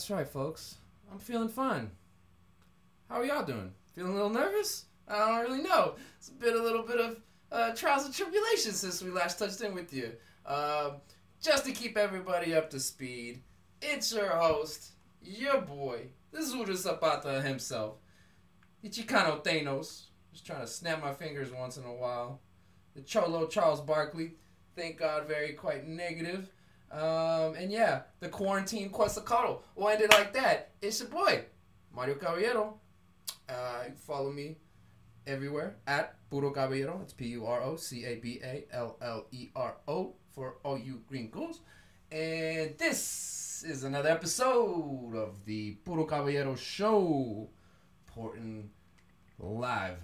That's right, folks. I'm feeling fine. How are y'all doing? Feeling a little nervous? I don't really know. It's been a little bit of uh, trials and tribulations since we last touched in with you. Uh, just to keep everybody up to speed, it's your host, your boy, the Zura Zapata himself, Ichikano Thanos. Just trying to snap my fingers once in a while. The Cholo Charles Barkley, thank God, very quite negative. Um, and yeah, the quarantine Quetzalcoatl. We'll end it like that. It's your boy, Mario Caballero. Uh, follow me everywhere at Puro Caballero. It's P U R O C A B A L L E R O for all you gringos. And this is another episode of the Puro Caballero Show, porting live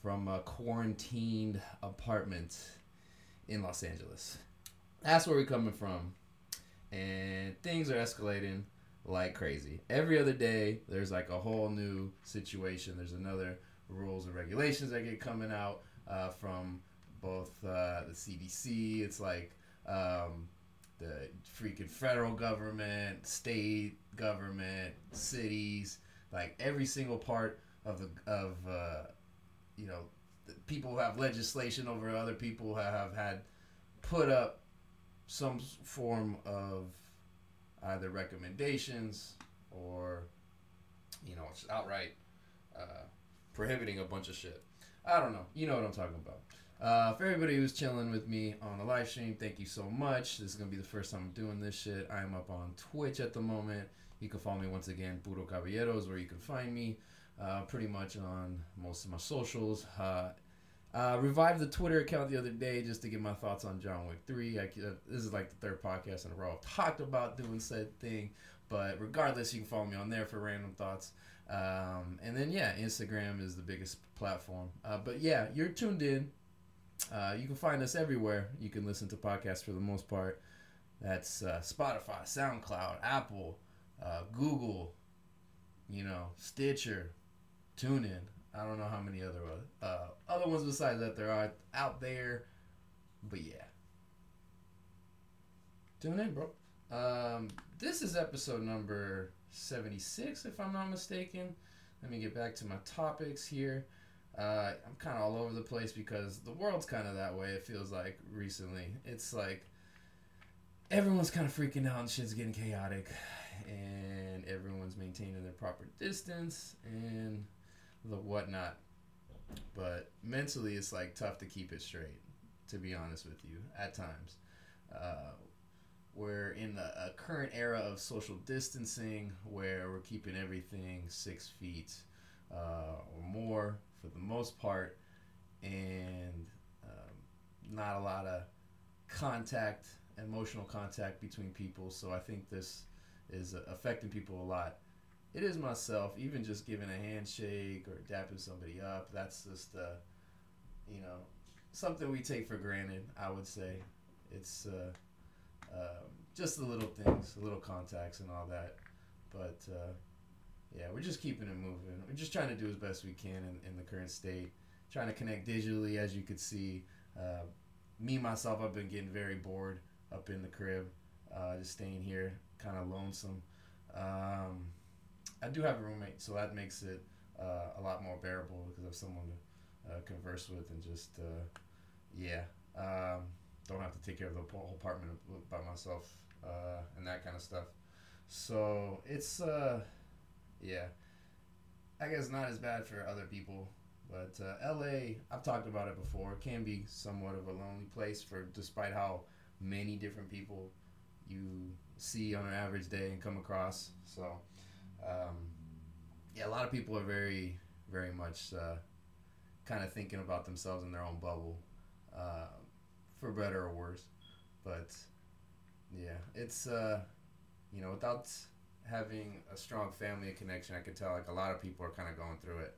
from a quarantined apartment in Los Angeles. That's where we're coming from. And things are escalating like crazy. Every other day, there's like a whole new situation. There's another rules and regulations that get coming out uh, from both uh, the CDC. It's like um, the freaking federal government, state government, cities, like every single part of the of uh, you know people have legislation over other people have had put up some form of either recommendations or you know it's outright uh, prohibiting a bunch of shit. I don't know. You know what I'm talking about. Uh, for everybody who's chilling with me on the live stream, thank you so much. This is gonna be the first time I'm doing this shit. I am up on Twitch at the moment. You can follow me once again, Puro Caballeros, where you can find me. Uh, pretty much on most of my socials. Uh, uh, revived the Twitter account the other day just to get my thoughts on John Wick 3. I, uh, this is like the third podcast in a row I've talked about doing said thing. But regardless, you can follow me on there for random thoughts. Um, and then, yeah, Instagram is the biggest platform. Uh, but yeah, you're tuned in. Uh, you can find us everywhere. You can listen to podcasts for the most part. That's uh, Spotify, SoundCloud, Apple, uh, Google, you know, Stitcher, TuneIn. I don't know how many other uh, other ones besides that there are out there, but yeah. Tune in, bro. Um, this is episode number seventy six, if I'm not mistaken. Let me get back to my topics here. Uh, I'm kind of all over the place because the world's kind of that way. It feels like recently. It's like everyone's kind of freaking out and shit's getting chaotic, and everyone's maintaining their proper distance and the whatnot. But mentally, it's like tough to keep it straight. To be honest with you, at times, uh, we're in a, a current era of social distancing where we're keeping everything six feet uh, or more for the most part, and um, not a lot of contact, emotional contact between people. So I think this is affecting people a lot it is myself. Even just giving a handshake or dapping somebody up, that's just uh, you know something we take for granted. I would say it's uh, um, just the little things, the little contacts and all that. But uh, yeah, we're just keeping it moving. We're just trying to do as best we can in, in the current state. Trying to connect digitally, as you could see. Uh, me myself, I've been getting very bored up in the crib, uh, just staying here, kind of lonesome. Um, I do have a roommate, so that makes it uh, a lot more bearable because I have someone to uh, converse with and just uh, yeah, um, don't have to take care of the whole apartment by myself uh, and that kind of stuff. So it's uh, yeah, I guess not as bad for other people. But uh, LA, I've talked about it before, can be somewhat of a lonely place for despite how many different people you see on an average day and come across. So um, yeah, a lot of people are very, very much uh, kind of thinking about themselves in their own bubble, uh, for better or worse. But yeah, it's uh, you know without having a strong family connection, I can tell like a lot of people are kind of going through it,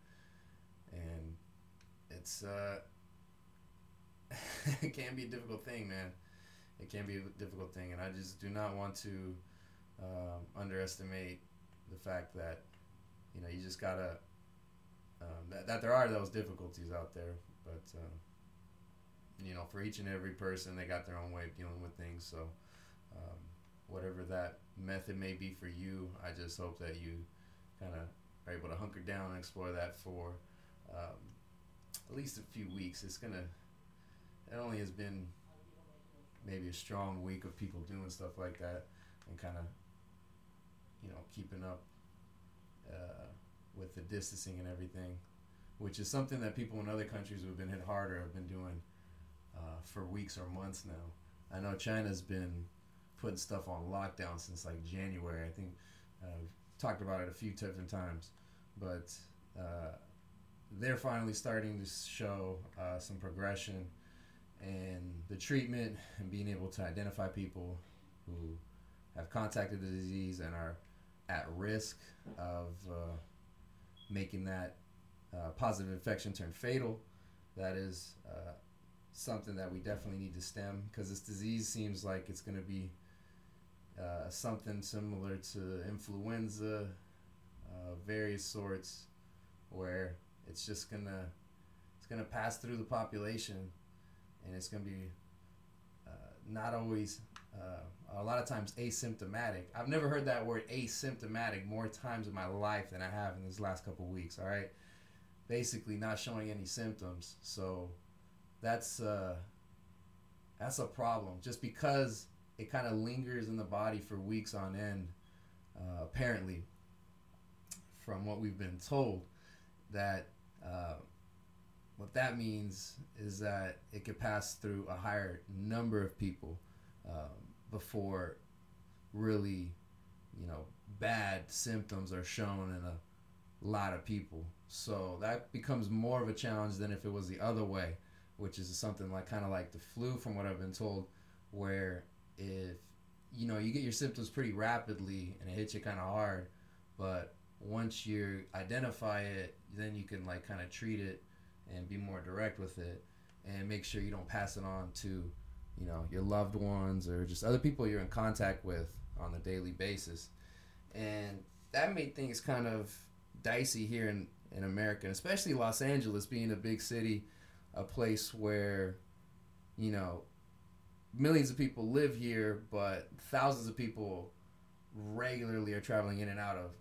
and it's uh, it can be a difficult thing, man. It can be a difficult thing, and I just do not want to um, underestimate the fact that you know you just gotta um, that, that there are those difficulties out there, but um, you know for each and every person they got their own way of dealing with things. So um, whatever that method may be for you. I just hope that you kind of are able to hunker down and explore that for um, at least a few weeks. It's gonna. It only has been maybe a strong week of people doing stuff like that and kind of, you know, keeping up uh, with the distancing and everything, which is something that people in other countries who have been hit harder have been doing uh, for weeks or months now. I know China's been putting stuff on lockdown since like January. I think we've talked about it a few different times, but uh, they're finally starting to show uh, some progression and the treatment and being able to identify people who have contacted the disease and are at risk of uh, making that uh, positive infection turn fatal. That is uh, something that we definitely need to stem because this disease seems like it's going to be uh, something similar to influenza, uh, various sorts, where it's just gonna it's gonna pass through the population, and it's gonna be uh, not always uh, a lot of times asymptomatic. I've never heard that word asymptomatic more times in my life than I have in these last couple weeks. All right, basically not showing any symptoms. So that's uh, that's a problem. Just because it kind of lingers in the body for weeks on end, uh, apparently, from what we've been told, that uh, what that means is that it could pass through a higher number of people um, before really, you know, bad symptoms are shown in a lot of people. So that becomes more of a challenge than if it was the other way, which is something like kind of like the flu, from what I've been told, where if you know you get your symptoms pretty rapidly and it hits you kind of hard, but once you identify it, then you can like kind of treat it and be more direct with it and make sure you don't pass it on to you know your loved ones or just other people you're in contact with on a daily basis. And that made things kind of dicey here in, in america especially los angeles being a big city a place where you know millions of people live here but thousands of people regularly are traveling in and out of.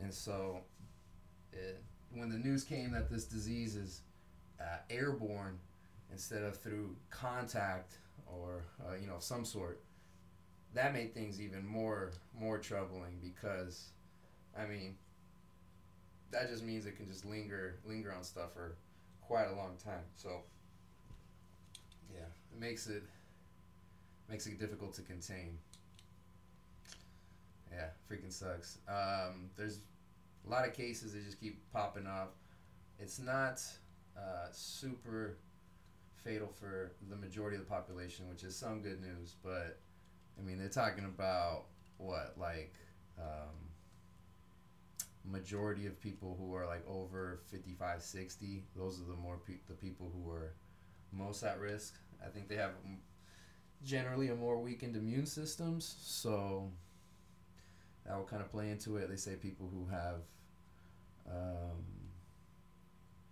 And so it, when the news came that this disease is uh, airborne instead of through contact or uh, you know some sort, that made things even more more troubling because, I mean, that just means it can just linger linger on stuff for quite a long time. So yeah, it makes it makes it difficult to contain. Yeah, freaking sucks. Um, there's a lot of cases that just keep popping up. It's not uh, super fatal for the majority of the population, which is some good news. But I mean, they're talking about what like um, majority of people who are like over 55 60 those are the more pe- the people who are most at risk i think they have generally a more weakened immune systems so that will kind of play into it they say people who have um,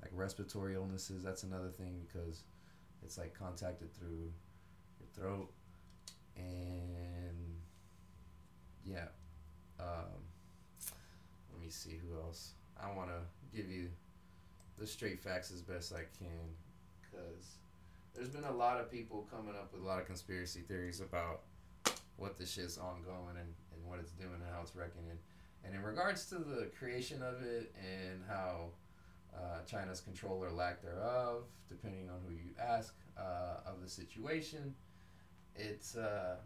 like respiratory illnesses. That's another thing because it's like contacted through your throat and yeah. Um, let me see who else. I want to give you the straight facts as best I can because there's been a lot of people coming up with a lot of conspiracy theories about what this shit's ongoing and, and what it's doing and how it's wrecking it. And in regards to the creation of it and how uh, China's control or lack thereof, depending on who you ask, uh, of the situation, it's uh,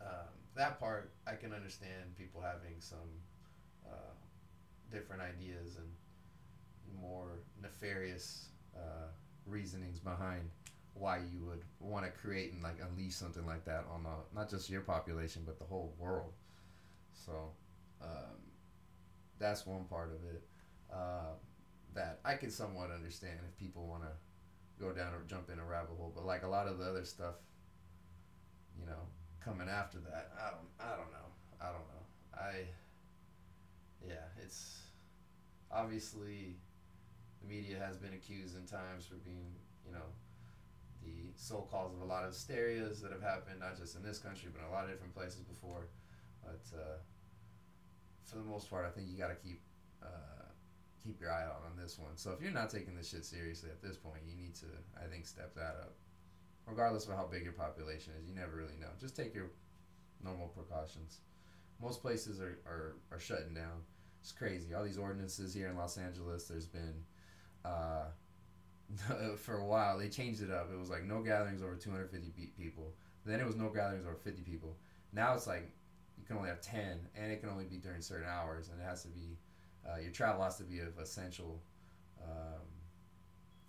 um, that part I can understand people having some uh, different ideas and more nefarious uh, reasonings behind why you would want to create and like unleash something like that on the, not just your population but the whole world. So um, that's one part of it uh, that I can somewhat understand if people want to go down or jump in a rabbit hole. But like a lot of the other stuff, you know, coming after that, I don't, I don't know, I don't know. I, yeah, it's obviously the media has been accused in times for being, you know, the sole cause of a lot of hysterias that have happened, not just in this country, but in a lot of different places before. But uh, for the most part, I think you got to keep uh, keep your eye out on this one. So if you're not taking this shit seriously at this point, you need to, I think, step that up. Regardless of how big your population is, you never really know. Just take your normal precautions. Most places are, are, are shutting down. It's crazy. All these ordinances here in Los Angeles, there's been, uh, for a while, they changed it up. It was like no gatherings over 250 people. Then it was no gatherings over 50 people. Now it's like you can only have 10, and it can only be during certain hours, and it has to be, uh, your travel has to be of essential, um,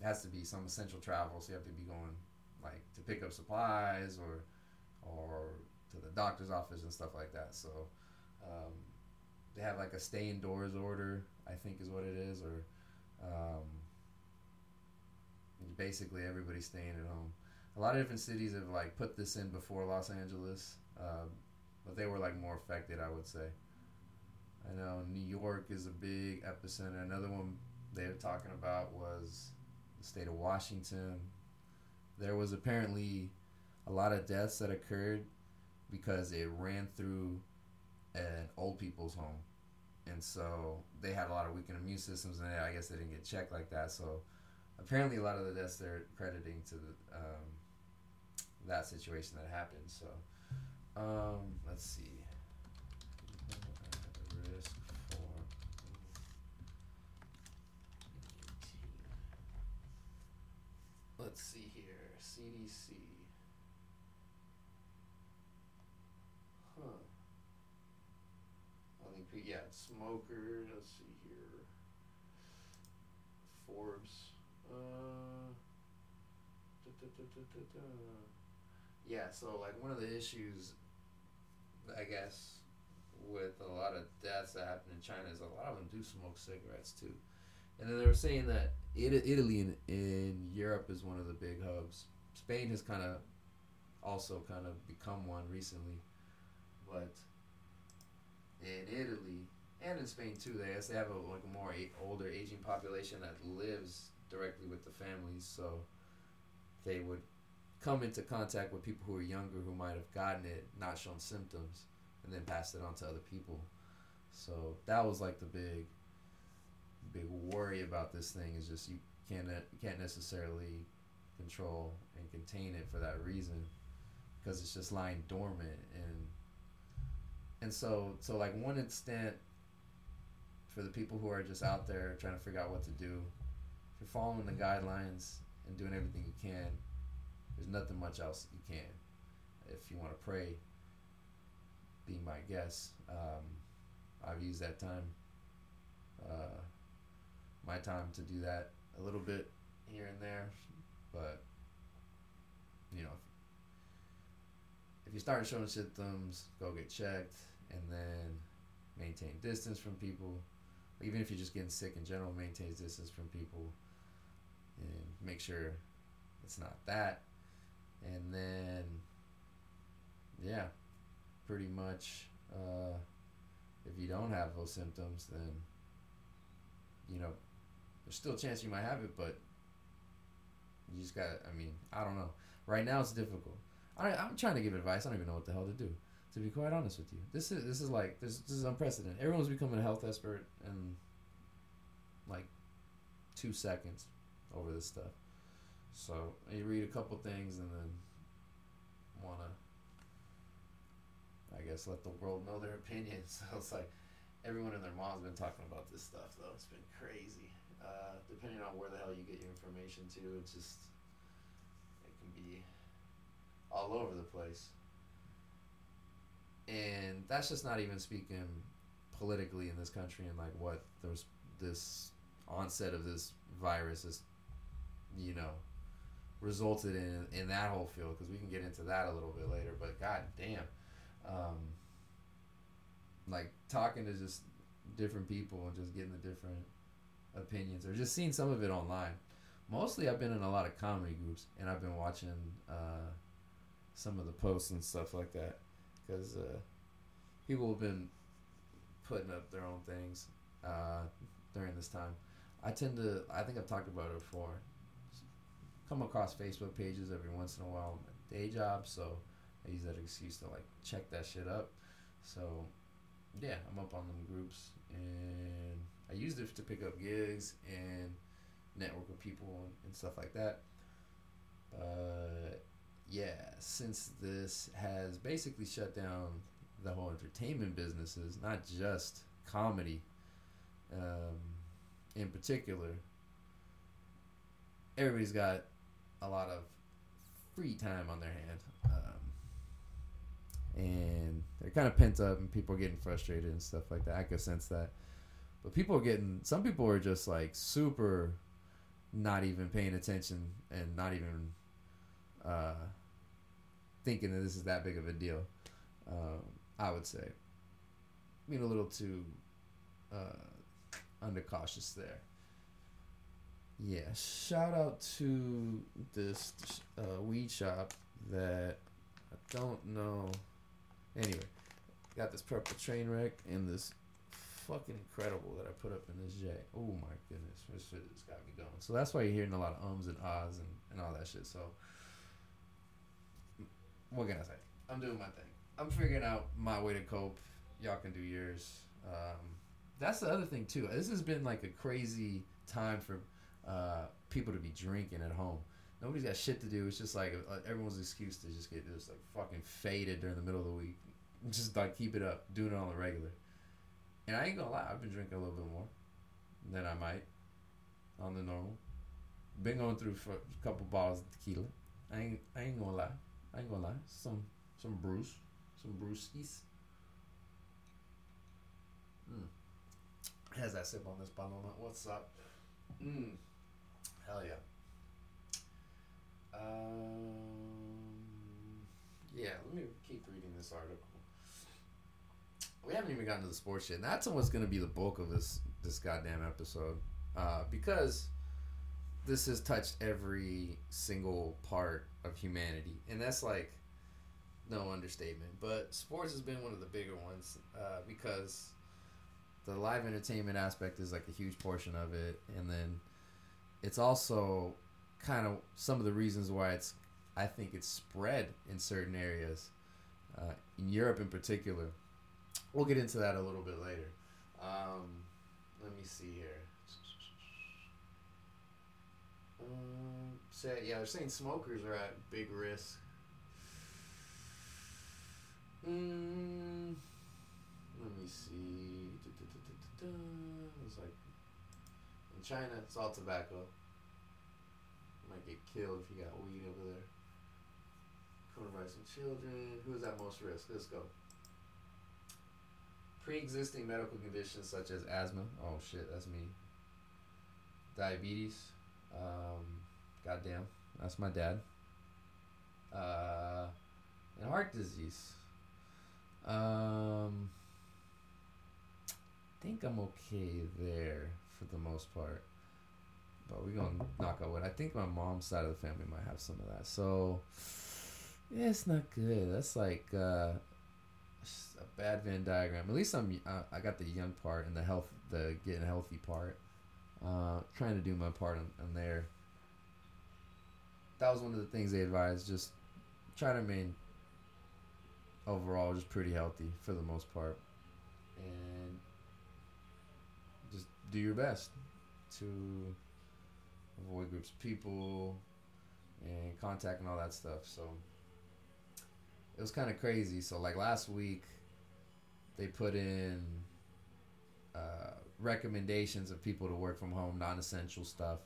has to be some essential travel, so you have to be going like to pick up supplies or or to the doctor's office and stuff like that. So um, they have like a stay indoors order, I think is what it is, or um, basically everybody's staying at home. A lot of different cities have like put this in before Los Angeles, uh, but they were like more affected, I would say. I know New York is a big epicenter. Another one they were talking about was the state of Washington. There was apparently a lot of deaths that occurred because it ran through an old people's home, and so they had a lot of weakened immune systems, and I guess they didn't get checked like that. So apparently, a lot of the deaths they're crediting to the, um, that situation that happened. So um, let's see. Risk for Let's see here. CDC. Huh. I think, yeah, smoker. Let's see here. Forbes. Uh, da, da, da. Yeah, so like one of the issues, I guess, with a lot of deaths that happen in China is a lot of them do smoke cigarettes too. And then they were saying that It- Italy in, Europe is one of the big hubs. Spain has kind of also kind of become one recently, but in Italy and in Spain too, they they have a like a more a- older aging population that lives directly with the families, so they would come into contact with people who are younger who might have gotten it, not shown symptoms, and then passed it on to other people. So that was like the big, big worry about this thing is just you can't you can't necessarily control and contain it for that reason because it's just lying dormant and and so so like one extent for the people who are just out there trying to figure out what to do if you're following the guidelines and doing everything you can there's nothing much else you can. If you want to pray be my guest um, i've used that time uh, my time to do that a little bit here and there but you know if you start showing symptoms go get checked and then maintain distance from people. Even if you're just getting sick in general maintain distance from people and make sure it's not that. And then yeah pretty much uh, if you don't have those symptoms then you know there's still a chance you might have it but you just got i mean i don't know. Right now it's difficult. I, i'm trying to give advice. I don't even know what the hell to do to be quite honest with you. This is this is like this, this is unprecedented. Everyone's becoming a health expert in like two seconds over this stuff. So you read a couple things and then want to i guess let the world know their opinions. So it's like everyone and their mom's been talking about this stuff though. It's been crazy uh, depending on where the hell you get your information to it's just it can be all over the place. And that's just not even speaking politically in this country and like what there's this onset of this virus is you know resulted in in that whole field because we can get into that a little bit later but god damn um, like talking to just different people and just getting the different opinions or just seeing some of it online mostly i've been in a lot of comedy groups and i've been watching uh, some of the posts and stuff like that because uh, people have been putting up their own things uh, during this time. I tend to, I think I've talked about it before. come across Facebook pages every once in a while on my day job, so I use that excuse to like check that shit up. So yeah, I'm up on them groups, and I used it to pick up gigs and network with people and stuff like that. But yeah, since this has basically shut down the whole entertainment businesses, not just comedy, um, in particular, everybody's got a lot of free time on their hand. Um, and they're kind of pent up and people are getting frustrated and stuff like that. I could sense that. But people are getting, some people are just like super not even paying attention and not even uh, thinking that this is that big of a deal. Um, I would say. Being a little too uh, undercautious there. Yeah, shout out to this uh, weed shop that I don't know. Anyway, got this purple train wreck and this fucking incredible that I put up in this J. Oh my goodness, this shit has got me going. So that's why you're hearing a lot of ums and ahs and, and all that shit. So, what can I say? I'm doing my thing. I'm figuring out my way to cope. Y'all can do yours. Um, that's the other thing too. This has been like a crazy time for uh, people to be drinking at home. Nobody's got shit to do. It's just like uh, everyone's excuse to just get just like fucking faded during the middle of the week. Just like keep it up, doing it on the regular. And I ain't gonna lie, I've been drinking a little bit more than I might on the normal. Been going through for a couple bottles of tequila. I ain't I ain't gonna lie. I ain't gonna lie. Some some Bruce, some brewskis. Mm. Has that sip on this bottle? What's up? Mm. Hell yeah. Um, yeah, let me keep reading this article. We haven't even gotten to the sports yet. And that's what's going to be the bulk of this this goddamn episode, uh, because this has touched every single part of humanity, and that's like no understatement. But sports has been one of the bigger ones uh, because the live entertainment aspect is like a huge portion of it, and then it's also kind of some of the reasons why it's I think it's spread in certain areas, uh, in Europe in particular. We'll get into that a little bit later. Um, let me see here. Um, say, yeah, they're saying smokers are at big risk. Mm, let me see. It's like in China, it's all tobacco. You might get killed if you got weed over there. Coronavirus in children. Who is at most risk? Let's go. Pre-existing medical conditions such as asthma. Oh shit, that's me. Diabetes. Um, goddamn, that's my dad. Uh, and heart disease. Um, I think I'm okay there for the most part. But we're gonna knock on wood. I think my mom's side of the family might have some of that. So yeah, it's not good. That's like uh, a bad Venn diagram. At least I'm uh, I got the young part and the health, the getting healthy part. Uh, trying to do my part on, on there. That was one of the things they advised. Just try to remain overall just pretty healthy for the most part, and just do your best to avoid groups of people and contact and all that stuff. So it was kind of crazy. So like last week, they put in uh, recommendations of people to work from home, non-essential stuff,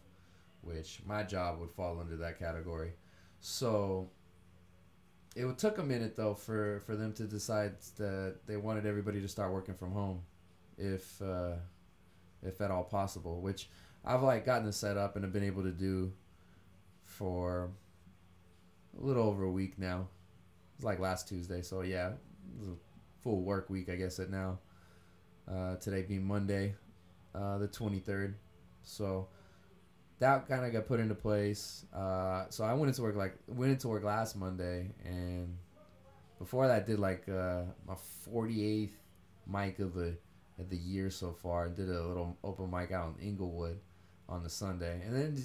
which my job would fall under that category. So it took a minute though for for them to decide that they wanted everybody to start working from home, if uh, if at all possible. Which I've like gotten this set up and have been able to do for a little over a week now. It's like last Tuesday, so yeah, it was a full work week, I guess. It now. Uh, today being Monday, uh, the twenty third, so that kind of got put into place. Uh, so I went into work like went into work last Monday, and before that, did like uh, my forty eighth mic of the of the year so far. Did a little open mic out in Inglewood on the Sunday, and then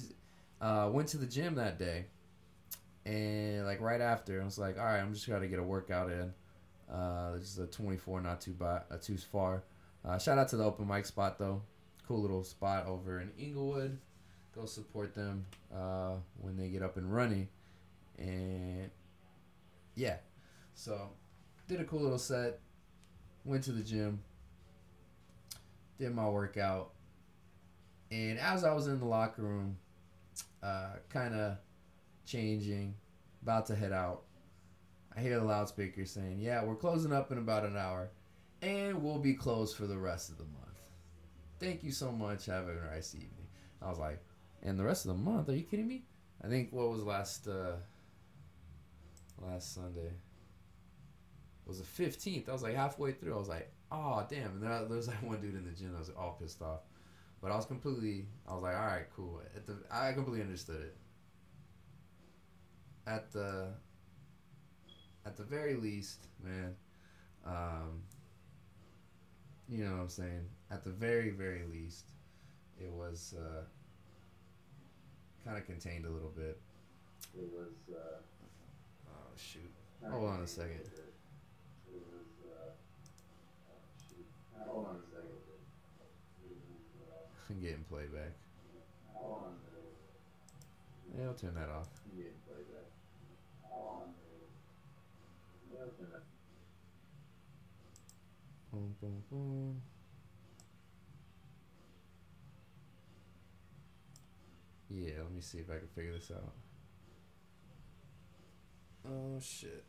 uh, went to the gym that day, and like right after, I was like, all right, I'm just gonna get a workout in. Uh, this is a 24, not too uh, too far. Uh, shout out to the open mic spot though, cool little spot over in Inglewood. Go support them uh, when they get up and running, and yeah, so did a cool little set. Went to the gym, did my workout, and as I was in the locker room, uh, kind of changing, about to head out, I hear the loudspeaker saying, "Yeah, we're closing up in about an hour, and we'll be closed for the rest of the month. Thank you so much. Have a nice evening." I was like, "And the rest of the month? Are you kidding me?" I think what was last uh, last Sunday was the fifteenth. I was like halfway through. I was like, "Oh damn!" And there, there was like one dude in the gym. I was all pissed off, but I was completely. I was like, "All right, cool." The, I completely understood it. At the at the very least, man, um, you know what I'm saying? At the very, very least, it was uh, kind of contained a little bit. It was. Uh, Oh shoot! Hold on a second. It was. Uh, oh, shoot. Hold on a second. Uh, I'm getting playback. hold on a second. Yeah, I'll turn that off. I'm getting playback. Hold on. Yeah, I'll turn that- Boom, boom, boom. Yeah, let me see if I can figure this out. Oh shit.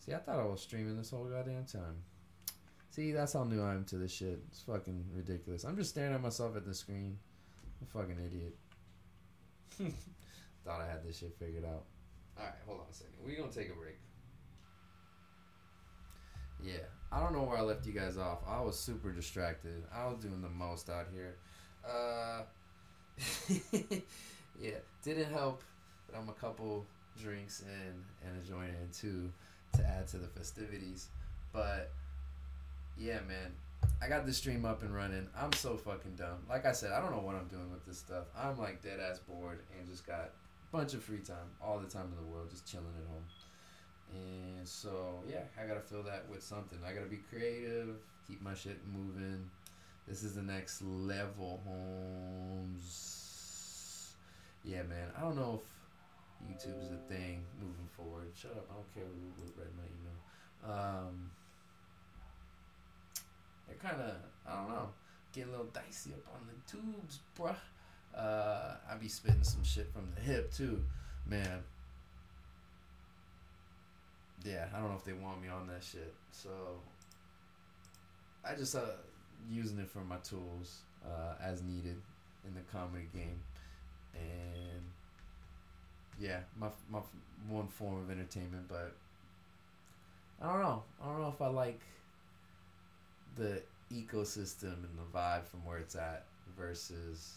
See, I thought I was streaming this whole goddamn time. See, that's how new I am to this shit. It's fucking ridiculous. I'm just staring at myself at the screen. I'm a fucking idiot. thought I had this shit figured out. Alright, hold on a second. We're gonna take a break. Yeah, I don't know where I left you guys off. I was super distracted. I was doing the most out here. Uh, yeah, didn't help that I'm a couple drinks in and a joint in too to add to the festivities. But yeah, man, I got this stream up and running. I'm so fucking dumb. Like I said, I don't know what I'm doing with this stuff. I'm like dead ass bored and just got bunch of free time, all the time in the world, just chilling at home. And so, yeah, I gotta fill that with something. I gotta be creative, keep my shit moving. This is the next level, Holmes. Yeah, man. I don't know if YouTube's a thing moving forward. Shut up. I don't care who read my email. Um, they're kind of, I don't know, getting a little dicey up on the tubes, bruh. Uh, I be spitting some shit from the hip, too. Man, yeah, I don't know if they want me on that shit. So I just uh using it for my tools uh, as needed in the comedy game, and yeah, my my one form of entertainment. But I don't know. I don't know if I like the ecosystem and the vibe from where it's at versus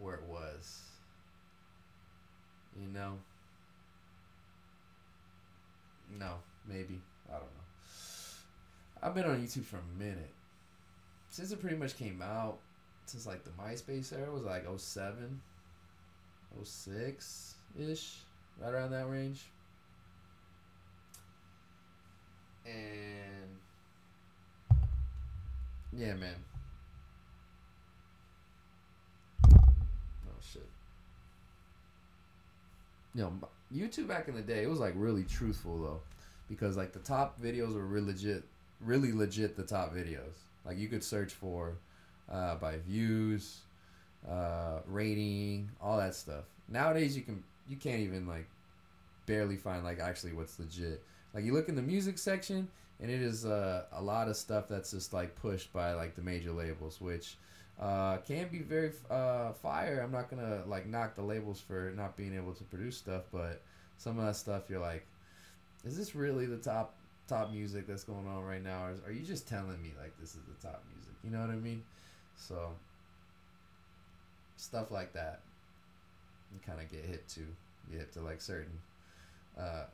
where it was. You know. No, maybe. I don't know. I've been on YouTube for a minute. Since it pretty much came out, since like the MySpace era was like 07, 06 ish, right around that range. And yeah, man. Shit. You know, YouTube back in the day, it was like really truthful though, because like the top videos were really legit, really legit. The top videos, like you could search for uh, by views, uh, rating, all that stuff. Nowadays, you can you can't even like barely find like actually what's legit. Like you look in the music section, and it is uh, a lot of stuff that's just like pushed by like the major labels, which uh, can be very uh, fire. I'm not gonna like knock the labels for not being able to produce stuff, but some of that stuff you're like, is this really the top top music that's going on right now, or are you just telling me like this is the top music? You know what I mean? So stuff like that, you kind of get hit to. You hit to like certain uh,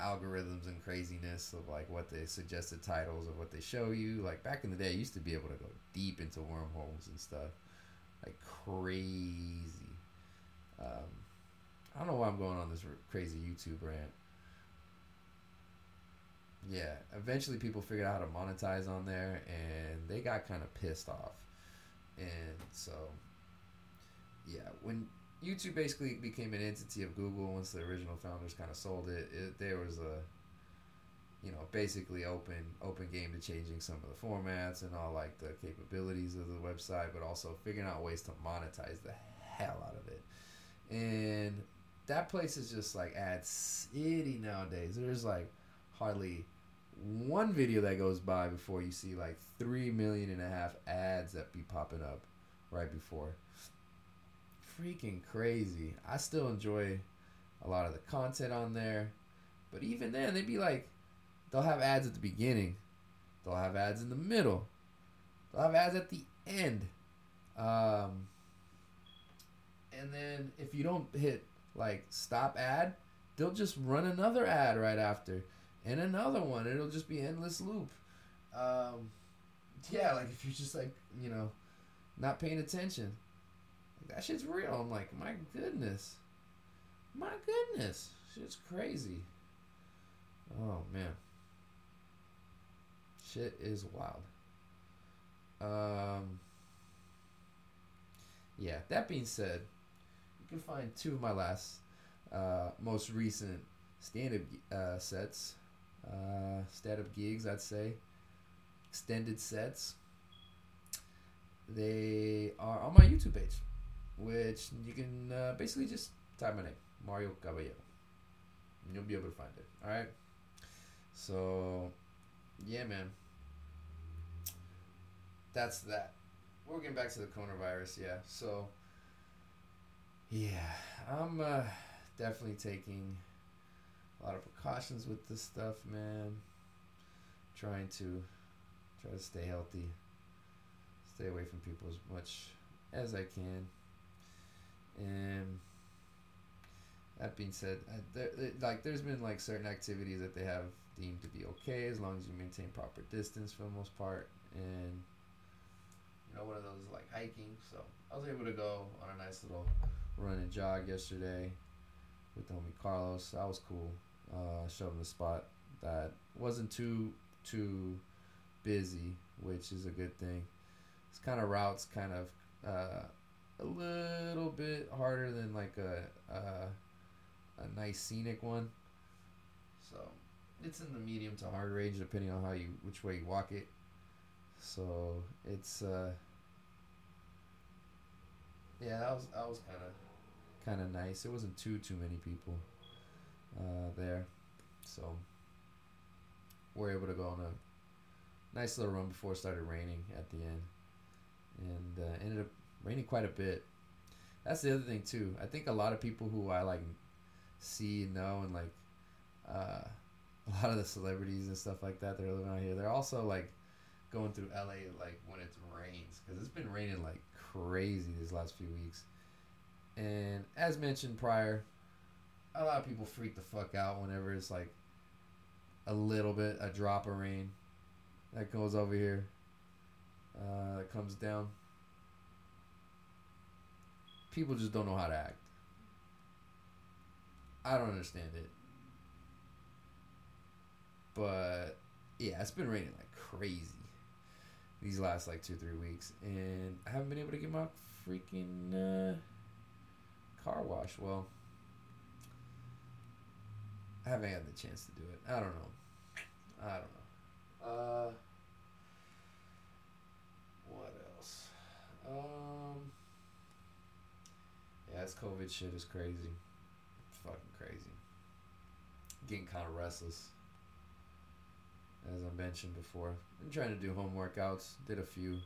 algorithms and craziness of like what they suggested titles of what they show you. Like back in the day, I used to be able to go deep into wormholes and stuff, like crazy. Um, I don't know why I'm going on this crazy YouTube rant. Yeah, eventually people figured out how to monetize on there, and they got kind of pissed off, and so yeah, when YouTube basically became an entity of Google once the original founders kind of sold it, it there was a you know basically open open game to changing some of the formats and all like the capabilities of the website but also figuring out ways to monetize the hell out of it. And that place is just like ad city nowadays. There's like hardly one video that goes by before you see like three million and a half ads that be popping up right before freaking crazy. I still enjoy a lot of the content on there, but even then, they'd be like, they'll have ads at the beginning, they'll have ads in the middle, they'll have ads at the end, um, and then if you don't hit like stop ad, they'll just run another ad right after, and another one. It'll just be endless loop. Um, yeah, like if you're just like you know, not paying attention that shit's real. I'm like, my goodness. My goodness. Shit's crazy. Oh, man. Shit is wild. Um, yeah, that being said, you can find two of my last, uh, most recent stand up uh, sets, uh, stand up gigs, I'd say, extended sets. They are on my YouTube page which you can uh, basically just type my name, Mario Caballero. And you'll be able to find it. All right. So, yeah, man. That's that. We're getting back to the coronavirus, yeah. So, yeah, I'm uh, definitely taking a lot of precautions with this stuff, man. Trying to try to stay healthy, stay away from people as much as I can. And that being said, there, like there's been like certain activities that they have deemed to be okay as long as you maintain proper distance for the most part, and you know one of those is like hiking. So I was able to go on a nice little run and jog yesterday with the homie Carlos. That was cool. Uh, showed him the spot that wasn't too too busy, which is a good thing. It's kind of routes kind of. Uh, a little bit harder than like a a, a nice scenic one. So it's in the medium to hard range depending on how you which way you walk it. So it's uh yeah that was that was kind of kind of nice. It wasn't too too many people uh, there, so we're able to go on a nice little run before it started raining at the end, and uh, ended up raining quite a bit. That's the other thing too. I think a lot of people who I like see and know and like uh, a lot of the celebrities and stuff like that that are living out here, they're also like going through LA like when it rains because it's been raining like crazy these last few weeks. And as mentioned prior, a lot of people freak the fuck out whenever it's like a little bit, a drop of rain that goes over here, uh, that comes down people just don't know how to act. I don't understand it. But yeah, it's been raining like crazy these last like two three weeks, and I haven't been able to get my freaking uh, car wash. Well, I haven't had the chance to do it. I don't know. I don't know. Uh, what else? Um. This COVID shit is crazy. It's fucking crazy. Getting kind of restless. As I mentioned before, been trying to do home workouts. Did a few.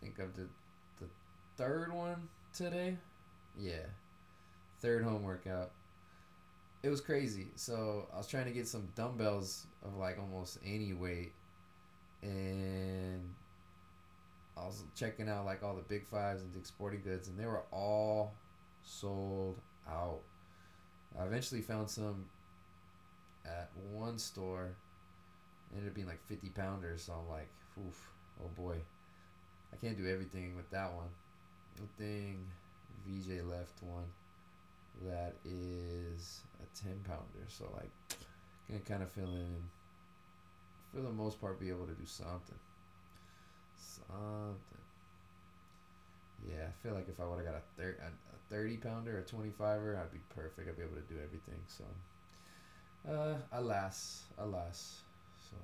think I did the third one today. Yeah, third home workout. It was crazy. So I was trying to get some dumbbells of like almost any weight, and I was checking out like all the big fives and Dick Sporting Goods, and they were all sold out. I eventually found some at one store. It ended up being like 50 pounders, so I'm like, oof, oh boy. I can't do everything with that one. Thing, VJ left one that is a 10 pounder, so like, gonna kind of fill in for the most part be able to do something. Something. Yeah, I feel like if I would have got a, thir- a, a 30 pounder a 25er, I'd be perfect. I'd be able to do everything. So, uh, alas, alas. So,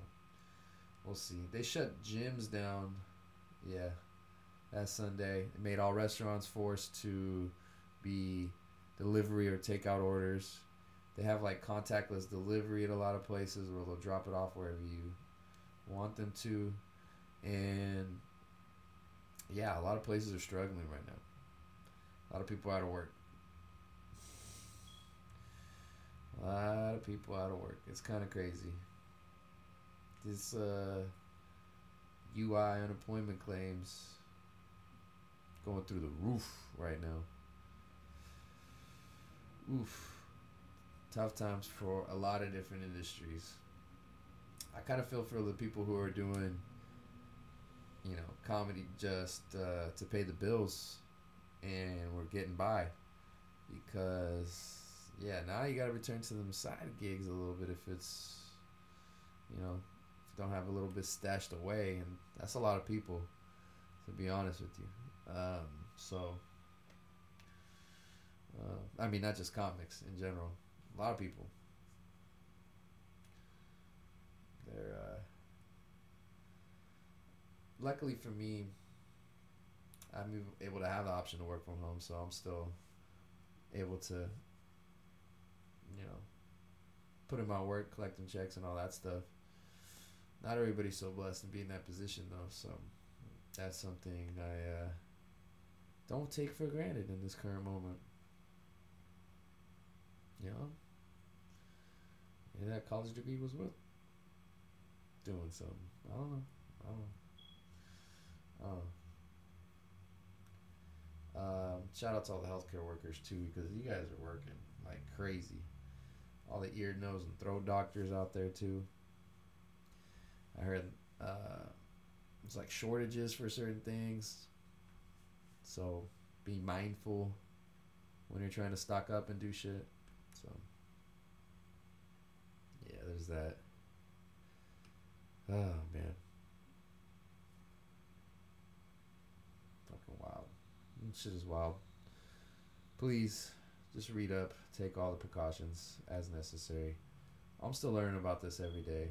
we'll see. They shut gyms down. Yeah, that Sunday. It made all restaurants forced to be delivery or takeout orders. They have like contactless delivery at a lot of places where they'll drop it off wherever you want them to. And yeah, a lot of places are struggling right now. A lot of people out of work. A lot of people out of work. It's kind of crazy. This uh, UI unemployment claims going through the roof right now. Oof. Tough times for a lot of different industries. I kind of feel for the people who are doing, you know, comedy just uh, to pay the bills, and we're getting by, because yeah, now you got to return to them side gigs a little bit if it's, you know, if you don't have a little bit stashed away, and that's a lot of people, to be honest with you. Um, so, uh, I mean, not just comics in general, a lot of people. They're uh, luckily for me, I'm able to have the option to work from home, so I'm still able to, you know, put in my work, collecting checks, and all that stuff. Not everybody's so blessed to be in that position, though, so that's something I uh, don't take for granted in this current moment. You know, maybe that college degree was worth doing something. I don't know. I don't know. Don't. Um, shout out to all the healthcare workers too, because you guys are working like crazy. All the ear, nose, and throat doctors out there too. I heard uh, it's like shortages for certain things. So be mindful when you're trying to stock up and do shit. So yeah, there's that. Oh man. Fucking wild. This shit is wild. Please just read up, take all the precautions as necessary. I'm still learning about this every day.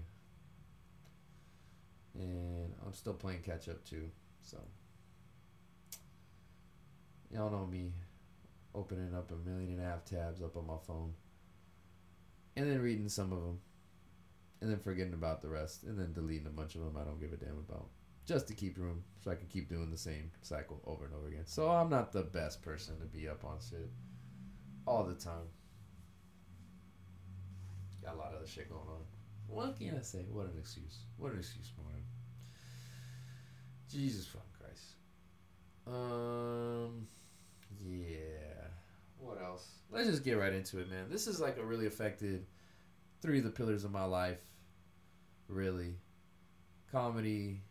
And I'm still playing catch up too. So y'all know me opening up a million and a half tabs up on my phone. And then reading some of them and then forgetting about the rest, and then deleting a bunch of them I don't give a damn about, just to keep room so I can keep doing the same cycle over and over again. So I'm not the best person to be up on shit all the time. Got a lot of other shit going on. What can I say? What an excuse. What an excuse, man. Jesus fucking Christ. Um, yeah. What else? Let's just get right into it, man. This is like a really affected three of the pillars of my life, really. Comedy,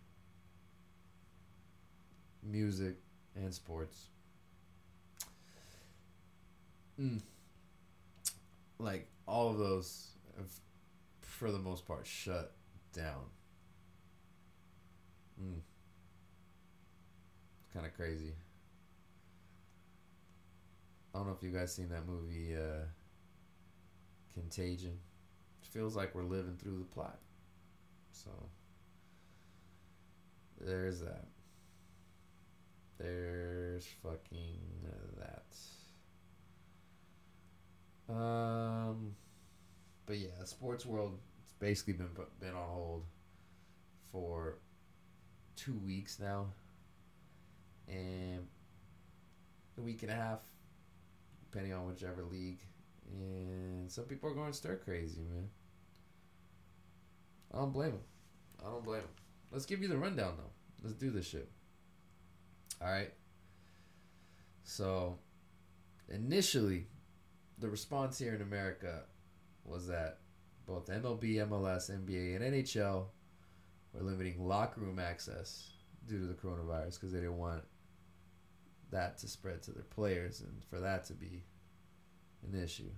music, and sports. Mm. Like all of those, have, for the most part, shut down. Mm. Kind of crazy. I don't know if you guys seen that movie, uh, Contagion. It feels like we're living through the plot. So there's that. There's fucking that. Um, but yeah, sports world it's basically been been on hold for two weeks now, and a week and a half, depending on whichever league. And some people are going stir crazy, man. I don't blame them. I don't blame them. Let's give you the rundown though. Let's do this shit. All right. So, initially, the response here in America was that both MLB, MLS, NBA, and NHL were limiting locker room access due to the coronavirus because they didn't want that to spread to their players and for that to be an issue.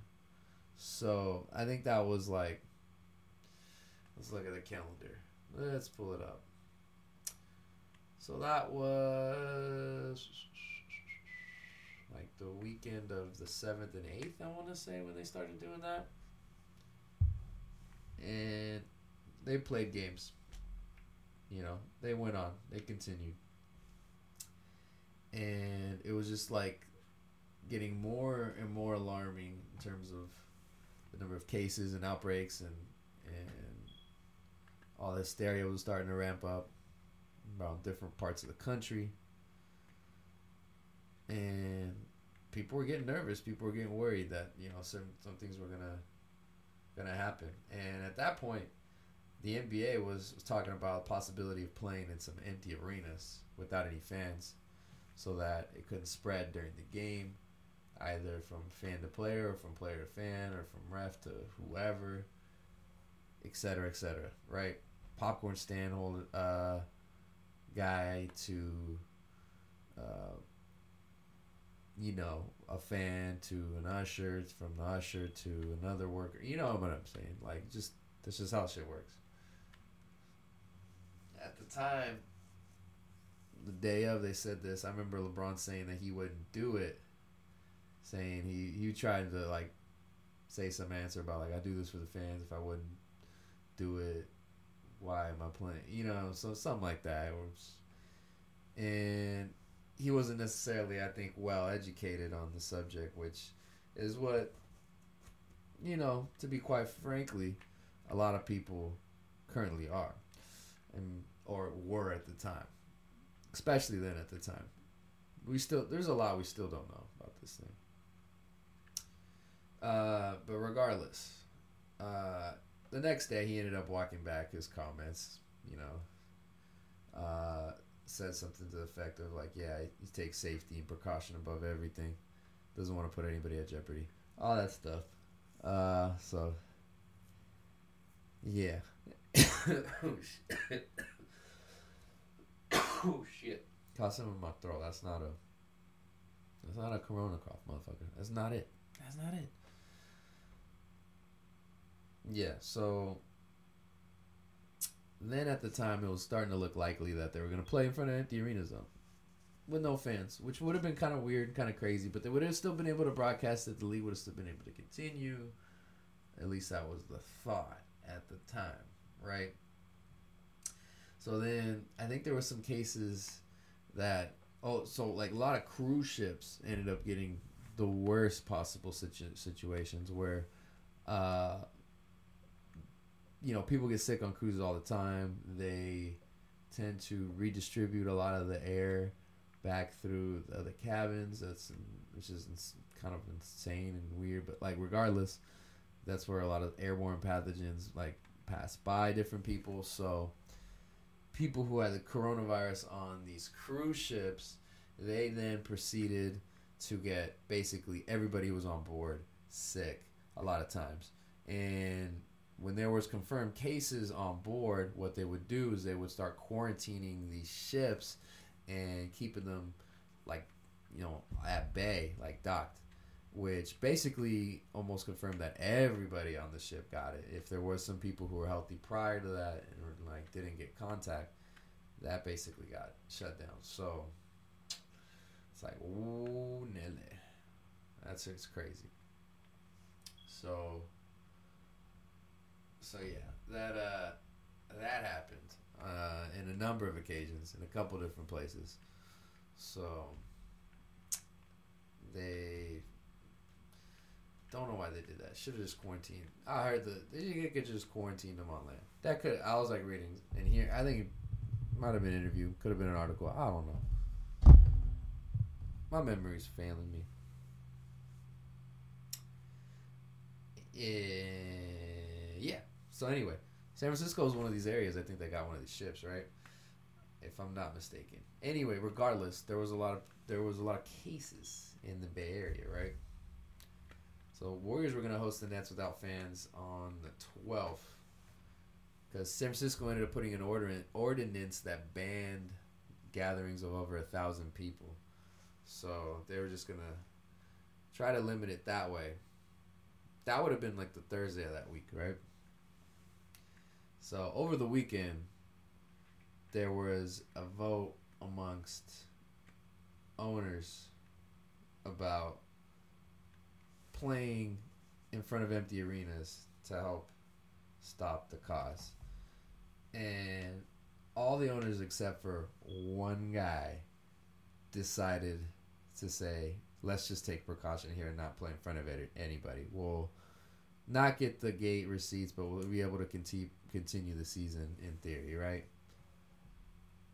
So I think that was like, let's look at the calendar. Let's pull it up. So that was like the weekend of the 7th and 8th, I want to say, when they started doing that. And they played games. You know, they went on, they continued. And it was just like getting more and more alarming in terms of the number of cases and outbreaks and and all the hysteria was starting to ramp up around different parts of the country. And people were getting nervous. People were getting worried that you know some some things were gonna gonna happen. And at that point the NBA was, was talking about the possibility of playing in some empty arenas without any fans so that it couldn't spread during the game either from fan to player or from player to fan or from ref to whoever etc etc right? Popcorn stand hold uh guy to uh you know a fan to an usher from the usher to another worker. You know what i'm saying? Like just this is how shit works. At the time the day of they said this. I remember lebron saying that he wouldn't do it. Saying he he tried to like say some answer about like I do this for the fans. If I wouldn't do it, why am I playing? You know, so something like that. And he wasn't necessarily, I think, well educated on the subject, which is what you know. To be quite frankly, a lot of people currently are, and or were at the time, especially then at the time. We still there's a lot we still don't know about this thing. Uh, but regardless, uh, the next day he ended up walking back his comments. You know, uh, said something to the effect of like, "Yeah, he takes safety and precaution above everything. Doesn't want to put anybody at jeopardy. All that stuff." Uh, so yeah. oh shit. oh shit. Caught some in my throat. That's not a. That's not a corona cough, motherfucker. That's not it. That's not it. Yeah, so then at the time it was starting to look likely that they were going to play in front of empty arena zone with no fans, which would have been kind of weird, kind of crazy, but they would have still been able to broadcast it. The league would have still been able to continue. At least that was the thought at the time, right? So then I think there were some cases that oh, so like a lot of cruise ships ended up getting the worst possible situ- situations where uh, you know, people get sick on cruises all the time. They tend to redistribute a lot of the air back through the cabins. That's which is kind of insane and weird, but like regardless, that's where a lot of airborne pathogens like pass by different people. So people who had the coronavirus on these cruise ships, they then proceeded to get basically everybody who was on board sick a lot of times. And when there was confirmed cases on board, what they would do is they would start quarantining these ships and keeping them like you know at bay, like docked, which basically almost confirmed that everybody on the ship got it. If there was some people who were healthy prior to that and like didn't get contact, that basically got shut down. So it's like ooh, Nelly, that's it's crazy. So so yeah, that uh, that happened uh, in a number of occasions in a couple different places. So they don't know why they did that. Should have just quarantined. I heard that they could just quarantine them on land. That could. I was like reading and here. I think it might have been an interview. Could have been an article. I don't know. My memory's failing me. yeah. So anyway, San Francisco is one of these areas. I think they got one of these ships, right? If I'm not mistaken. Anyway, regardless, there was a lot of there was a lot of cases in the Bay Area, right? So Warriors were gonna host the Nets without fans on the twelfth, because San Francisco ended up putting an ordin- ordinance that banned gatherings of over a thousand people. So they were just gonna try to limit it that way. That would have been like the Thursday of that week, right? So over the weekend, there was a vote amongst owners about playing in front of empty arenas to help stop the cause. And all the owners except for one guy decided to say, let's just take precaution here and not play in front of anybody. We'll not get the gate receipts, but we'll be able to continue continue the season in theory, right?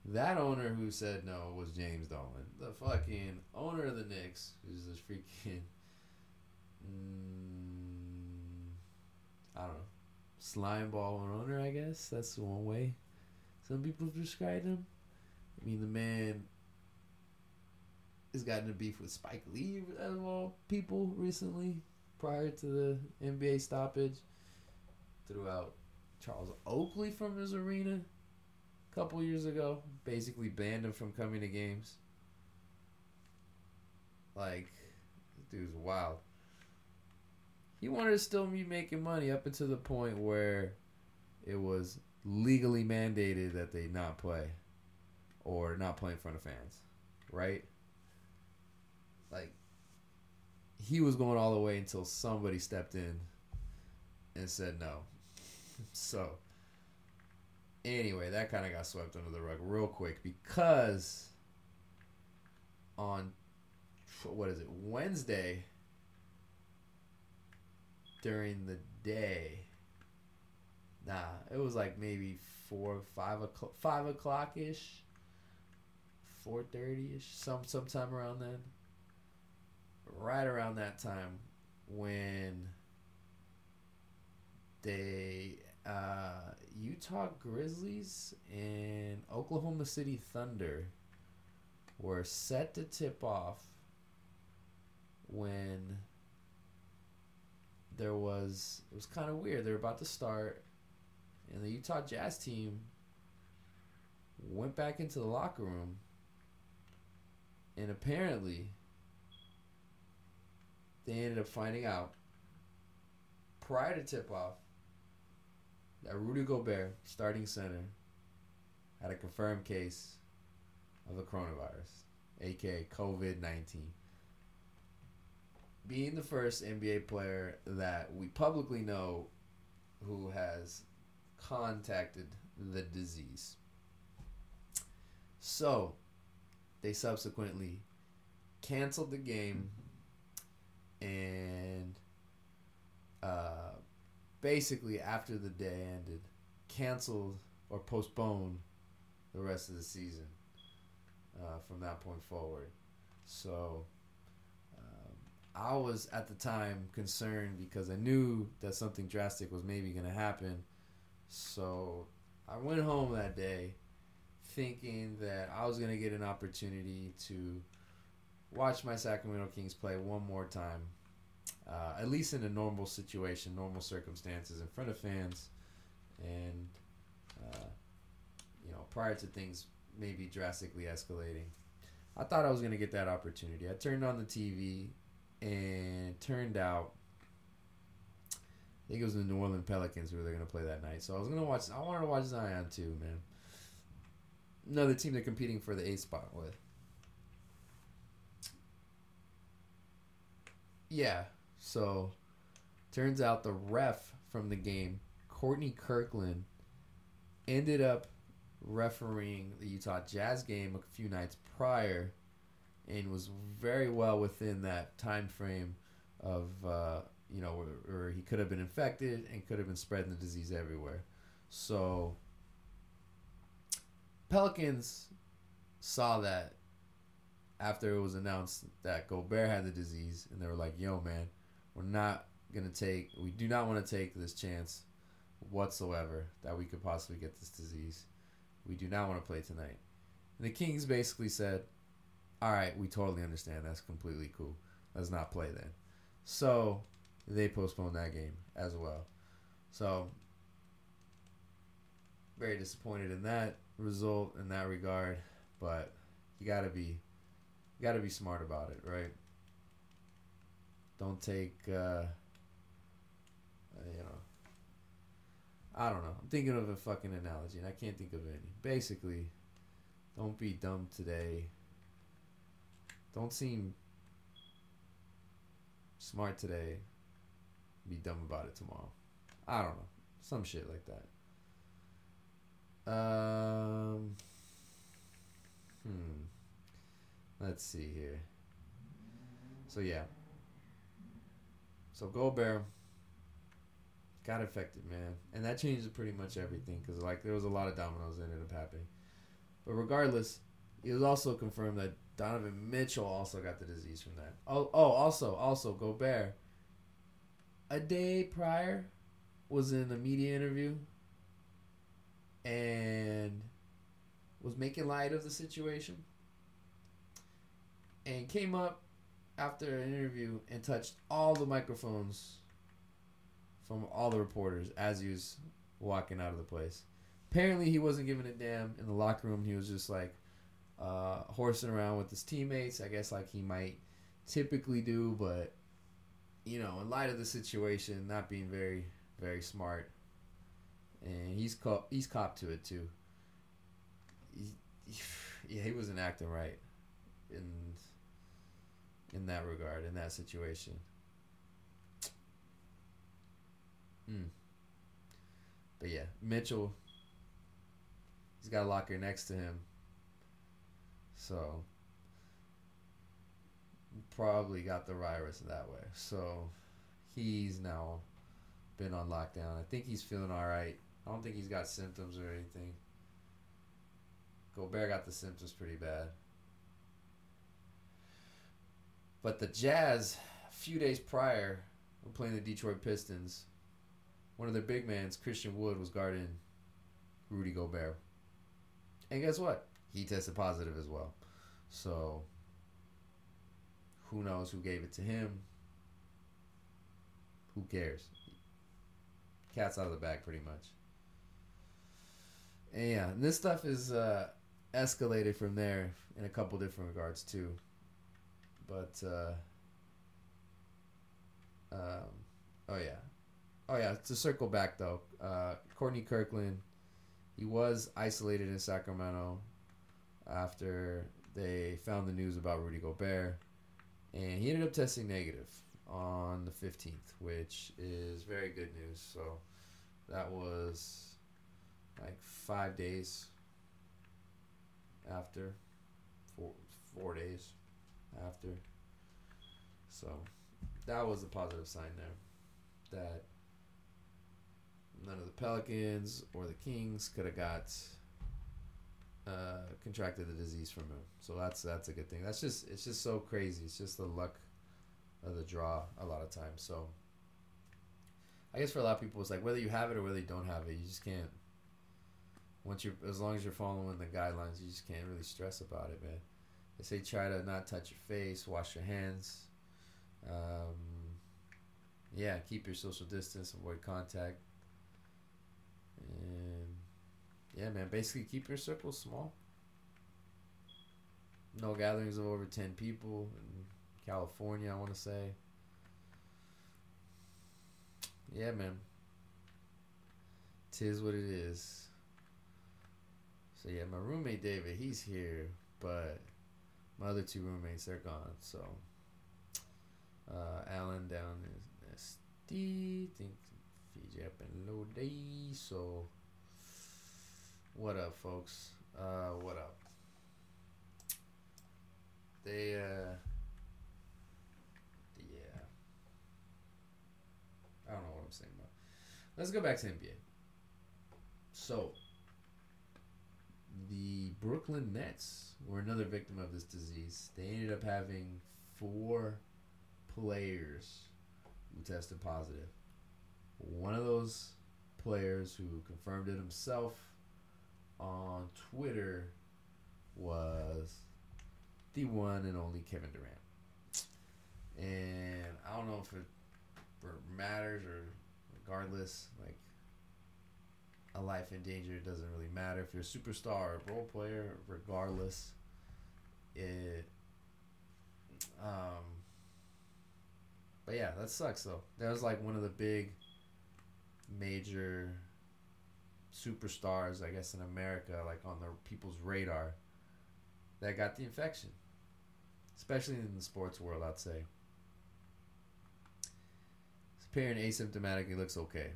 That owner who said no was James Dolan, the fucking owner of the Knicks, who's this freaking, mm, I don't know, slime ball owner. I guess that's one way some people describe him. I mean, the man has gotten a beef with Spike Lee of all people recently, prior to the NBA stoppage. Threw out Charles Oakley from his arena a couple years ago. Basically banned him from coming to games. Like, this dude's wild. He wanted to still be making money up until the point where it was legally mandated that they not play or not play in front of fans, right? Like, he was going all the way until somebody stepped in and said no. So, anyway, that kind of got swept under the rug real quick because on what is it Wednesday during the day. Nah, it was like maybe four, five o'clock, five o'clock ish, four thirty ish, some sometime around then. Right around that time, when they uh, Utah Grizzlies and Oklahoma City Thunder were set to tip off when there was it was kind of weird. They were about to start, and the Utah Jazz team went back into the locker room, and apparently they ended up finding out prior to tip off that Rudy Gobert, starting center, had a confirmed case of the coronavirus, aka COVID 19. Being the first NBA player that we publicly know who has contacted the disease. So, they subsequently canceled the game and uh, basically after the day ended, canceled or postponed the rest of the season uh, from that point forward. So um, I was at the time concerned because I knew that something drastic was maybe going to happen. So I went home that day thinking that I was going to get an opportunity to watch my Sacramento Kings play one more time uh, at least in a normal situation, normal circumstances, in front of fans, and uh, you know, prior to things maybe drastically escalating. I thought I was gonna get that opportunity. I turned on the TV, and turned out, I think it was the New Orleans Pelicans who were gonna play that night. So I was gonna watch. I wanted to watch Zion too, man. Another team they're competing for the eighth spot with. Yeah, so, turns out the ref from the game, Courtney Kirkland, ended up refereeing the Utah Jazz game a few nights prior, and was very well within that time frame of uh, you know where, where he could have been infected and could have been spreading the disease everywhere. So, Pelicans saw that after it was announced that Gobert had the disease, and they were like, "Yo, man." We're not gonna take. We do not want to take this chance whatsoever that we could possibly get this disease. We do not want to play tonight. And the Kings basically said, "All right, we totally understand. That's completely cool. Let's not play then." So they postponed that game as well. So very disappointed in that result in that regard, but you gotta be you gotta be smart about it, right? Don't take uh, you know I don't know. I'm thinking of a fucking analogy and I can't think of any. Basically, don't be dumb today. Don't seem smart today. Be dumb about it tomorrow. I don't know. Some shit like that. Um. Hmm. Let's see here. So yeah. So Gobert got affected, man, and that changed pretty much everything because like there was a lot of dominoes that ended up happening. But regardless, it was also confirmed that Donovan Mitchell also got the disease from that. Oh, oh, also, also Gobert. A day prior, was in a media interview and was making light of the situation and came up after an interview and touched all the microphones from all the reporters as he was walking out of the place. Apparently, he wasn't giving a damn in the locker room. He was just like uh, horsing around with his teammates. I guess like he might typically do, but you know, in light of the situation, not being very very smart, and he's caught he's copped to it too. He, yeah, he wasn't acting right in in that regard in that situation. Hmm. But yeah, Mitchell. He's got a locker next to him. So probably got the virus that way. So he's now been on lockdown. I think he's feeling all right. I don't think he's got symptoms or anything. Gobert got the symptoms pretty bad. But the Jazz, a few days prior, were playing the Detroit Pistons. One of their big men, Christian Wood, was guarding Rudy Gobert. And guess what? He tested positive as well. So, who knows who gave it to him? Who cares? Cat's out of the bag, pretty much. And yeah, and this stuff is uh, escalated from there in a couple different regards too. But uh, um, oh yeah, oh yeah. To circle back though, uh, Courtney Kirkland, he was isolated in Sacramento after they found the news about Rudy Gobert, and he ended up testing negative on the 15th, which is very good news. So that was like five days after, four, four days after. So that was a positive sign there that none of the Pelicans or the Kings could have got uh, contracted the disease from him. So that's that's a good thing. That's just it's just so crazy. It's just the luck of the draw a lot of times. So I guess for a lot of people, it's like whether you have it or whether you don't have it, you just can't. Once you, as long as you're following the guidelines, you just can't really stress about it, man. They say try to not touch your face, wash your hands. Um, yeah, keep your social distance, avoid contact, and yeah, man. Basically, keep your circle small. No gatherings of over ten people in California. I want to say. Yeah, man. Tis what it is. So yeah, my roommate David, he's here, but my other two roommates they're gone. So uh, Alan down in SD, think Fiji up in Lodi. So what up, folks? Uh, what up? They uh, yeah. I don't know what I'm saying about. Let's go back to NBA. So, the Brooklyn Nets were another victim of this disease. They ended up having four players who tested positive. One of those players who confirmed it himself on Twitter was the one and only Kevin Durant. And I don't know if it matters or regardless like a life in danger It doesn't really matter if you're a superstar or a role player regardless it um but yeah that sucks though that was like one of the big major superstars i guess in america like on the people's radar that got the infection especially in the sports world i'd say appearing asymptomatic. He looks okay.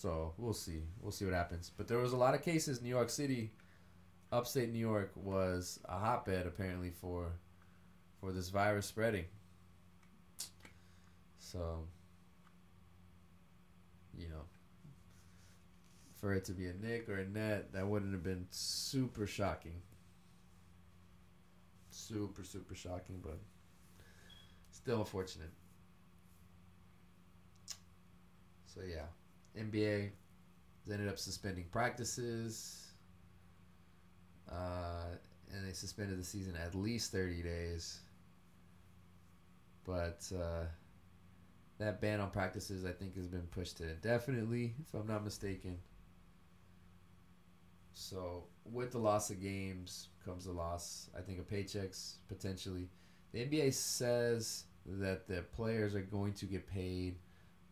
So we'll see. We'll see what happens. But there was a lot of cases. New York City, upstate New York, was a hotbed apparently for for this virus spreading. So you know, for it to be a Knick or a Net, that wouldn't have been super shocking. Super super shocking, but still unfortunate. So yeah, NBA ended up suspending practices, uh, and they suspended the season at least thirty days. But uh, that ban on practices, I think, has been pushed to indefinitely, if I'm not mistaken. So with the loss of games comes the loss, I think, of paychecks potentially. The NBA says that the players are going to get paid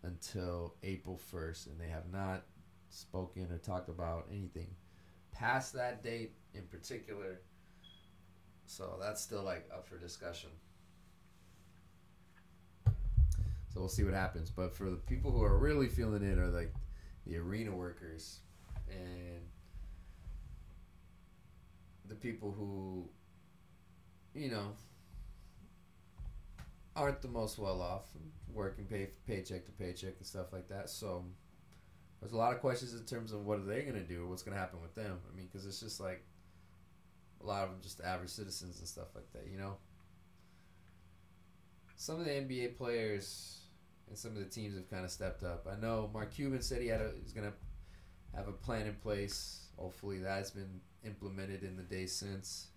until April 1st, and they have not spoken or talked about anything past that date in particular. So that's still like up for discussion. So we'll see what happens. But for the people who are really feeling it are like the arena workers and the people who, you know, aren't the most well off, working pay paycheck to paycheck and stuff like that. So there's a lot of questions in terms of what are they gonna do, what's gonna happen with them. I mean, because it's just like a lot of them just average citizens and stuff like that, you know. Some of the NBA players and some of the teams have kind of stepped up. I know Mark Cuban said he had a, he's gonna have a plan in place. Hopefully, that's been implemented in the days since.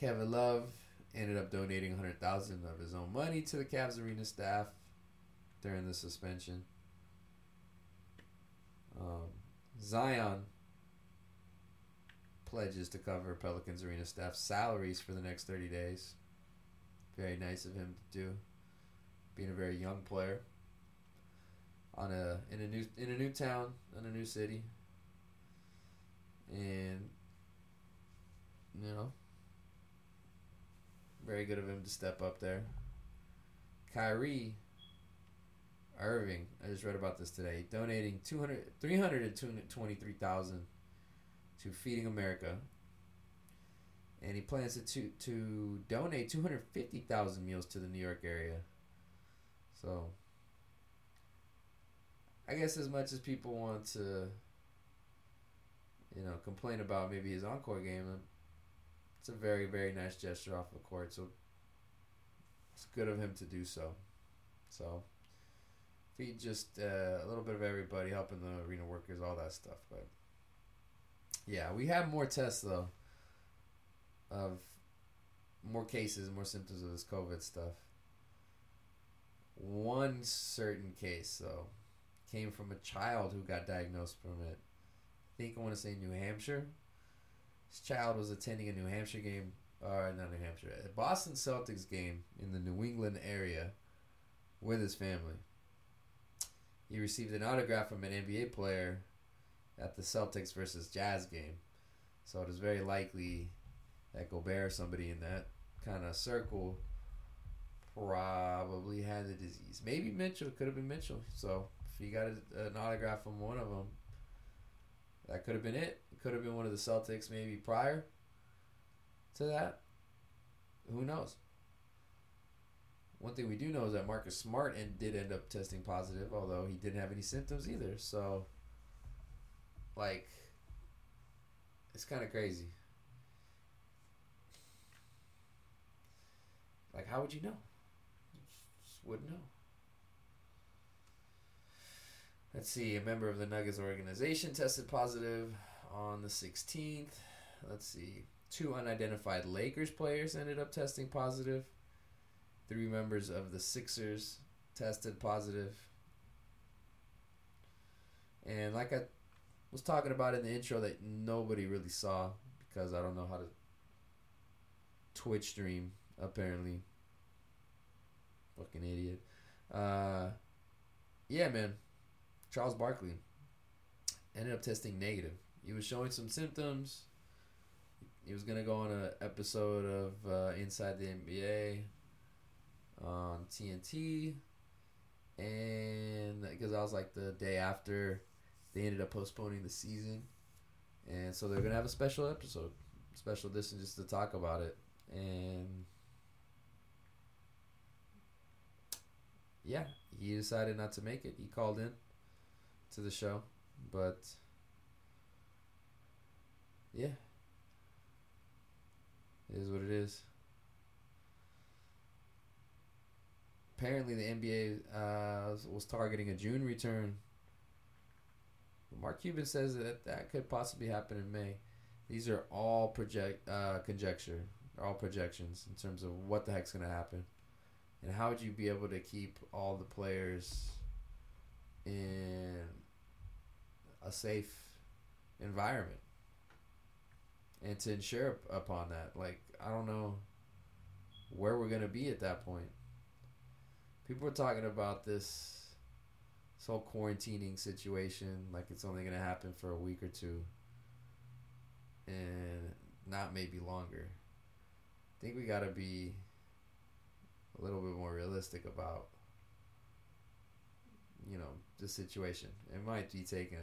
Kevin Love ended up donating 100000 of his own money to the Cavs arena staff during the suspension. Um, Zion pledges to cover Pelicans arena staff salaries for the next 30 days. Very nice of him to do. Being a very young player on a in a new in a new town, in a new city. And you know, very good of him to step up there. Kyrie Irving, I just read about this today, donating 200, 323,000 to Feeding America. And he plans to, to, to donate 250,000 meals to the New York area. So, I guess as much as people want to, you know, complain about maybe his encore game, it's a very very nice gesture off the court. So it's good of him to do so. So feed just uh, a little bit of everybody, helping the arena workers, all that stuff. But yeah, we have more tests though of more cases, more symptoms of this COVID stuff. One certain case though came from a child who got diagnosed from it. I think I want to say New Hampshire. This child was attending a New Hampshire game, or not New Hampshire, a Boston Celtics game in the New England area with his family. He received an autograph from an NBA player at the Celtics versus Jazz game. So it is very likely that Gobert or somebody in that kind of circle probably had the disease. Maybe Mitchell. Could have been Mitchell. So if he got a, an autograph from one of them, that could have been it. It could have been one of the Celtics maybe prior to that. Who knows? One thing we do know is that Marcus Smart and did end up testing positive, although he didn't have any symptoms either. So, like, it's kind of crazy. Like, how would you know? Just wouldn't know. Let's see. A member of the Nuggets organization tested positive on the 16th. Let's see. Two unidentified Lakers players ended up testing positive. three members of the Sixers tested positive. And like I was talking about in the intro, that nobody really saw because I don't know how to Twitch stream, apparently. Fucking idiot. Uh, yeah, man. Charles Barkley ended up testing negative. He was showing some symptoms. He was gonna go on an episode of uh, Inside the NBA on TNT, and because I was like the day after, they ended up postponing the season, and so they're gonna have a special episode, special edition just to talk about it, and yeah, he decided not to make it. He called in to the show, but yeah, it is what it is. Apparently, the NBA uh, was- targeting a June return. Mark Cuban says that that could possibly happen in May. These are all project uh, conjecture, all projections in terms of what the heck's gonna happen, and how would you be able to keep all the players in a safe environment and to ensure upon that. Like I don't know where we're gonna be at that point. People are talking about this this whole quarantining situation, like it's only gonna happen for a week or two, and not maybe longer. I think we gotta be a little bit more realistic about you know the situation. It might be taking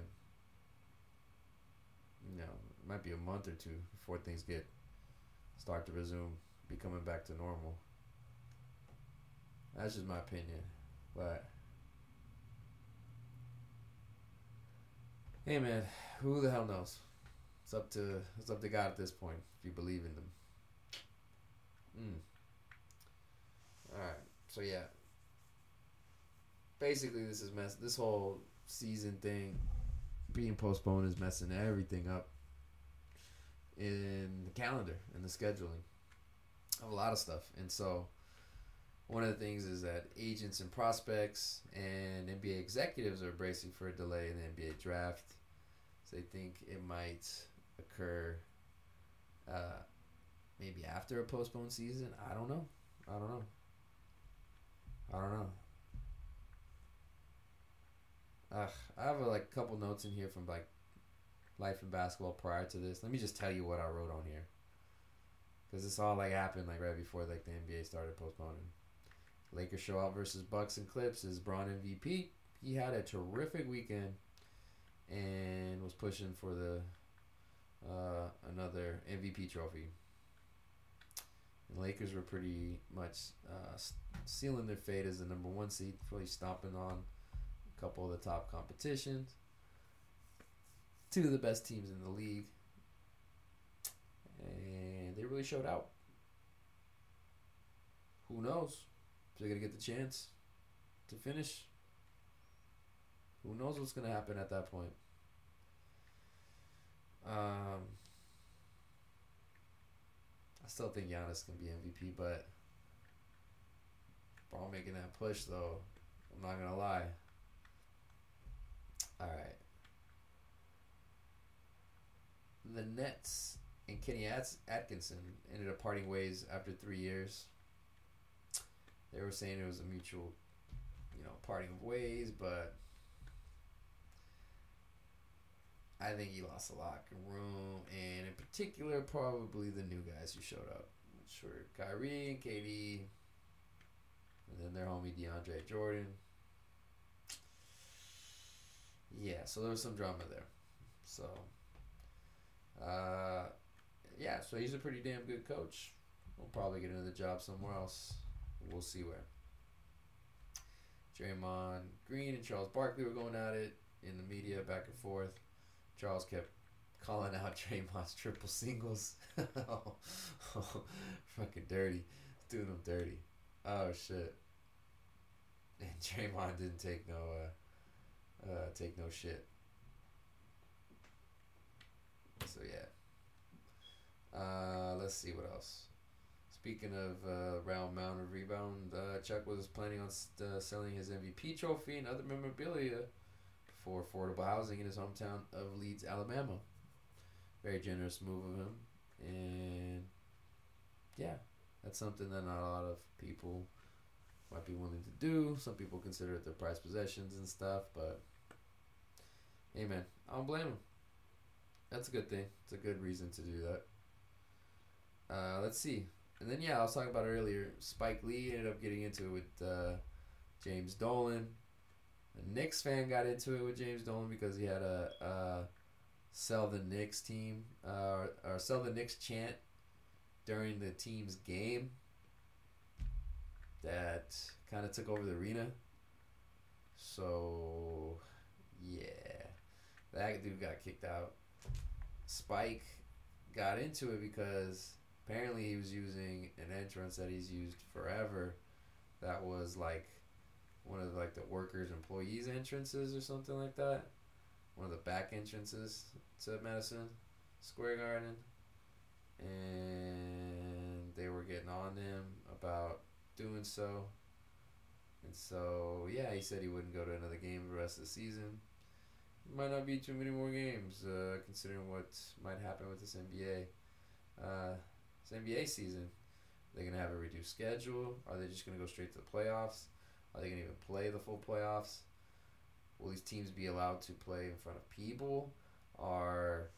you know, it might be a month or two before things get start to resume, be coming back to normal. That's just my opinion, but hey, man, who the hell knows? It's up to it's up to God at this point if you believe in them. Mm. All right, so yeah. Basically, this is mess. This whole season thing being postponed is messing everything up in the calendar and the scheduling of a lot of stuff. And so, one of the things is that agents and prospects and NBA executives are bracing for a delay in the NBA draft. So they think it might occur uh, maybe after a postponed season. I don't know. I don't know. I don't know. Ugh, I have a like couple notes in here from like life in basketball prior to this. Let me just tell you what I wrote on here, because this all like happened like right before like the NBA started postponing. Lakers show out versus Bucks and Clips LeBron MVP. He had a terrific weekend, and was pushing for the uh, another MVP trophy. And Lakers were pretty much uh, sealing their fate as the number one seed, really stomping on a couple of the top competitions. Two of the best teams in the league. And they really showed out. Who knows they're going to get the chance to finish? Who knows what's going to happen at that point? Um, I still think Giannis can be MVP, but Bron making that push, though, I'm not to lie. All right. The Nets and Kenny At- Atkinson ended up parting ways after three years. They were saying it was a mutual, you know, parting of ways, but I think he lost a locker room, and in particular, probably the new guys who showed up, which were Kyrie and KD, and then their homie DeAndre Jordan. Yeah, so there was some drama there. So, uh, yeah, so he's a pretty damn good coach. We'll probably get another job somewhere else. We'll see where. Draymond Green and Charles Barkley were going at it in the media back and forth. Charles kept calling out Draymond's triple singles. oh, fucking dirty. Doing them dirty. Oh, shit. And Draymond didn't take no, uh, uh, take no shit. So, yeah. Uh, let's see what else. Speaking of uh, round mound of rebound, uh, Chuck was planning on uh, selling his MVP trophy and other memorabilia for affordable housing in his hometown of Leeds, Alabama. Very generous move of him, and yeah, that's something that not a lot of people might be willing to do. Some people consider it their prized possessions and stuff, but hey, man, I don't blame them. That's a good thing. It's a good reason to do that. Uh, let's see. And then yeah, I was talking about earlier. Spike Lee ended up getting into it with uh, James Dolan. A Knicks fan got into it with James Dolan because he had a, a sell the Knicks team uh, or sell the Knicks chant during the team's game that kind of took over the arena. So yeah, that dude got kicked out. Spike got into it because apparently he was using an entrance that he's used forever that was like one of like the workers employees entrances or something like that one of the back entrances to madison square garden and they were getting on him about doing so and so yeah he said he wouldn't go to another game the rest of the season might not be too many more games uh, considering what might happen with this nba uh, it's NBA season. Are they gonna have a reduced schedule? Are they just gonna go straight to the playoffs? Are they gonna even play the full playoffs? Will these teams be allowed to play in front of people? Are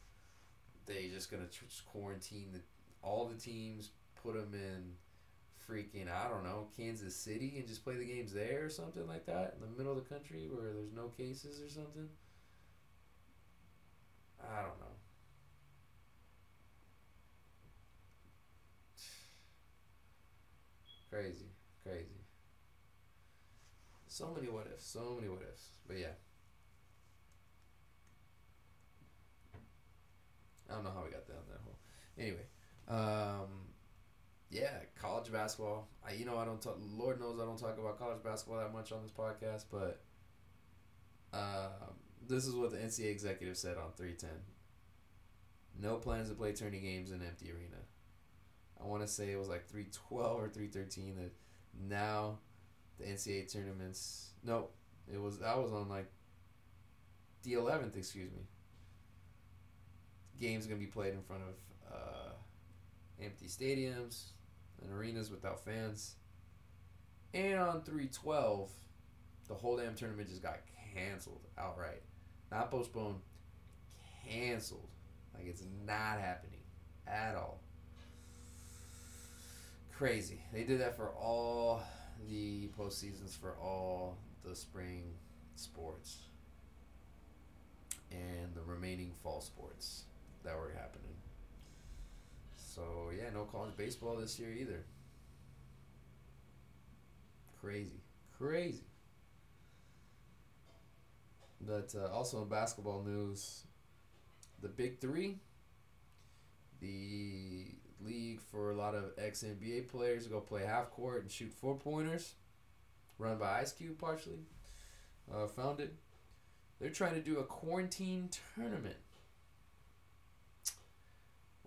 they just gonna quarantine the, all the teams, put them in freaking I don't know Kansas City and just play the games there or something like that in the middle of the country where there's no cases or something? I don't know. Crazy, crazy. So many what ifs, so many what ifs. But yeah. I don't know how we got down that hole. Anyway, um, yeah, college basketball. I, you know, I don't talk. Lord knows I don't talk about college basketball that much on this podcast, but um, this is what the NCAA executive said on three ten. No plans to play tourney games in empty arena. I want to say it was like 312 or 313 that now the NCAA tournaments. No, it was I was on like the 11th, excuse me. Games gonna be played in front of uh, empty stadiums and arenas without fans. And on 312, the whole damn tournament just got canceled outright. Not postponed, canceled. Like it's not happening at all crazy. They did that for all the postseasons for all the spring sports and the remaining fall sports that were happening. So yeah, no college baseball this year either. Crazy, crazy. But uh, also in basketball news, the big three, the league for a lot of ex NBA players to go play half court and shoot four pointers, run by Ice Cube partially, uh, founded. They're trying to do a quarantine tournament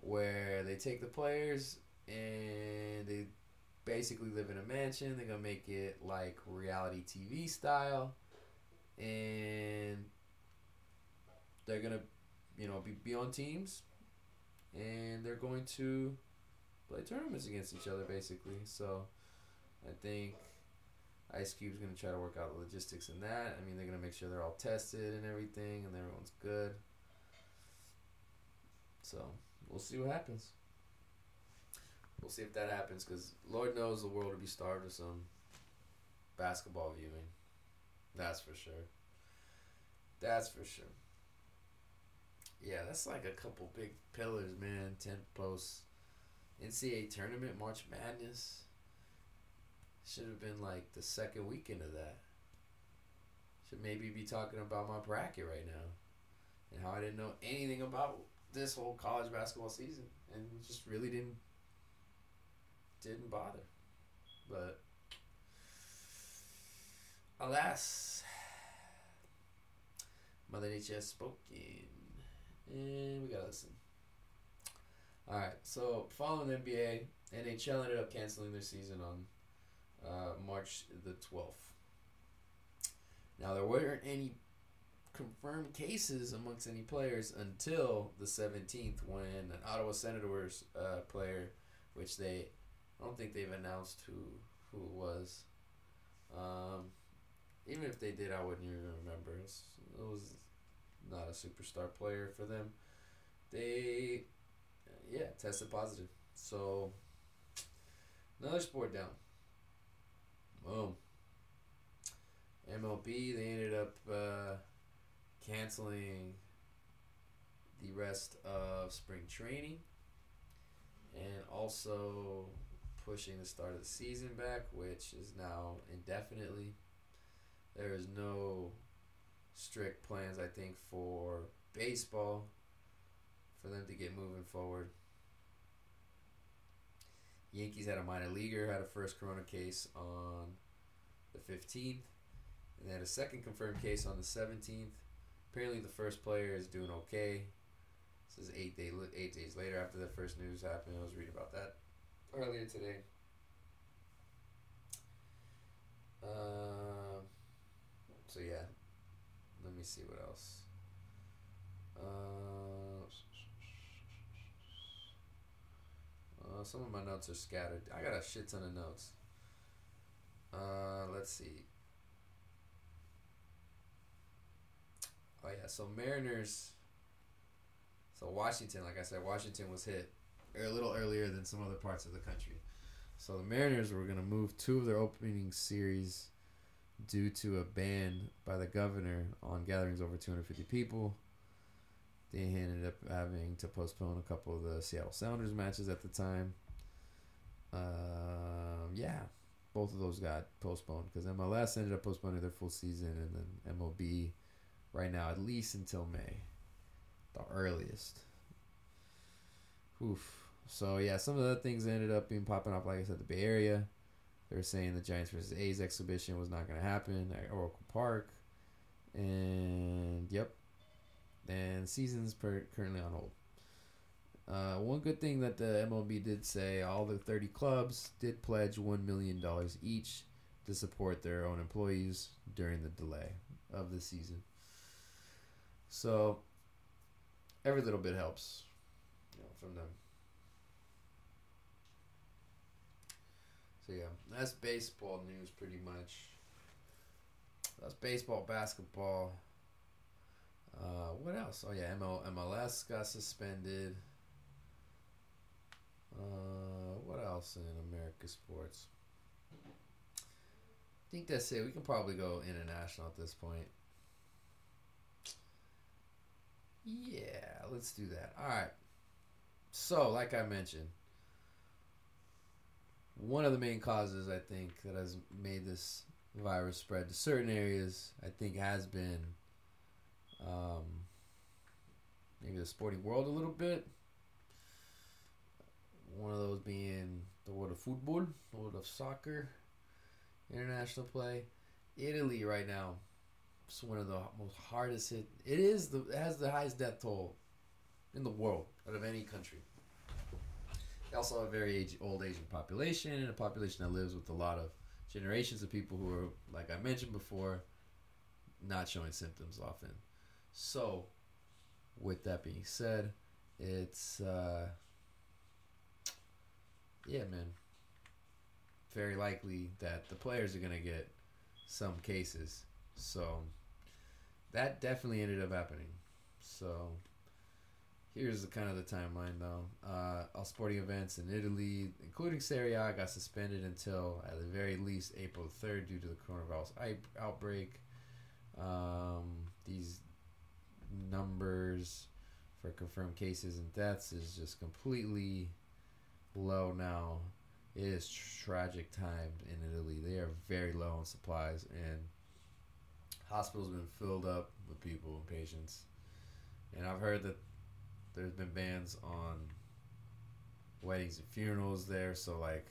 where they take the players and they basically live in a mansion. They're gonna make it like reality TV style, and they're gonna, you know, be, be on teams and they're going to play tournaments against each other basically. So I think Ice Cube's gonna try to work out the logistics in that. I mean, they're gonna make sure they're all tested and everything, and everyone's good. So we'll see what happens. We'll see if that happens, because Lord knows the world will be starved of some basketball viewing. That's for sure. That's for sure. Yeah, that's like a couple big pillars, man. Ten posts, NCAA tournament, March Madness. Should have been like the second weekend of that. Should maybe be talking about my bracket right now, and how I didn't know anything about this whole college basketball season, and just really didn't didn't bother. But alas, Mother Nature has spoken. And we gotta listen. All right. So following the NBA, NHL ended up canceling their season on uh, March the twelfth. Now there weren't any confirmed cases amongst any players until the seventeenth, when an Ottawa Senators uh, player, which they, I don't think they've announced who who it was. Um, even if they did, I wouldn't even remember. It's, it was not a superstar player for them. They, yeah, tested positive. So, another sport down. Boom. MLB, they ended up uh, canceling the rest of spring training and also pushing the start of the season back, which is now indefinitely. There is no strict plans, I think, for baseball for them to get moving forward. Yankees had a minor leaguer had a first corona case on the 15th, and they had a second confirmed case on the 17th. Apparently, the first player is doing okay. This is eight day eight days later after the first news happened. I was reading about that earlier today. Um. So yeah, let me see what else. Uh, uh, some of my notes are scattered. I got a shit ton of notes. Uh, let's see. Oh yeah, so Mariners. So Washington, like I said, Washington was hit a little earlier than some other parts of the country. So the Mariners were gonna move two of their opening series due to a ban by the governor on gatherings over 250 people. They ended up having to postpone a couple of the Seattle Sounders matches at the time. Um, yeah, both of those got postponed because MLS ended up postponing their full season, and then MLB right now at least until May, the earliest. Oof. So yeah, some of the things ended up being popping up, like I said, the Bay Area. They were saying the Giants versus A's exhibition was not going to happen at Oracle Park, and yep, and season's per- currently on hold. Uh, one good thing that the MLB did say, all the 30 clubs did pledge $1 million each to support their own employees during the delay of the season. So, every little bit helps you know, from them. So, yeah, that's baseball news pretty much. That's baseball, basketball. Uh, what else? Oh yeah, ML, MLS got suspended. Uh, what else in America sports? I think that's it. We can probably go international at this point. Yeah, let's do that. All right. So, like I mentioned, one of the main causes I think that has made this virus spread to certain areas, I think, has been um, maybe the sporting world a little bit. One of those being the world of football, the world of soccer, international play. Italy right now, it's one of the most hardest hit. It is the it has the highest death toll in the world out of any country. They also have a very age, old Asian population and a population that lives with a lot of generations of people who are, like I mentioned before, not showing symptoms often. So, with that being said, it's uh, yeah, man. Very likely that the players are gonna get some cases. So that definitely ended up happening. So here's the kind of the timeline though. Uh, all sporting events in Italy, including Serie A, got suspended until at the very least April 3rd due to the coronavirus outbreak. Um, these numbers for confirmed cases and deaths is just completely low now. It is tragic time in Italy. They are very low on supplies, and hospitals have been filled up with people and patients. And I've heard that there's been bans on weddings and funerals there, so like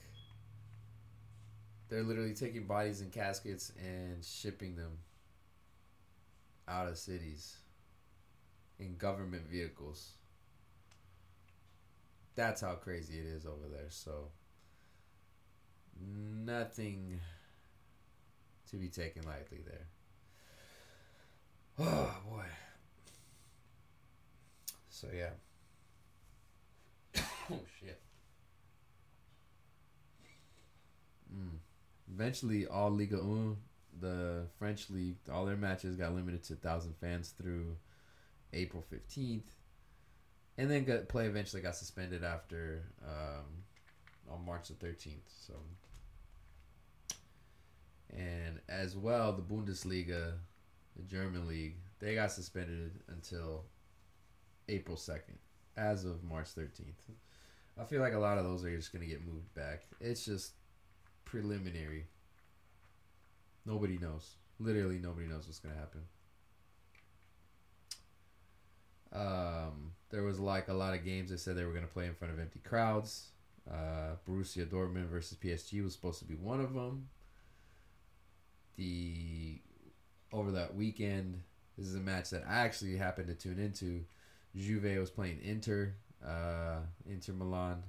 they're literally taking bodies in caskets and shipping them out of cities in government vehicles. that's how crazy it is over there. So nothing to be taken lightly there. Oh boy. So yeah. oh shit. Mm. Eventually, all Liga 1, the French league, all their matches got limited to 1,000 fans through April 15th. And then got, play eventually got suspended after um, on March the 13th. So, and as well, the Bundesliga, the German league, they got suspended until April 2nd, as of March 13th. I feel like a lot of those are just going to get moved back. It's just preliminary. Nobody knows. Literally, nobody knows what's going to happen. Um, there was like a lot of games they said they were going to play in front of empty crowds. Uh, Borussia Dortmund versus PSG was supposed to be one of them. The over that weekend, this is a match that I actually happened to tune into. Juve was playing Inter, uh, Inter Milan,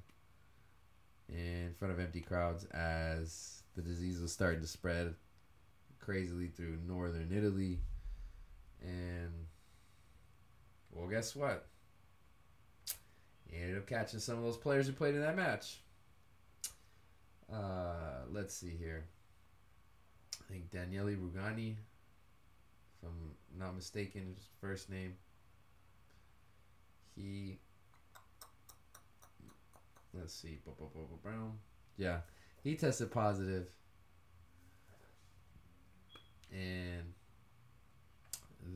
in front of empty crowds as the disease was starting to spread crazily through northern Italy. And, well, guess what? He ended up catching some of those players who played in that match. Uh, let's see here. I think Daniele Rugani, if I'm not mistaken, his first name. He let's see, Brown. Yeah, he tested positive, and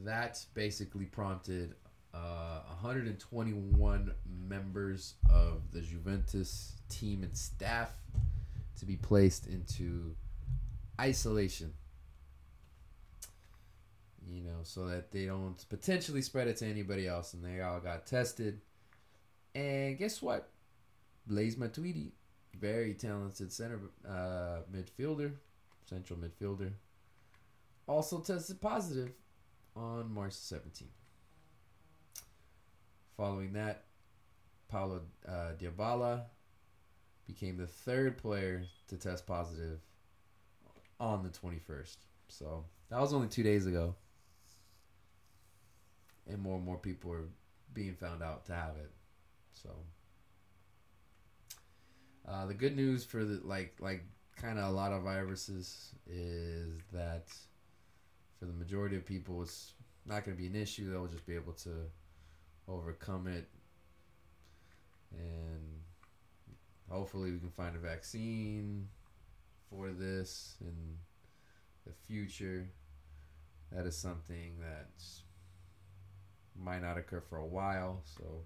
that basically prompted uh, 121 members of the Juventus team and staff to be placed into isolation. You know, so that they don't potentially spread it to anybody else, and they all got tested. And guess what? Blaise Matuidi, very talented center uh, midfielder, central midfielder, also tested positive on March 17th. Following that, Paulo uh, Dybala became the third player to test positive on the 21st. So that was only two days ago. And more and more people are being found out to have it. So uh, the good news for the like like kind of a lot of viruses is that for the majority of people it's not going to be an issue. They'll just be able to overcome it and hopefully we can find a vaccine for this in the future. That is something that might not occur for a while, so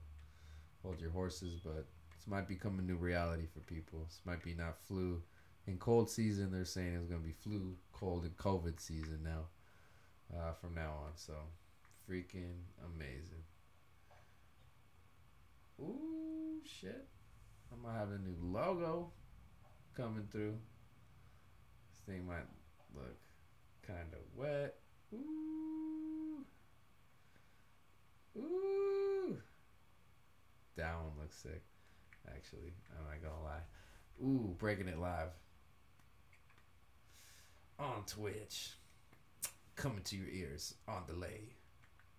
hold your horses, but this might become a new reality for people. This might be not flu. In cold season, they're saying it's going to be flu, cold, and COVID season now, uh, from now on. So, freaking amazing. Ooh, shit. I might have a new logo coming through. This thing might look kind of wet. Ooh. Ooh. That one looks sick. Actually, I'm not gonna lie. Ooh, breaking it live on Twitch, coming to your ears on delay,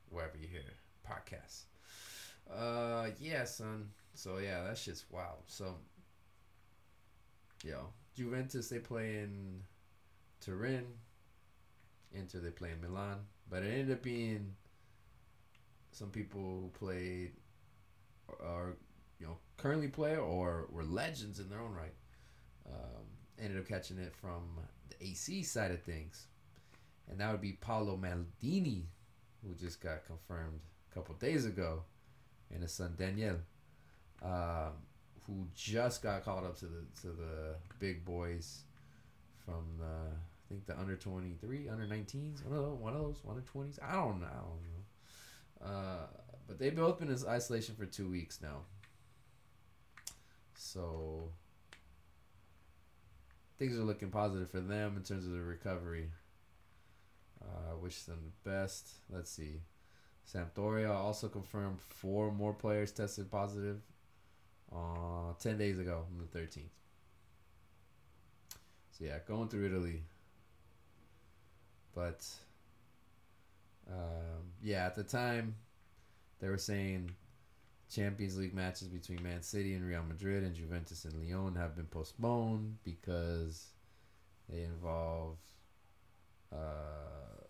wherever you hear podcasts. Uh, yeah, son. So yeah, that shit's wild. So, yo, Juventus they play in Turin. Inter they play in Milan, but it ended up being some people who played or you know currently play or were legends in their own right. Um, ended up catching it from the AC side of things, and that would be Paolo Maldini, who just got confirmed a couple days ago, and his son Daniel, um, who just got called up to the to the big boys from the I think the under twenty three, under 19s, one of those, one of those, under twenties. I don't know. I don't know. Uh, but they've both been in isolation for two weeks now. So things are looking positive for them in terms of the recovery. Uh, wish them the best. Let's see. Sampdoria also confirmed four more players tested positive uh, 10 days ago on the 13th. So yeah, going through Italy. But um, yeah, at the time they were saying Champions League matches between Man City and Real Madrid and Juventus and Lyon have been postponed because they involve uh,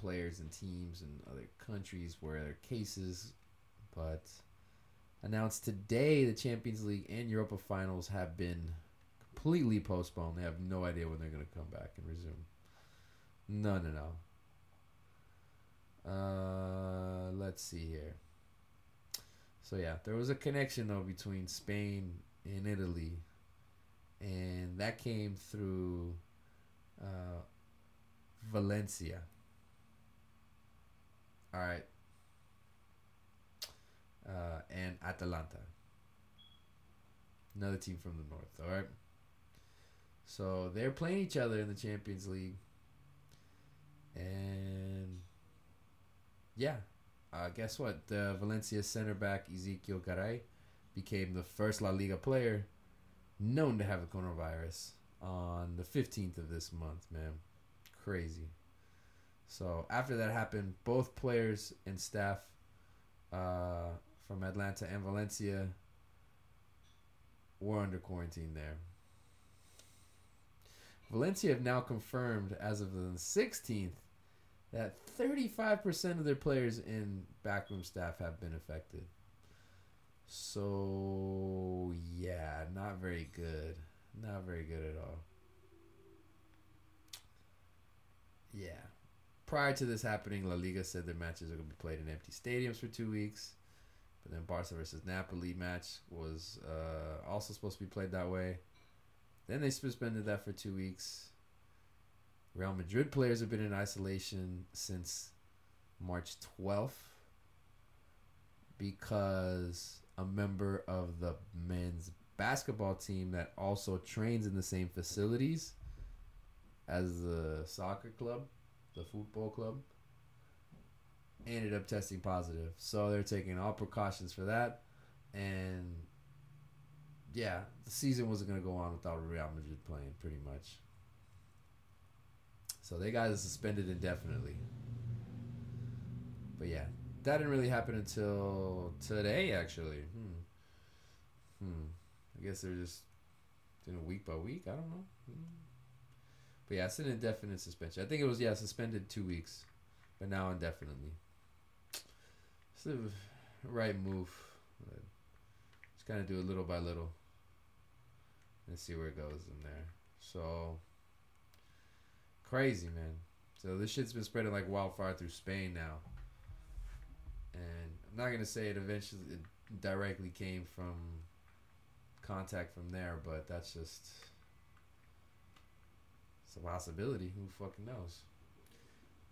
players and teams in other countries where there are cases. But announced today the Champions League and Europa finals have been completely postponed. They have no idea when they're going to come back and resume. No, no, no. Uh, let's see here. So yeah, there was a connection though between Spain and Italy, and that came through uh, Valencia. All right, uh, and Atalanta, another team from the north. All right, so they're playing each other in the Champions League, and yeah, uh, guess what? The Valencia center back Ezequiel Garay became the first La Liga player known to have the coronavirus on the 15th of this month, man. Crazy. So after that happened, both players and staff uh, from Atalanta and Valencia were under quarantine there. Valencia have now confirmed as of the 16th that 35% of their players and backroom staff have been affected. So, yeah, not very good. Not very good at all. Yeah. Prior to this happening, La Liga said their matches are going to be played in empty stadiums for two weeks. But then Barca versus Napoli match was uh, also supposed to be played that way. Then they suspended that for two weeks. Real Madrid players have been in isolation since March 12th because a member of the men's basketball team that also trains in the same facilities as the soccer club, the football club, ended up testing positive. So they're taking all precautions for that. And yeah, the season wasn't going to go on without Real Madrid playing, pretty much. So they got suspended indefinitely. But yeah, that didn't really happen until today, actually. Hmm. Hmm. I guess they're just doing a week by week. I don't know. Hmm. But yeah, it's an indefinite suspension. I think it was yeah suspended two weeks, but now indefinitely. It's the right move. Just kind of do it little by little, and see where it goes in there. So crazy, man. So this shit's been spreading like wildfire through Spain now. And I'm not gonna say it eventually it directly came from contact from there, but that's just it's a possibility. Who fucking knows?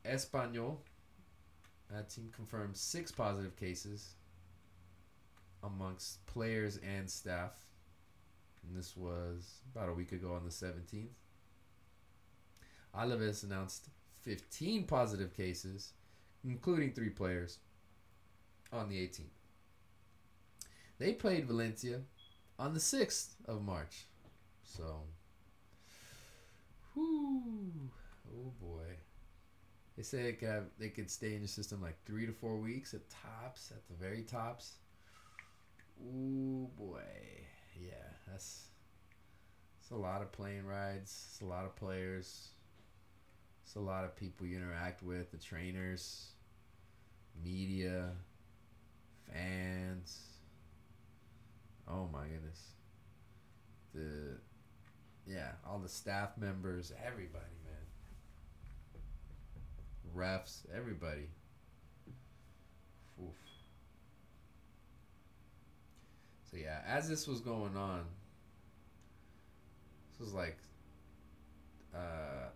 Espanyol. that team confirmed six positive cases amongst players and staff. And this was about a week ago on the 17th. Alaves announced 15 positive cases, including three players, on the 18th. They played Valencia on the 6th of March. So, whoo, oh boy. They say they could, have, they could stay in the system like three to four weeks at tops, at the very tops. Ooh boy, yeah, that's it's a lot of plane rides. It's a lot of players. It's a lot of people you interact with, the trainers, media, fans. Oh my goodness. The yeah, all the staff members, everybody, man. Refs, everybody. Oof. So yeah, as this was going on, this was like uh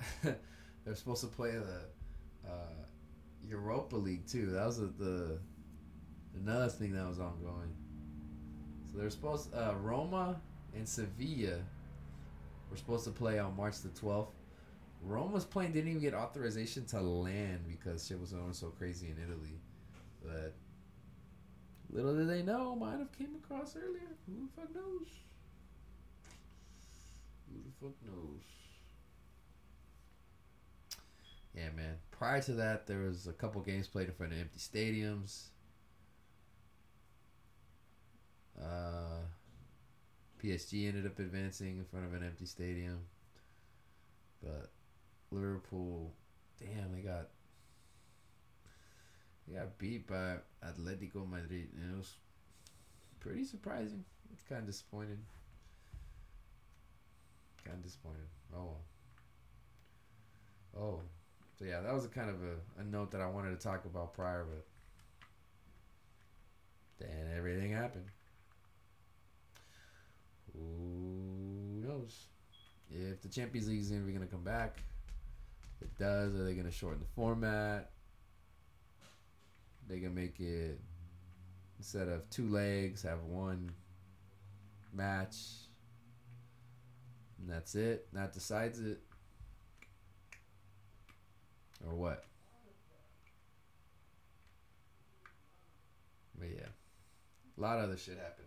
they're supposed to play the uh, Europa League too. That was a, the another thing that was ongoing. So they're supposed uh, Roma and Sevilla were supposed to play on March the twelfth. Roma's plane didn't even get authorization to land because shit was going so crazy in Italy. But Little did they know, might have came across earlier. Who the fuck knows? Who the fuck knows? Yeah, man. Prior to that, there was a couple games played in front of empty stadiums. Uh, PSG ended up advancing in front of an empty stadium, but Liverpool, damn, they got they got beat by Atletico Madrid, and it was pretty surprising. It's kind of disappointing. Kind of disappointed. Oh. Oh. So yeah, that was a kind of a, a note that I wanted to talk about prior, but then everything happened. Who knows? If the Champions League is ever going to come back, if it does, are they going to shorten the format? They can make it instead of two legs, have one match, and that's it. That decides it, or what? But yeah, a lot of other shit happened.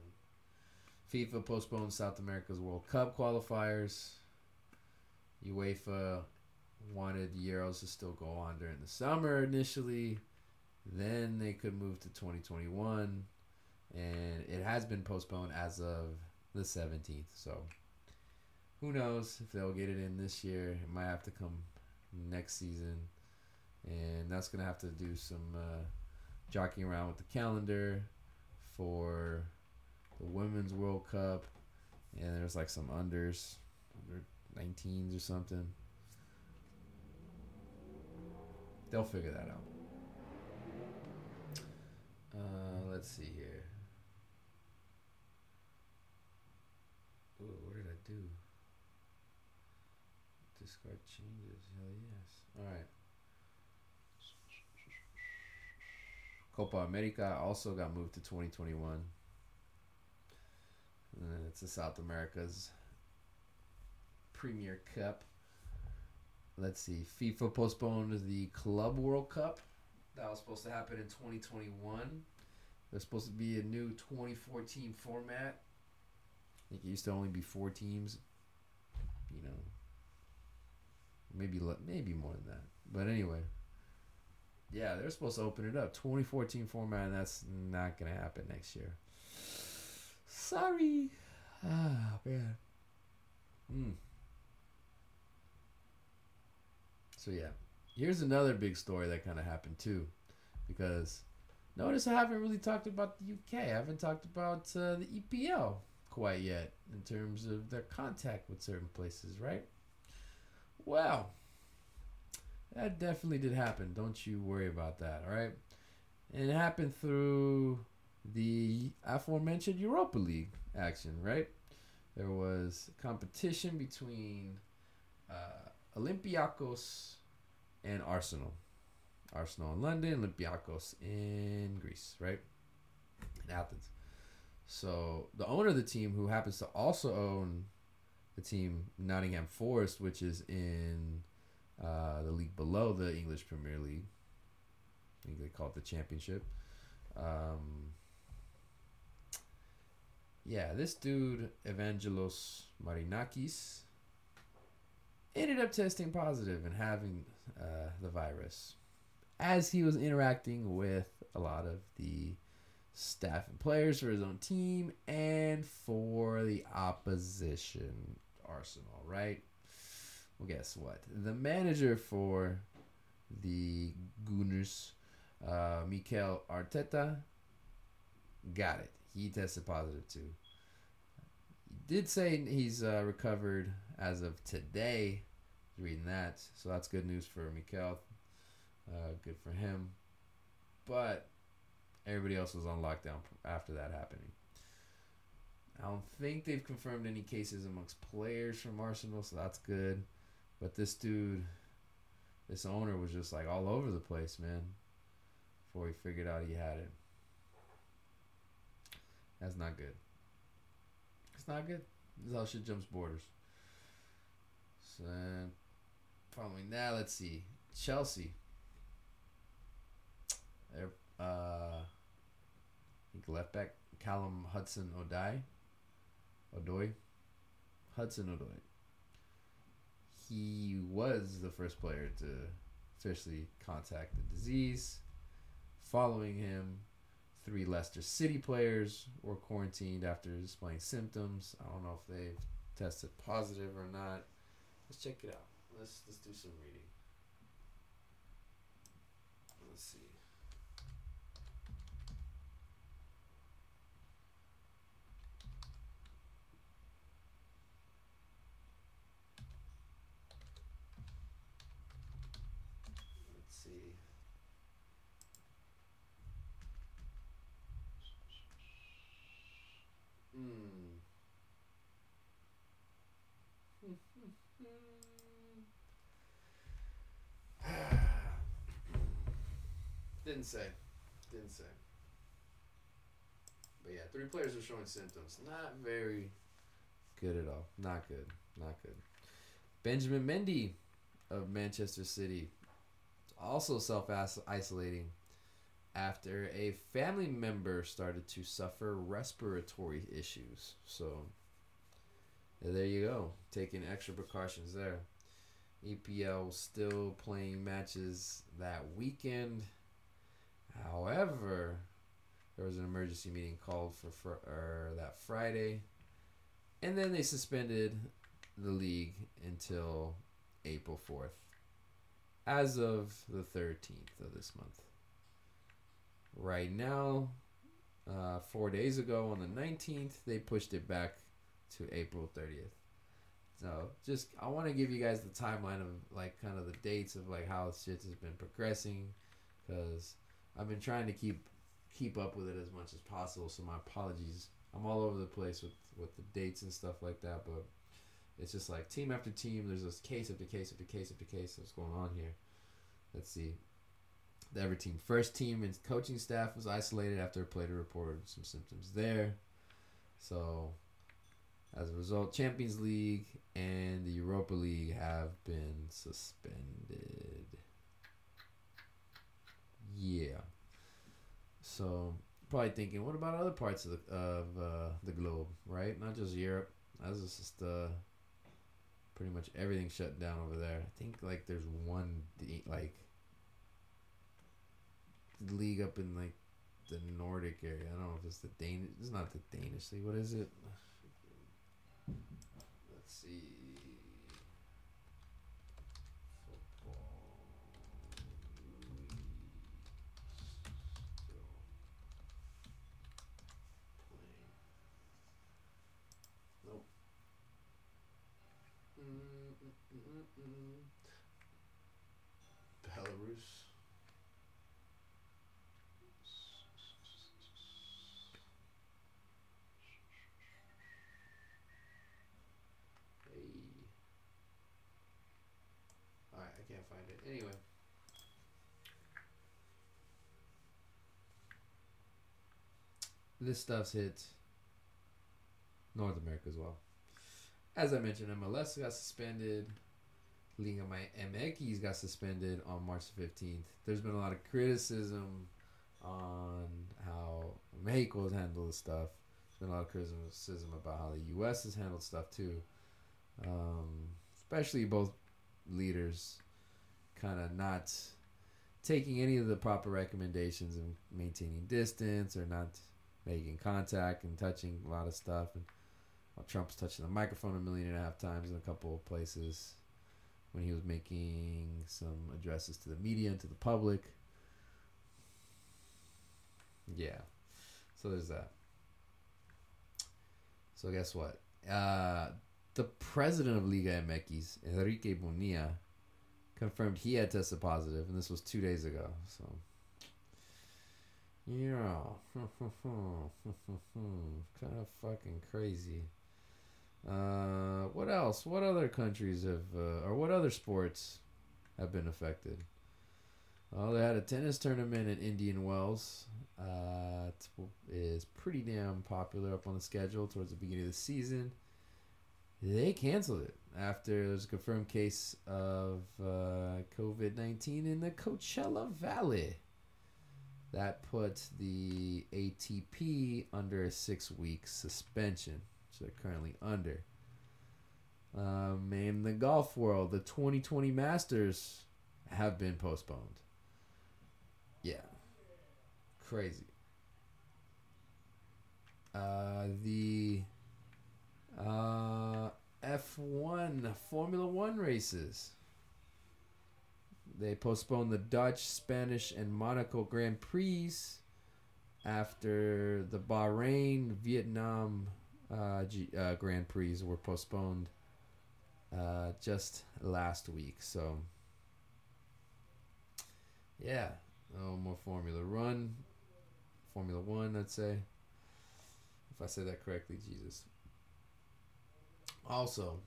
FIFA postponed South America's World Cup qualifiers. UEFA wanted the Euros to still go on during the summer initially. Then they could move to 2021. And it has been postponed as of the 17th. So who knows if they'll get it in this year. It might have to come next season. And that's to have to do some uh, jockeying around with the calendar for the Women's World Cup. And there's like some unders, under 19s or something. They'll figure that out. Uh, let's see here. Ooh, what did I do? Discard changes. Hell yes. All right. Copa America also got moved to 2021. And it's the South America's Premier Cup. Let's see. FIFA postponed the Club World Cup. That was supposed to happen in 2021. There's supposed to be a new 2014 format. I think it used to only be four teams. You know, maybe maybe more than that. But anyway, yeah, they're supposed to open it up 2014 format, and that's not gonna happen next year. Sorry. Ah man. Hmm. So yeah, here's another big story that kind of happened too, because notice I haven't really talked about the UK. I haven't talked about uh, the EPL quite yet in terms of their contact with certain places, right? Well, that definitely did happen. Don't you worry about that, all right? And it happened through the aforementioned Europa League action, right? There was competition between uh, Olympiacos and Arsenal. Arsenal in London, Olympiacos in Greece, right? In Athens. So the owner of the team, who happens to also own the team Nottingham Forest, which is in uh, the league below the English Premier League, I think they call it the Championship. Um, yeah, this dude Evangelos Marinakis ended up testing positive and having uh, the virus as he was interacting with a lot of the staff and players for his own team and for the opposition Arsenal, right? Well, guess what? The manager for the Gunners, uh, Mikel Arteta, got it. He tested positive too. He did say he's uh, recovered as of today. Reading that, so that's good news for Mikel. Uh, good for him. But everybody else was on lockdown after that happening. I don't think they've confirmed any cases amongst players from Arsenal, so that's good. But this dude, this owner was just like all over the place, man. Before he figured out he had it. That's not good. It's not good. This is how shit jumps borders. So, following that, let's see. Chelsea. They're, uh, think left back Callum Hudson Odoi. Odoi. Hudson Odoi. He was the first player to officially contact the disease. Following him, three Leicester City players were quarantined after displaying symptoms. I don't know if they've tested positive or not. Let's check it out. Let's let's do some reading. Let's see. Let's see. Hmm. Didn't say. Didn't say. But yeah, three players are showing symptoms. Not very good at all. Not good. Not good. Benjamin Mendy of Manchester City also self isolating after a family member started to suffer respiratory issues. So there you go. Taking extra precautions there. EPL still playing matches that weekend. However, there was an emergency meeting called for er, that Friday, and then they suspended the league until April fourth, as of the thirteenth of this month. Right now, uh, four days ago on the nineteenth, they pushed it back to April thirtieth. So just I want to give you guys the timeline of like kind of the dates of like how shit has been progressing, because I've been trying to keep keep up with it as much as possible. So my apologies. I'm all over the place with with the dates and stuff like that, but it's just like team after team. There's this case after case after case after case. What's going on here? Let's see. The Every team, first team and coaching staff was isolated after a player reported some symptoms there. So, as a result, Champions League and the Europa League have been suspended. Yeah. So probably thinking, what about other parts of the of uh, the globe, right? Not just Europe. That's just uh, pretty much everything shut down over there. I think like there's one like league up in like the Nordic area. I don't know if it's the Danish. It's not the Danish league. What is it? Let's see. Football. Still playing. Nope. Mm, mm, mm, mm, mm. Belarus. Hey. I can't find it. Anyway. This stuff's hit North America as well. As I mentioned, MLS got suspended. Liga MX got suspended on March 15th. There's been a lot of criticism on how Mexico has handled stuff. There's been a lot of criticism about how the U.S. has handled stuff too. Um, especially both leaders kind of not taking any of the proper recommendations and maintaining distance or not making contact and touching a lot of stuff. And well, Trump's touching the microphone a million and a half times in a couple of places when he was making some addresses to the media and to the public. Yeah. So there's that. So guess what? Uh, the president of Liga MX, Enrique Bonilla, confirmed he had tested positive, and this was two days ago. So, yeah, kind of fucking crazy. Uh, what else? What other countries have, uh, or what other sports have been affected? Well, they had a tennis tournament in Indian Wells. Uh, is pretty damn popular up on the schedule towards the beginning of the season. They canceled it after there's a confirmed case of uh, COVID 19 in the Coachella Valley. That puts the ATP under a six week suspension. They're currently under. Um, in the golf world, the 2020 Masters have been postponed. Yeah. Crazy. Uh, the uh, F1 Formula One races. They postponed the Dutch, Spanish, and Monaco Grand Prix after the Bahrain, Vietnam uh, G- uh, Grand Prix were postponed uh, just last week. So, yeah, no more Formula Run, Formula One, I'd say. If I say that correctly, Jesus. Also,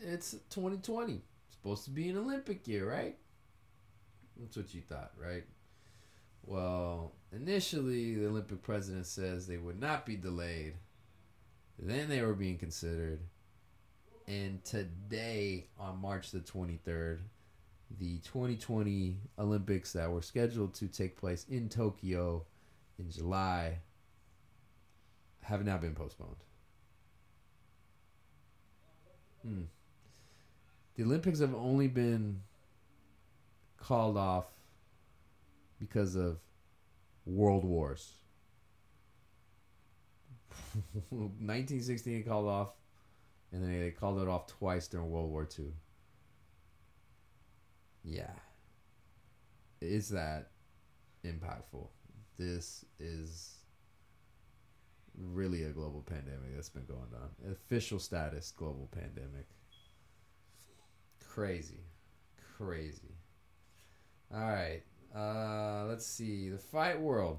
it's 2020. Supposed to be an Olympic year, right? That's what you thought, right? Well, initially, the Olympic president says they would not be delayed. Then they were being considered. And today, on March the 23rd, the 2020 Olympics that were scheduled to take place in Tokyo in July have now been postponed. Hmm. The Olympics have only been called off because of world wars. 1916 called off, and then they called it off twice during World War II. Yeah. Is that impactful? This is really a global pandemic that's been going on. Official status global pandemic. Crazy. Crazy. All right. Uh, let's see. The fight world.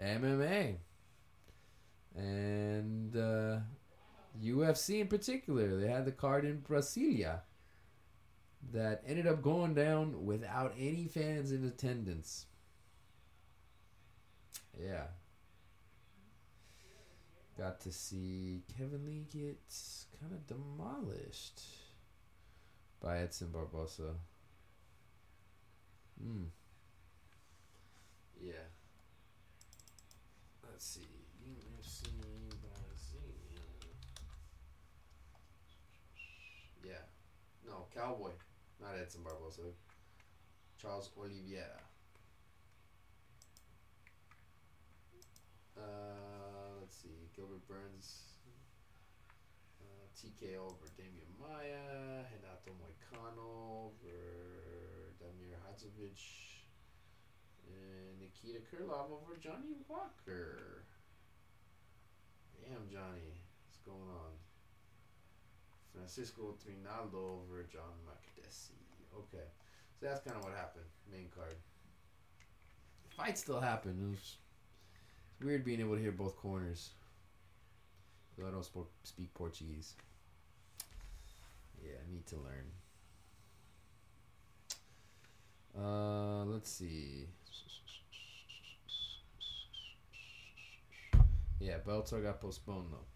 MMA. And uh, UFC in particular. They had the card in Brasilia that ended up going down without any fans in attendance. Yeah. Got to see Kevin Lee get kind of demolished by Edson Barbosa. Hmm. Yeah. Let's see. Yeah. No, Cowboy. Not Edson Barbosa. Charles Oliveira. Uh, let's see. Gilbert Burns. Uh, TKO over Demian Maia. Renato Moicano over And Nikita Krylov over Johnny Walker. Damn, Johnny. What's going on? Francisco Trinaldo over John Makdessi. Okay. So that's kind of what happened. Main card. Fight still happened. It was it's weird being able to hear both corners. I don't speak Portuguese. Yeah, I need to learn. Uh, let's see. Yeah, Bellator got postponed though.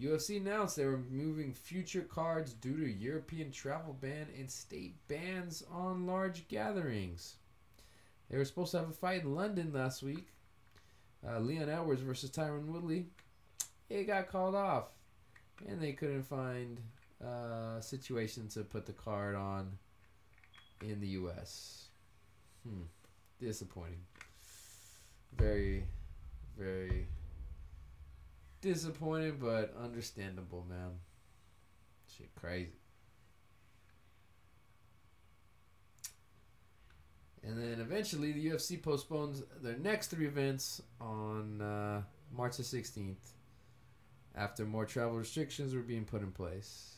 UFC announced they were moving future cards due to European travel ban and state bans on large gatherings. They were supposed to have a fight in London last week. Uh, Leon Edwards versus Tyron Woodley. It got called off, and they couldn't find uh, a situation to put the card on in the U.S. Hmm, disappointing. Very, very disappointed, but understandable, man. Shit, crazy. And then eventually, the UFC postpones their next three events on uh, March the 16th after more travel restrictions were being put in place.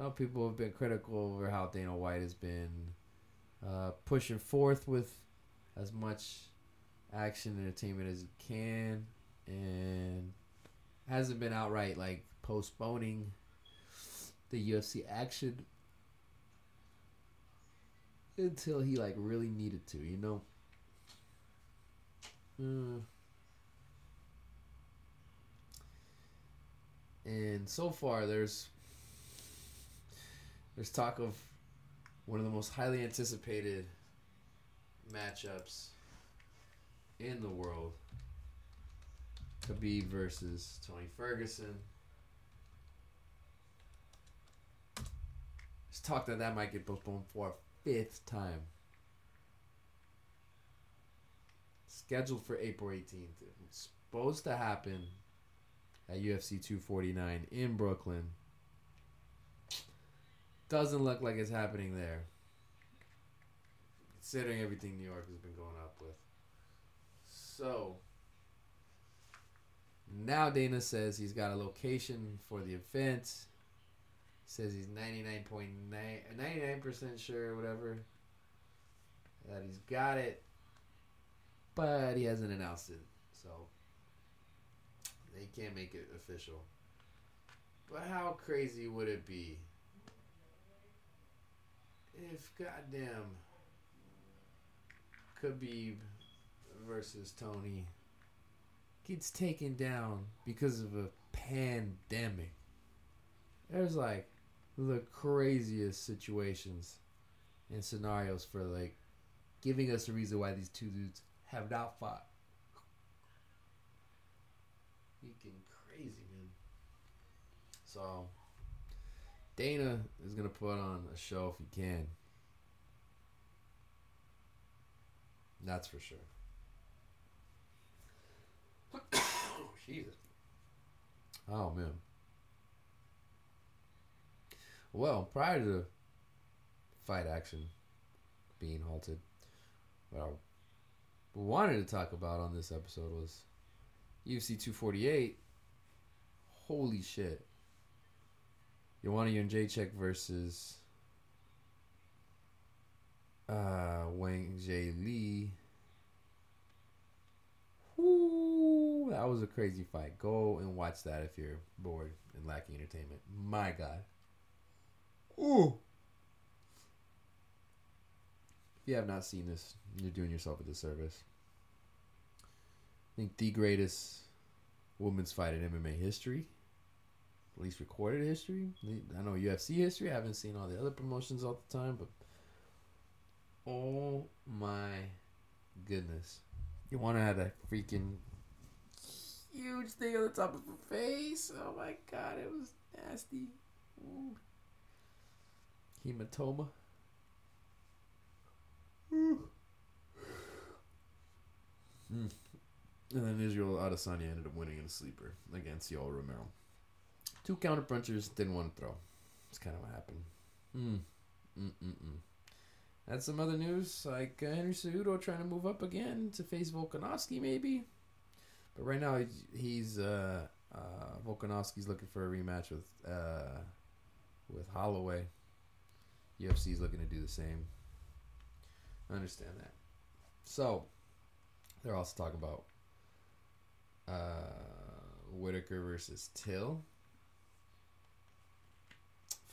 Some people have been critical over how Dana White has been uh, pushing forth with as much action entertainment as he can and hasn't been outright like postponing the UFC action until he like really needed to, you know. Uh, and so far, there's there's talk of one of the most highly anticipated matchups in the world. Khabib versus Tony Ferguson. There's talk that that might get postponed for a fifth time. Scheduled for April 18th. It's supposed to happen at UFC 249 in Brooklyn. Doesn't look like it's happening there. Considering everything New York has been going up with. So, now Dana says he's got a location for the event. Says he's 99.9 99% sure whatever that he's got it. But he hasn't announced it. So they can't make it official. But how crazy would it be if goddamn Khabib versus Tony gets taken down because of a pandemic? There's like the craziest situations and scenarios for like giving us a reason why these two dudes have not fought. Freaking crazy, man. So, Dana is gonna put on a show if he can. That's for sure. Jesus. Oh man. Well, prior to fight action being halted, what I wanted to talk about on this episode was UFC 248. Holy shit. Joanna Jędrzejczyk versus uh, Wang Jae Lee. Woo, that was a crazy fight. Go and watch that if you're bored and lacking entertainment. My God. Ooh. If you have not seen this, you're doing yourself a disservice. I think the greatest women's fight in MMA history, at least recorded history. I know UFC history. I haven't seen all the other promotions all the time, but oh my goodness, you want to have that freaking huge thing on the top of her face? Oh my god, it was nasty. Ooh. Hematoma. Ooh. Mm. And then Israel Adesanya ended up winning in a sleeper against Yoel Romero. Two counter punchers didn't want to throw. That's kind of what happened. Mm. That's some other news, like uh, Henry Cejudo trying to move up again to face Volkanovski, maybe. But right now, he's uh, uh, Volkanovski's looking for a rematch with uh, with Holloway. UFC's looking to do the same. I understand that. So, they're also talking about uh, Whitaker versus Till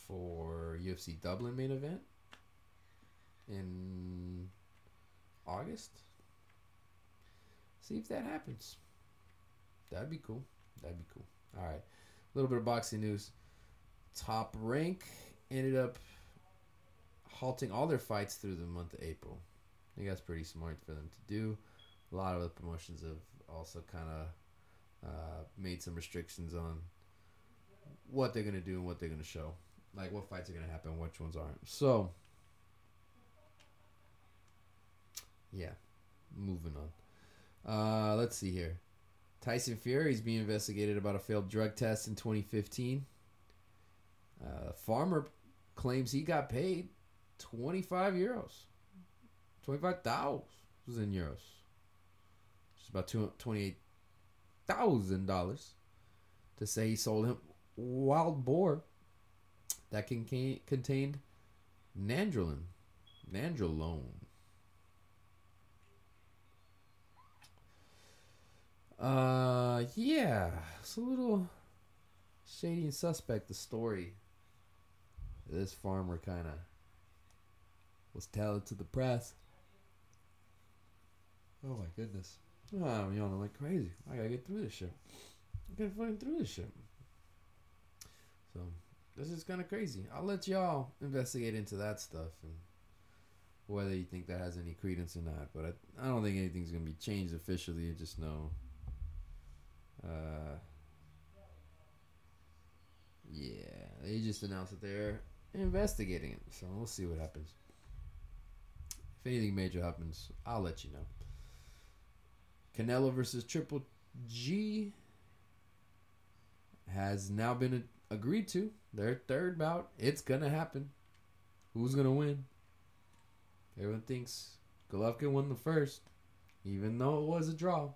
for UFC Dublin main event in August. See if that happens. That'd be cool. That'd be cool. All right. A little bit of boxing news. Top Rank ended up halting all their fights through the month of April. I think that's pretty smart for them to do. A lot of the promotions have also kind of uh, made some restrictions on what they're going to do and what they're going to show. Like what fights are to happen, which ones aren't. So, yeah, moving on. Uh, let's see here. Tyson Fury is being investigated about a failed drug test in 2015. Uh, farmer claims he got paid 25 euros. 25,000 in euros. It's about $28,000 to say he sold him wild boar that contain, contained nandrolone. Nandrolone. Uh, yeah, it's a little shady and suspect. The story. This farmer kind of was telling to the press. Oh my goodness! Oh, I'm yawning like crazy. I gotta get through this shit. I gotta fucking through this shit. So this is kind of crazy. I'll let y'all investigate into that stuff and whether you think that has any credence or not. But I, I don't think anything's gonna be changed officially. I just know. Uh, yeah, they just announced that they're investigating it, so we'll see what happens. If anything major happens, I'll let you know. Canelo versus Triple G has now been agreed to. Their third bout. It's gonna happen. Who's gonna win? Everyone thinks Golovkin won the first, even though it was a draw.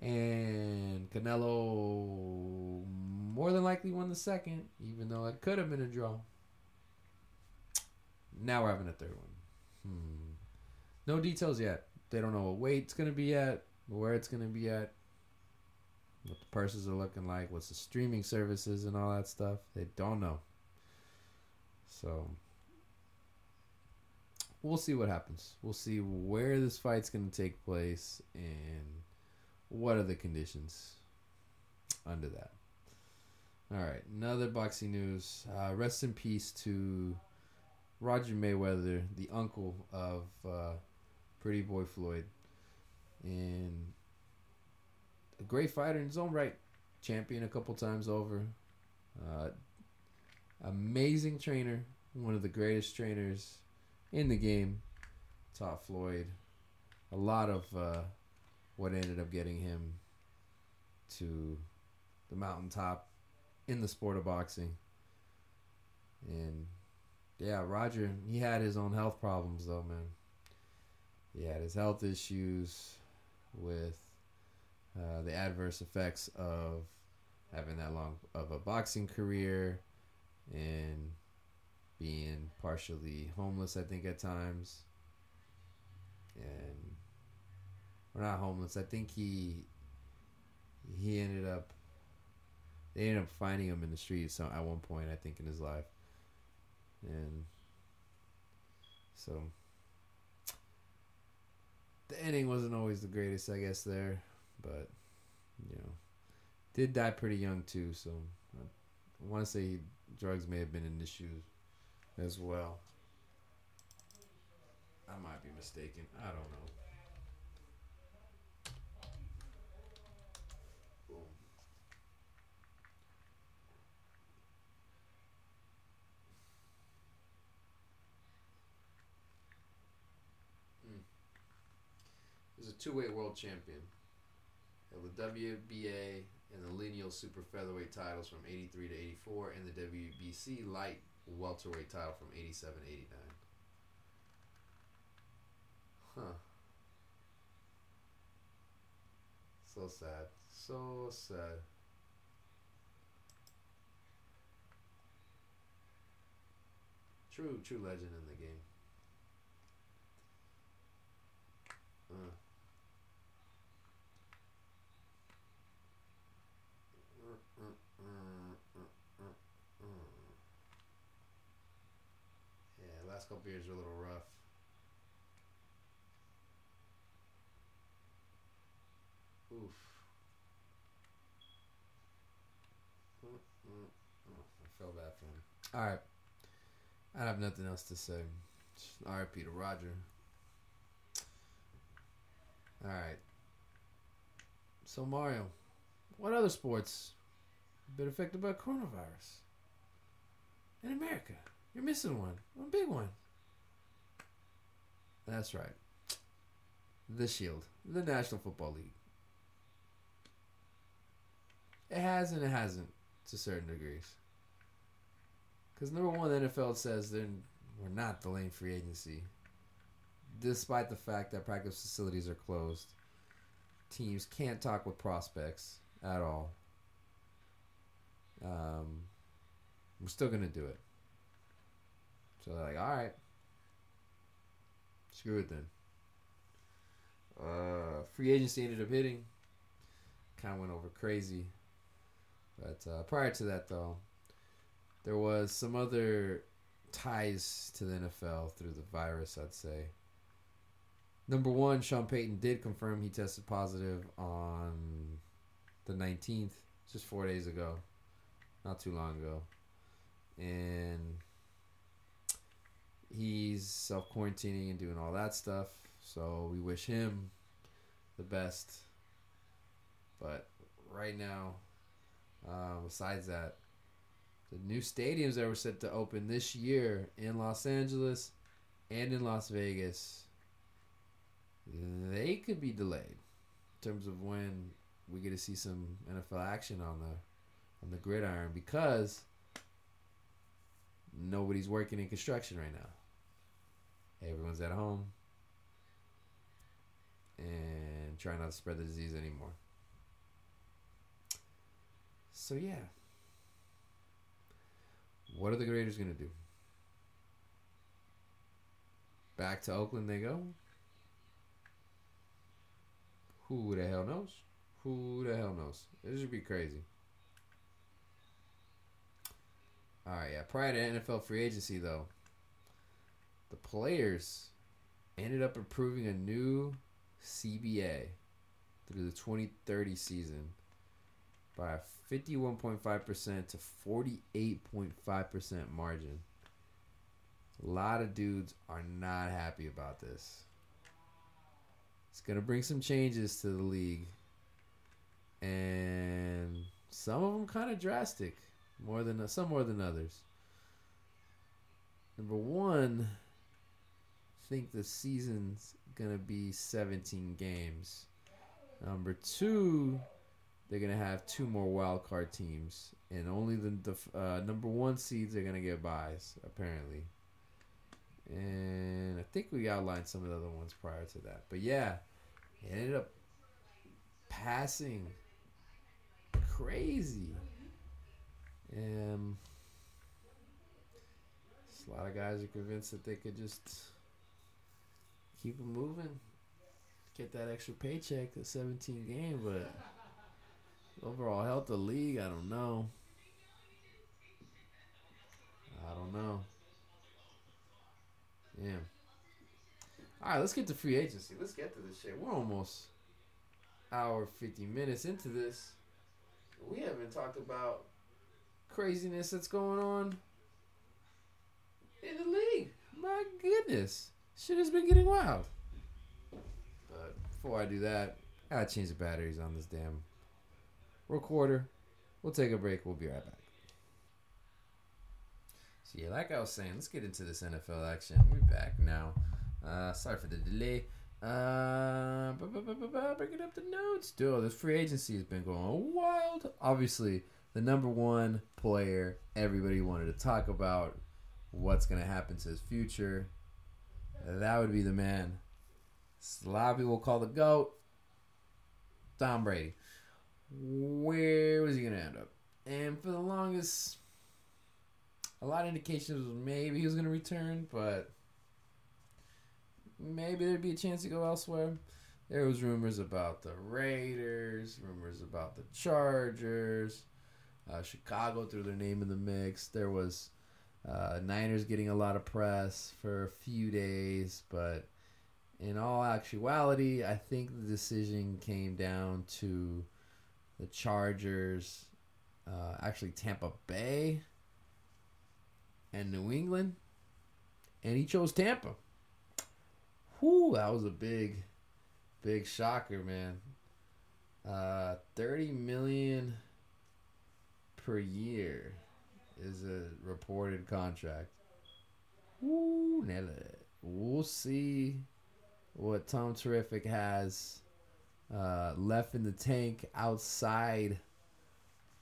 And Canelo more than likely won the second, even though it could have been a draw. Now we're having a third one. Hmm. No details yet. They don't know what weight it's gonna be at, where it's gonna be at, what the purses are looking like, what's the streaming services and all that stuff. They don't know. So we'll see what happens. We'll see where this fight's going to take place and what are the conditions under that. All right, another boxing news. Uh, rest in peace to Roger Mayweather, the uncle of uh, Pretty Boy Floyd, and great fighter in his own right, champion a couple times over. Uh, amazing trainer, one of the greatest trainers in the game. Taught Floyd a lot of uh, what ended up getting him to the mountaintop in the sport of boxing. And yeah, Roger, he had his own health problems though, man. He had his health issues with uh, the adverse effects of having that long of a boxing career and being partially homeless, I think, at times. And we're not homeless. I think he he ended up they ended up finding him in the streets so at one point I think in his life. And so the ending wasn't always the greatest, I guess there, but you know, did die pretty young too, so I want to say drugs may have been an issue as well. I might be mistaken. I don't know. Mm. A two-weight world champion. Held the WBA and the lineal super featherweight titles from 83 to 84 and the WBC light welterweight title from 87 to 89. Huh. So sad. So sad. True, true legend in the game. Uh, uh, uh, uh, uh, uh. Yeah, last couple years are a little rough. Oof. Mm, mm, oh, I feel bad for him. All right. I have nothing else to say. Right, Peter Roger. All right. So Mario, what other sports have been affected by coronavirus in America? You're missing one. One big one. That's right. The Shield, the National Football League. It has and it hasn't to certain degrees. Because number one, the NFL says they're, we're not delaying free agency, despite the fact that practice facilities are closed. Teams can't talk with prospects at all. Um, we're still gonna do it. So they're like, all right, screw it then. Uh, free agency ended up hitting. Kind of went over crazy. But uh, prior to that, though, there was some other ties to the NFL through the virus, I'd say. Number one, Sean Payton did confirm he tested positive on the 19th, just four days ago, not too long ago. And he's self quarantining and doing all that stuff. So we wish him the best. But right now, uh, besides that, the new stadiums that were set to open this year in Los Angeles and in Las Vegas, they could be delayed in terms of when we get to see some NFL action on the on the gridiron because nobody's working in construction right now. Everyone's at home and try not to spread the disease anymore. So yeah. What are the Raiders going to do? Back to Oakland they go. Who the hell knows? Who the hell knows? This should be crazy. All right, yeah. Prior to NFL free agency, though, the players ended up approving a new CBA through the 2030 season by a 51.5% to 48.5% margin. A lot of dudes are not happy about this. It's going to bring some changes to the league. And some of them kind of drastic, more than some more than others. Number 1, I think the season's to be 17 games. Number 2, they're gonna have two more wild card teams, and only the, the uh, number one seeds are gonna get buys apparently. And I think we outlined some of the other ones prior to that, but yeah, it ended up passing crazy, and a lot of guys are convinced that they could just keep it moving, get that extra paycheck, the 17 game, but. Overall health of the league, I don't know. I don't know. Yeah. All right, let's get to free agency. Let's get to this shit. We're almost hour 50 minutes into this. We haven't talked about craziness that's going on in the league. My goodness. Shit has been getting wild. But before I do that, I gotta change the batteries on this damn recorder. We'll take a break. We'll be right back. So yeah, like I was saying, let's get into this NFL action. We're back now. Uh, sorry for the delay. Uh, bringing up the notes. Dude, this free agency has been going wild. Obviously, the number one player everybody wanted to talk about what's to happen to his future. That would be the man. Of people call the GOAT Tom Brady where was he going to end up? And for the longest, a lot of indications maybe he was going to return, but maybe there'd be a chance to go elsewhere. There was rumors about the Raiders, rumors about the Chargers. Uh, Chicago threw their name in the mix. There was uh, Niners getting a lot of press for a few days, but in all actuality, I think the decision came down to the Chargers, uh, actually Tampa Bay, and New England, and he chose Tampa. Whoo, that was a big, big shocker, man. Uh, Thirty million per year is a reported contract. We'll see what Tom Terrific has uh, left in the tank outside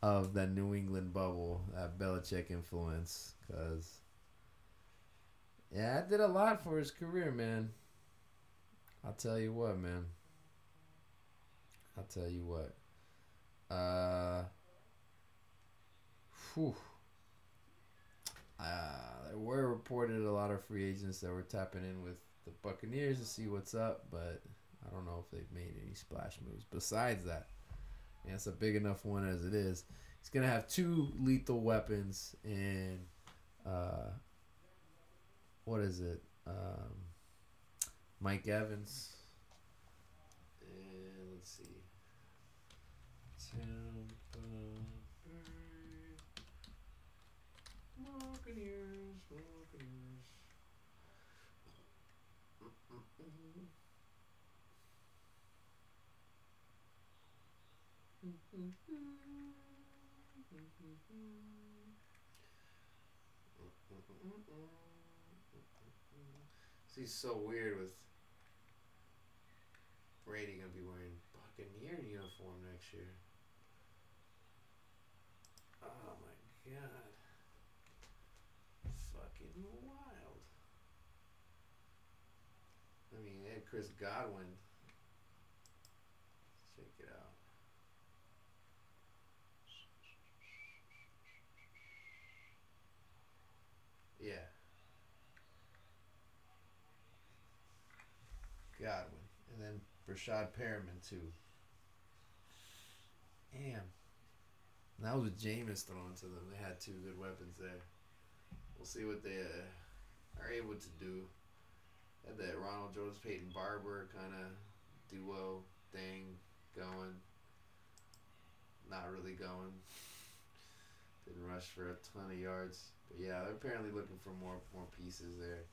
of that New England bubble, that Belichick influence. Because, yeah, that did a lot for his career, man. I'll tell you what, man. I'll tell you what. Uh, whew. Uh, there were reported a lot of free agents that were tapping in with the Buccaneers to see what's up, but I don't know if they've made any splash moves. Besides that, yeah, it's a big enough one as it is. He's gonna have two lethal weapons and uh, what is it? Um, Mike Evans. And let's see. Tampa Buccaneers, Buccaneers. He's so weird with Brady gonna be wearing Buccaneer uniform next year. Oh my god. Wild. I mean, they had Chris Godwin. Check it out. Yeah. Godwin. And then Breshad Perriman, too. Damn. And that was with Jameis thrown to them. They had two good weapons there. We'll see what they uh, are able to do. Had that Ronald Jones Peyton Barber kind of duo thing going. Not really going. Didn't rush for a ton of yards. But yeah, they're apparently looking for more more pieces there.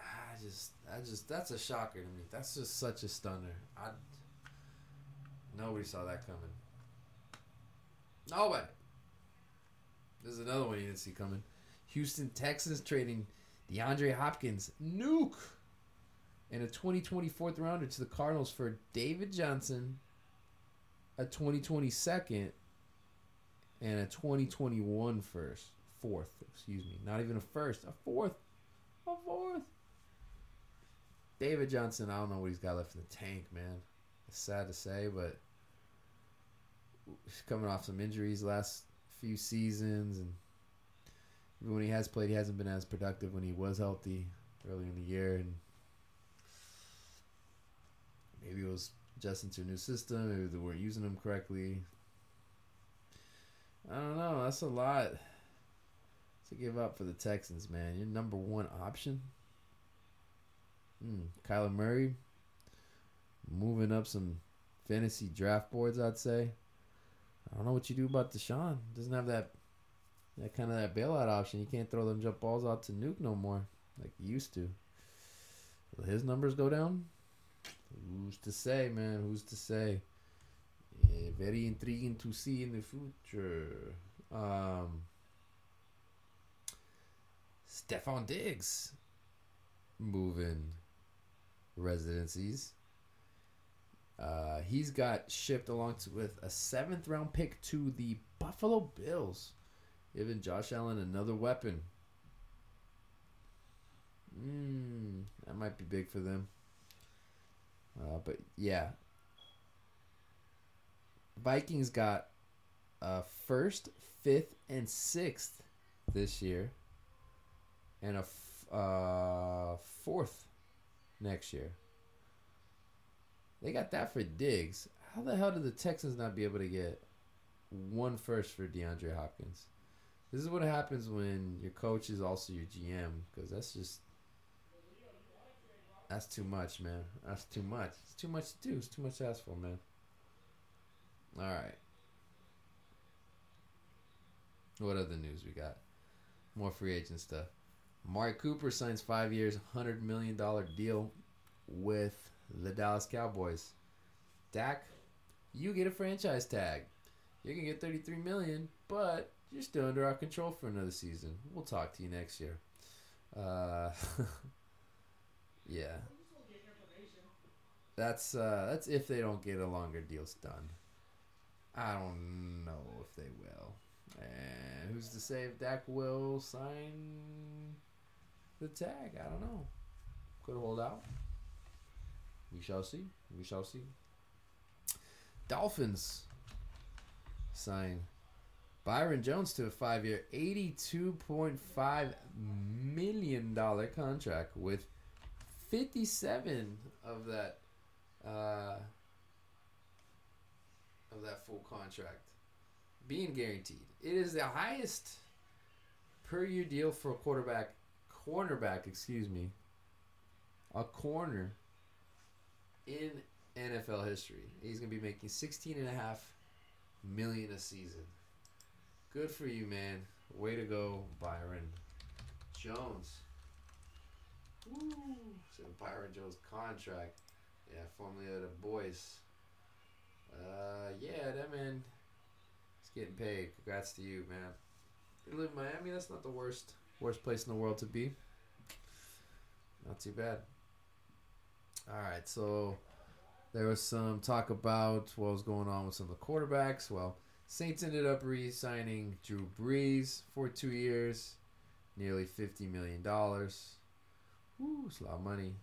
I just, I just, that's a shocker to me. That's just such a stunner. I, nobody saw that coming. Nobody. There's another one you didn't see coming. Houston Texans trading DeAndre Hopkins, Nuk, and a 2020 fourth rounder to the Cardinals for David Johnson, a 2020 second, and a 2021 first, fourth, excuse me, not even a first, a fourth, a fourth. David Johnson, I don't know what he's got left in the tank, man. It's sad to say, but he's coming off some injuries last few seasons, and when he has played, he hasn't been as productive when he was healthy early in the year, and maybe it was adjusting to a new system, maybe they weren't using him correctly. I don't know. That's a lot to give up for the Texans, man. Your number one option. Hmm. Kyler Murray moving up some fantasy draft boards, I'd say. I don't know what you do about Deshaun. Doesn't have that that kind of that bailout option. You can't throw them jump balls out to Nuk no more like you used to. Will his numbers go down? Who's to say, man? Who's to say? Yeah, very intriguing to see in the future. Um, Stefon Diggs moving residencies. Uh, he's got shipped along to, with a seventh round pick to the Buffalo Bills, giving Josh Allen another weapon. Mm, that might be big for them. Uh, but yeah, Vikings got a first, fifth, and sixth this year, and a f- uh, fourth next year. They got that for Diggs. How the hell did the Texans not be able to get one first for DeAndre Hopkins? This is what happens when your coach is also your GM because that's just that's too much, man. That's too much. It's too much to do. It's too much to ask for, man. All right. What other news we got? More free agent stuff. Amari Cooper signs five years, hundred million dollar deal with the Dallas Cowboys. Dak, you get a franchise tag. You can get thirty three million, but you're still under our control for another season. We'll talk to you next year. Uh, yeah. That's uh, that's if they don't get a longer deal done. I don't know if they will. And who's to say if Dak will sign the tag? I don't know. Could hold out. We shall see. We shall see. Dolphins sign Byron Jones to a five year, $82.5 million contract with 57 of that uh, of that full contract being guaranteed. It is the highest per year deal for a quarterback, cornerback, excuse me, a corner in NFL history. He's going to be making 16 and a half million a season. Good for you, man. Way to go, Byron Jones. Woo. So Byron Jones contract. Yeah, formerly of the boys. Uh, yeah, that man. He's getting paid. Congrats to you, man. You live in Miami. That's not the worst worst place in the world to be. Not too bad. All right, so there was some talk about what was going on with some of the quarterbacks. Well, Saints ended up re-signing Drew Brees for two years, nearly fifty million dollars. Woo, it's a lot of money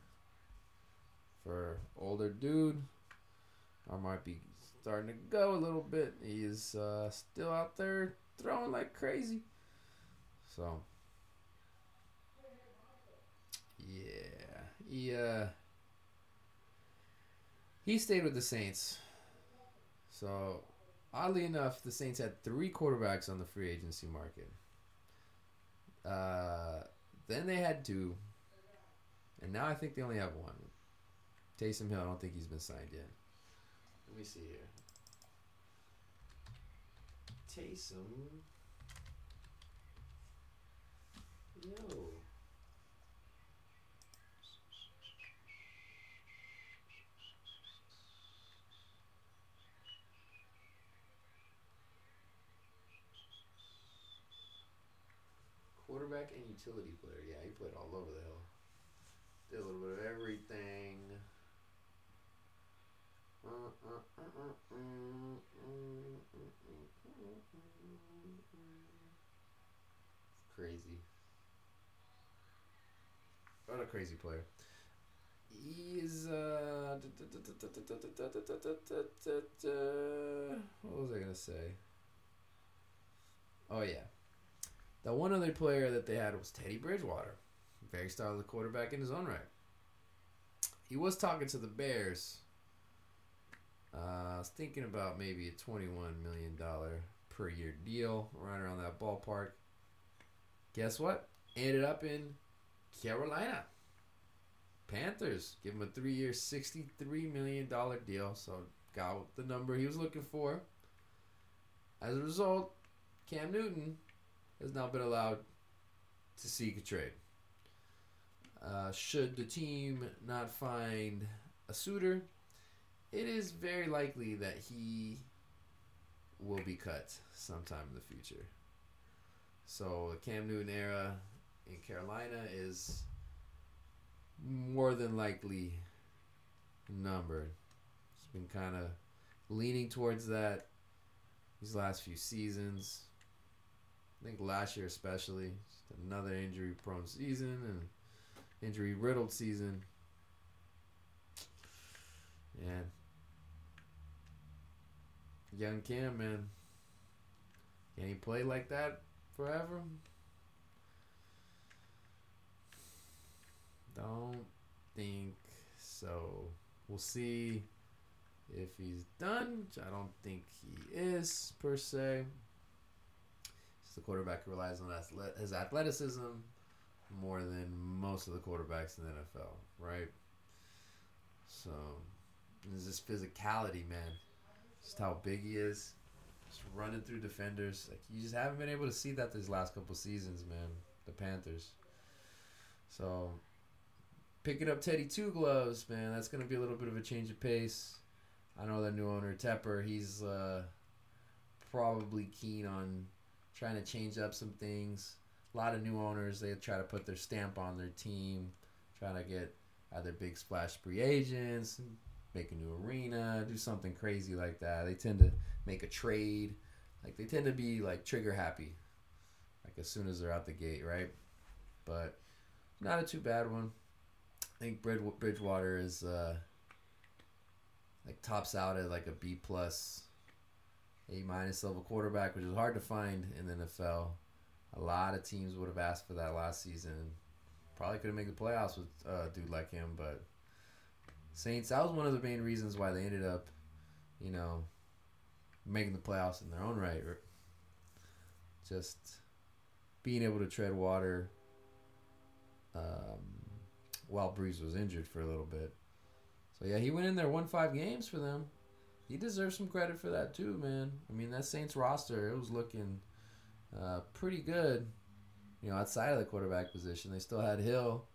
for older dude. I might be starting to go a little bit. He is uh, still out there throwing like crazy. So, yeah, he uh, he stayed with the Saints. So, oddly enough, the Saints had three quarterbacks on the free agency market. Uh, then they had two, and now I think they only have one. Taysom Hill, I don't think he's been signed yet. Let me see here. Taysom. Yo. Quarterback and utility player. Yeah, he played all over the hill. Did a little bit of everything. Crazy. What a crazy player. He is. Uh, what was I gonna say? Oh yeah, the one other player that they had was Teddy Bridgewater, very stylish quarterback in his own right. He was talking to the Bears. Uh, I was thinking about maybe a twenty-one million dollar per year deal, right around that ballpark. Guess what? Ended up in Carolina. Panthers give him a three-year, sixty-three million dollar deal. So got the number he was looking for. As a result, Cam Newton has now been allowed to seek a trade. Uh, should the team not find a suitor, it is very likely that he will be cut sometime in the future. So the Cam Newton era in Carolina is more than likely numbered. It's been kind of leaning towards that these last few seasons. I think last year especially, another injury prone season and injury riddled season. And young Cam, man, can he play like that forever? Don't think so. We'll see if he's done. I don't think he is per se. The quarterback relies on his athleticism more than most of the quarterbacks in the NFL, right? So, there's this physicality, man. Just how big he is. Just running through defenders. Like you just haven't been able to see that these last couple seasons, man. The Panthers. So picking up Teddy Two Gloves, man, that's gonna be a little bit of a change of pace. I know the new owner Tepper, he's uh, probably keen on trying to change up some things. A lot of new owners, they try to put their stamp on their team, trying to get either big splash free agents, make a new arena, do something crazy like that. They tend to make a trade. Like they tend to be like trigger happy, like as soon as they're out the gate, right? But not a too bad one. I think Bridgewater is uh, like tops out at like a B plus, A minus level quarterback, which is hard to find in the NFL. A lot of teams would have asked for that last season. Probably couldn't make the playoffs with a dude like him, but Saints. That was one of the main reasons why they ended up, you know, making the playoffs in their own right. Just being able to tread water um, while Brees was injured for a little bit. So yeah, he went in there, won five games for them. He deserves some credit for that too, man. I mean, that Saints roster it was looking uh, pretty good. You know, outside of the quarterback position, they still had Hill.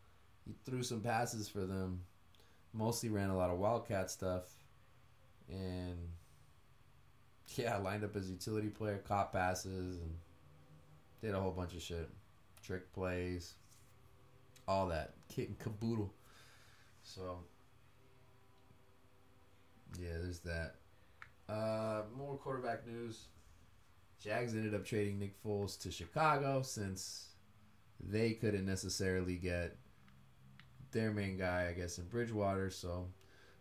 He threw some passes for them. Mostly ran a lot of wildcat stuff, and yeah, lined up as utility player, caught passes, and did a whole bunch of shit, trick plays, all that kit and caboodle. So yeah, there's that. Uh, more quarterback news. Jags ended up trading Nick Foles to Chicago since they couldn't necessarily get their main guy, I guess, in Bridgewater. So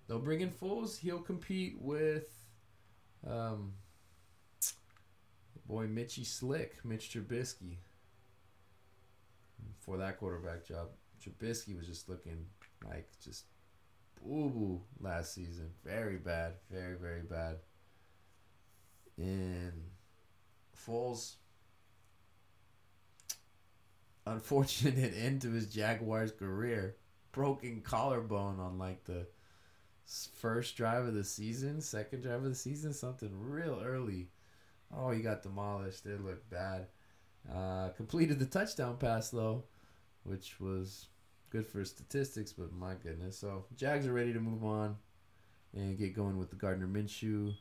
they'll bring in Foles. He'll compete with um, boy Mitchy Slick, Mitch Trubisky, for that quarterback job. Trubisky was just looking like just boo boo last season. Very bad. Very, very bad. And Foles, unfortunate end to his Jaguars career. Broken collarbone on like the first drive of the season, second drive of the season, something real early. Oh, he got demolished. It looked bad. Uh, completed the touchdown pass though, which was good for statistics, but my goodness. So Jags are ready to move on and get going with the Gardner Minshew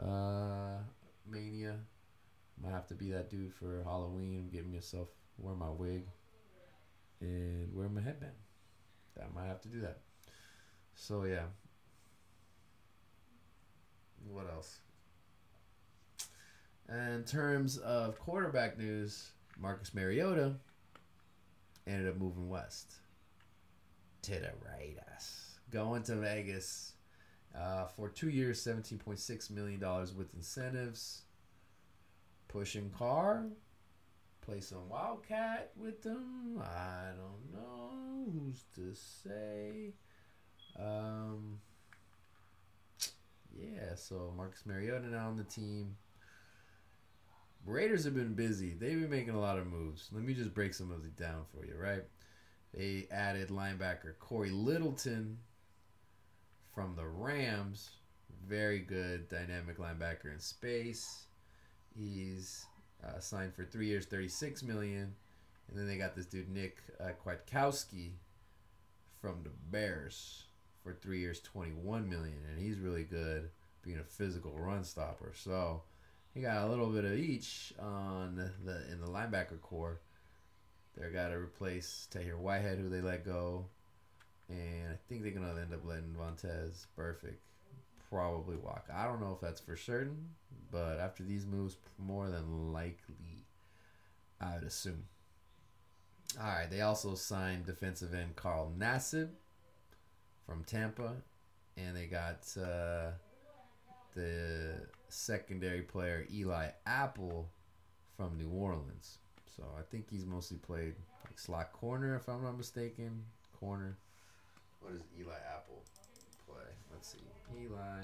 uh, mania. Might have to be that dude for Halloween. Get myself wear my wig and wear my headband. That might have to do that. So yeah. What else? In terms of quarterback news, Marcus Mariota ended up moving west to the Raiders. Going to Vegas uh, for two years, $17.6 million with incentives. Pushing Carr. Play some Wildcat with them. I don't know. Who's to say? Um, yeah, so Marcus Mariota now on the team. Raiders have been busy. They've been making a lot of moves. Let me just break some of it down for you, right? They added linebacker Cory Littleton from the Rams. Very good dynamic linebacker in space. He's uh, signed for three years, thirty-six million, and then they got this dude Nick uh, Kwiatkowski from the Bears for three years, twenty-one million, and he's really good being a physical run stopper. So he got a little bit of each on the in the linebacker core. They're got to replace Tahir Whitehead, who they let go, and I think they're gonna end up letting Vontaze Burfict probably walk. I don't know if that's for certain, but after these moves, more than likely, I would assume. All right, they also signed defensive end Carl Nassib from Tampa, and they got uh, the secondary player Eli Apple from New Orleans. So I think he's mostly played like slot corner, if I'm not mistaken. Corner. What does Eli Apple play? Let's see. Eli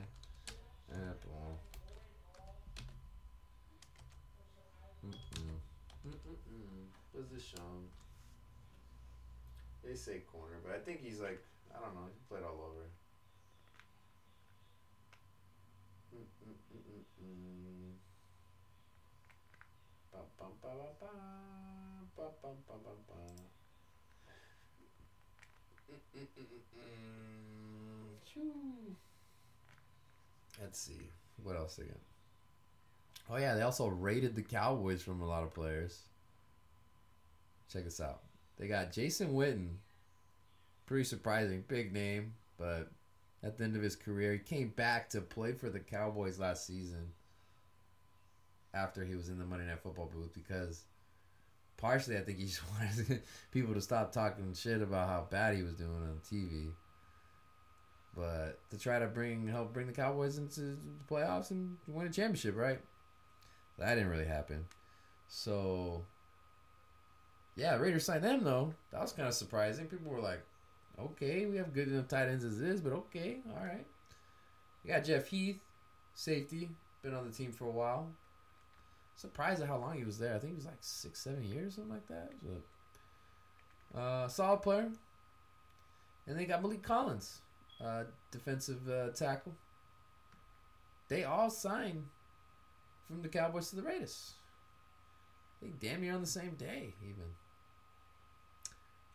Apple. Mm-mm. Mm-mm-mm. Position. They say corner, but I think he's like I don't know. He played all over. Mm-mm-mm-mm-mm. Ba bum, bum, ba, ba, ba. Bum, bum, bum, bum, bum. Mm-mm-mm-mm-mm. Shoo. Let's see. What else they got? Oh yeah, they also rated the Cowboys from a lot of players. Check this out. They got Jason Witten. Pretty surprising, big name, but at the end of his career, he came back to play for the Cowboys last season. After he was in the Monday Night Football booth, because partially I think he just wanted people to stop talking shit about how bad he was doing on TV. But to try to bring help bring the Cowboys into the playoffs and win a championship, right? That didn't really happen. So yeah, Raiders signed them though. That was kind of surprising. People were like, "Okay, we have good enough tight ends as is, but okay, all right." You got Jeff Heath, safety, been on the team for a while. Surprised at how long he was there. I think he was like six, seven years, something like that. But, uh, solid player. And they got Maliek Collins, uh, defensive uh, tackle. They all signed from the Cowboys to the Raiders. They damn near on the same day, even.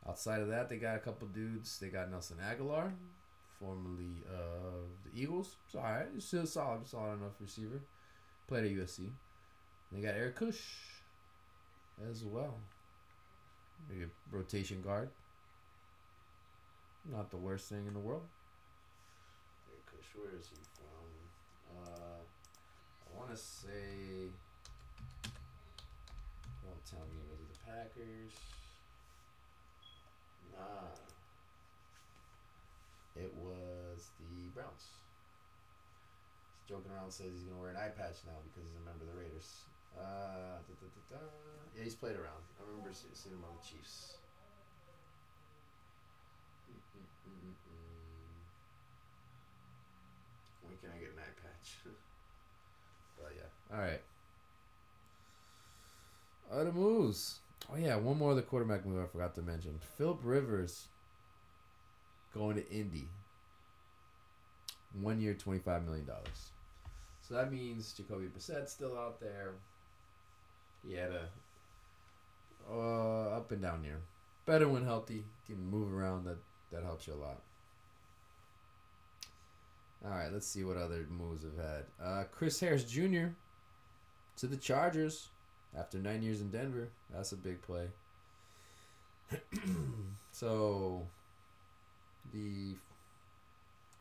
Outside of that, they got a couple dudes. They got Nelson Agholor, formerly of the Eagles. It's all right. Still solid, solid enough receiver. played at USC. They got Eric Kush as well. Maybe a rotation guard. Not the worst thing in the world. Eric Kush, where is he from? Uh, I want to say. Don't tell me, it was the Packers? Nah. It was the Browns. He's joking around says he's gonna wear an eye patch now because he's a member of the Raiders. Uh, da, da, da. Yeah, he's played around. I remember seeing him on the Chiefs. Mm, mm, mm, mm, mm. When can I get an eye patch? but yeah. All right. Other moves. Oh yeah, one more of the quarterback move I forgot to mention. Philip Rivers going to Indy. One year, twenty five million dollars. So that means Jacoby Brissett's still out there. He had a uh, up and down year. Better when healthy. Can move around. That that helps you a lot. All right, let's see what other moves have had. Uh, Chris Harris Jr. to the Chargers after nine years in Denver. That's a big play. so, the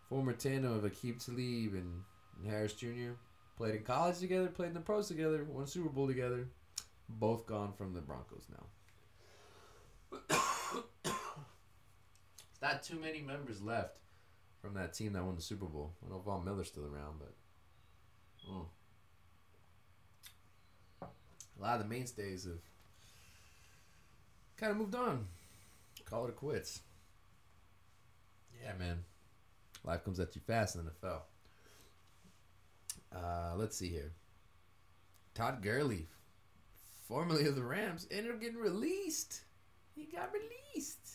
former tandem of Aqib Talib and, and Harris Jr. played in college together, played in the pros together, won Super Bowl together. Both gone from the Broncos now. It's not too many members left from that team that won the Super Bowl. I don't know if Von Miller's still around, but. Mm. A lot of the mainstays have kind of moved on. Call it a quits. Yeah, man. Life comes at you fast in the NFL. Uh, let's see here. Todd Gurley, formerly of the Rams, ended up getting released. He got released.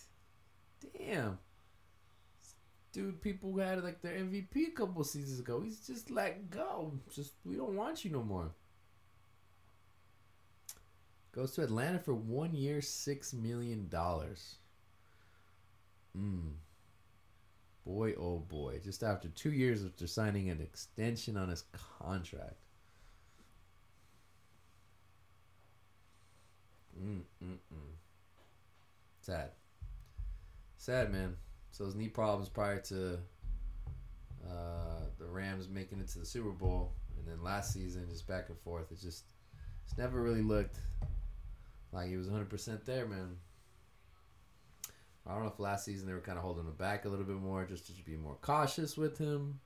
Damn. Dude, people who had like their MVP a couple seasons ago. He's just let go. Just we don't want you no more. Goes to Atlanta for one year, six million dollars. Mm. Boy, oh boy! Just after two years after signing an extension on his contract. Mm mm mm. Sad. Sad man. So his knee problems prior to uh, the Rams making it to the Super Bowl, and then last season just back and forth. It just it's never really looked like he was 100% there, man. I don't know if last season they were kind of holding him back a little bit more, just to be more cautious with him.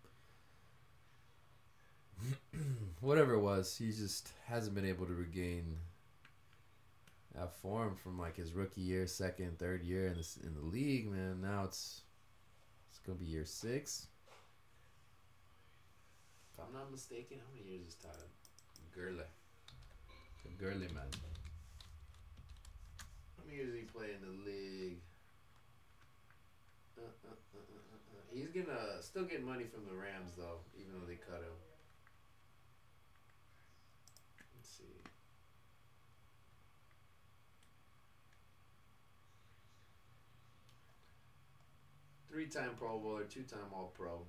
Whatever it was, he just hasn't been able to regain that form from like his rookie year, second, third year in the in the league. Man, now it's it's gonna be year six. If I'm not mistaken, how many years is Todd Gurley? The Gurley man. How many years did he play in the league? Uh, uh, uh, uh, uh, uh. He's gonna still get money from the Rams though, even though they cut him. Let's see. Three-time Pro Bowler, two-time All-Pro. One,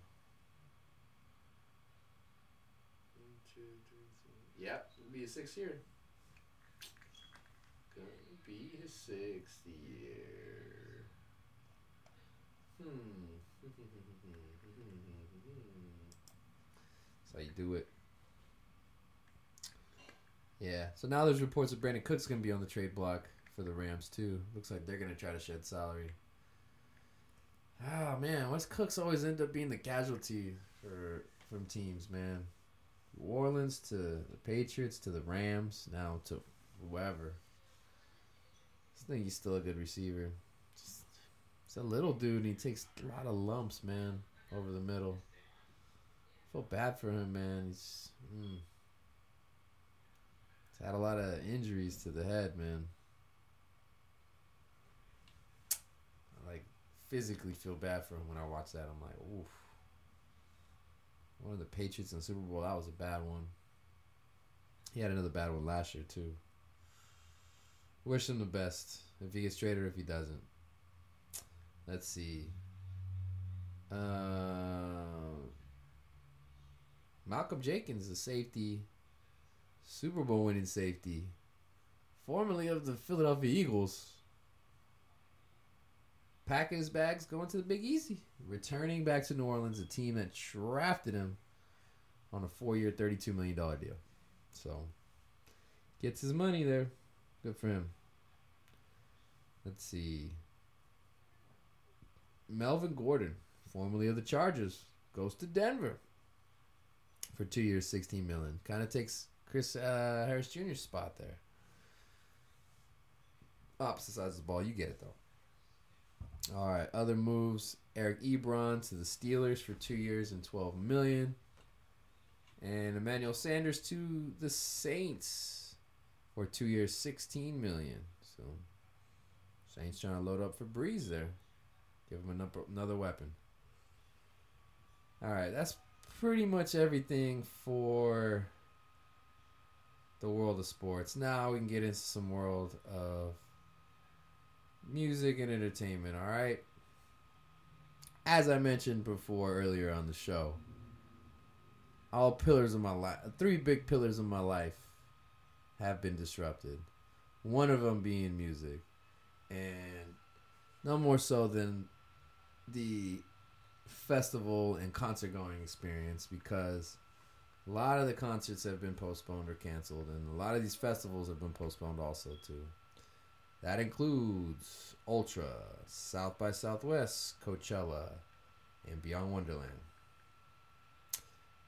two, three, four. Yep, it'll be a sixth year. Gonna be his sixth year. Hmm. That's how you do it. Yeah. So now there's reports that Brandin Cook's gonna be on the trade block for the Rams too. Looks like they're gonna try to shed salary. Oh man, West Cooks always end up being the casualty for from teams, man. New Orleans to the Patriots to the Rams, now to whoever. I think he's still a good receiver. Just, he's a little dude and he takes a lot of lumps, man, over the middle. feel bad for him, man. He's, mm, he's had a lot of injuries to the head, man. I like physically feel bad for him when I watch that. I'm like, oof. One of the Patriots in the Super Bowl, that was a bad one. He had another bad one last year too. Wish him the best if he gets traded if he doesn't. Let's see. Uh, Malcolm Jenkins, the safety Super Bowl winning safety, formerly of the Philadelphia Eagles, packing his bags, going to the Big Easy, returning back to New Orleans, a team that drafted him on a four-year, thirty-two million dollar deal. So gets his money there. Good for him. Let's see. Melvin Gordon, formerly of the Chargers, goes to Denver for two years, sixteen million. Kind of takes Chris uh, Harris Jr.'s spot there. Opposite sides of the ball, you get it though. All right, other moves: Eric Ebron to the Steelers for two years and twelve million, and Emmanuel Sanders to the Saints for two years, sixteen million. So, Saints trying to load up for Brees there, give him another another weapon. All right, that's pretty much everything for the world of sports. Now we can get into some world of music and entertainment, all right? As I mentioned before earlier on the show, all pillars of my life, three big pillars of my life have been disrupted. One of them being music. And no more so than the festival and concert going experience because a lot of the concerts have been postponed or canceled, and a lot of these festivals have been postponed also too. That includes Ultra, South by Southwest, Coachella, and Beyond Wonderland.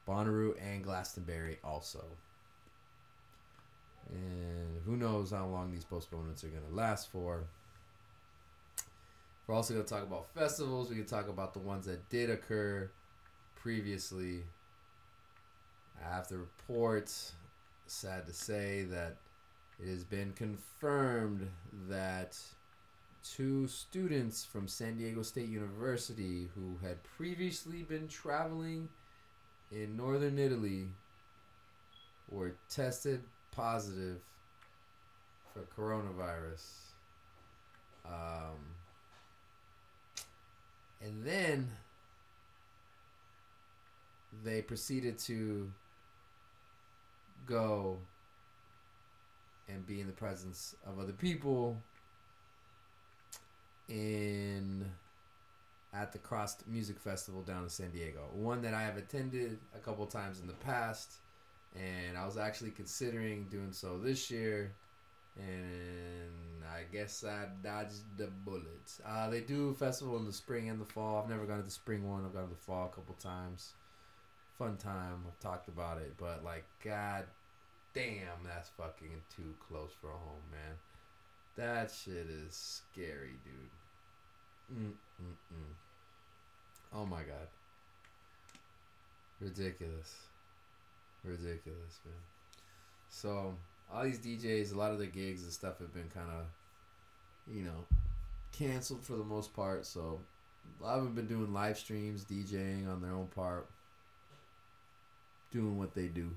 Bonnaroo and Glastonbury also. And who knows how long these postponements are going to last for. We're also going to talk about festivals. We can talk about the ones that did occur previously. I have to report, sad to say, that it has been confirmed that two students from San Diego State University who had previously been traveling in northern Italy were tested positive for coronavirus. Um, and then they proceeded to go and be in the presence of other people in at the CRSSD Music Festival down in San Diego. One that I have attended a couple times in the past, and I was actually considering doing so this year, and I guess I dodged the bullets. Uh, they do a festival in the spring and the fall. I've never gone to the spring one. I've gone to the fall a couple times. Fun time. I've talked about it, but like, god damn, that's fucking too close for home, man. That shit is scary, dude. Mm mm mm. Oh my god. Ridiculous. Ridiculous, man. So, all these DJs, a lot of their gigs and stuff have been kind of, you know, canceled for the most part. So, a lot of them been doing live streams, DJing on their own part, doing what they do.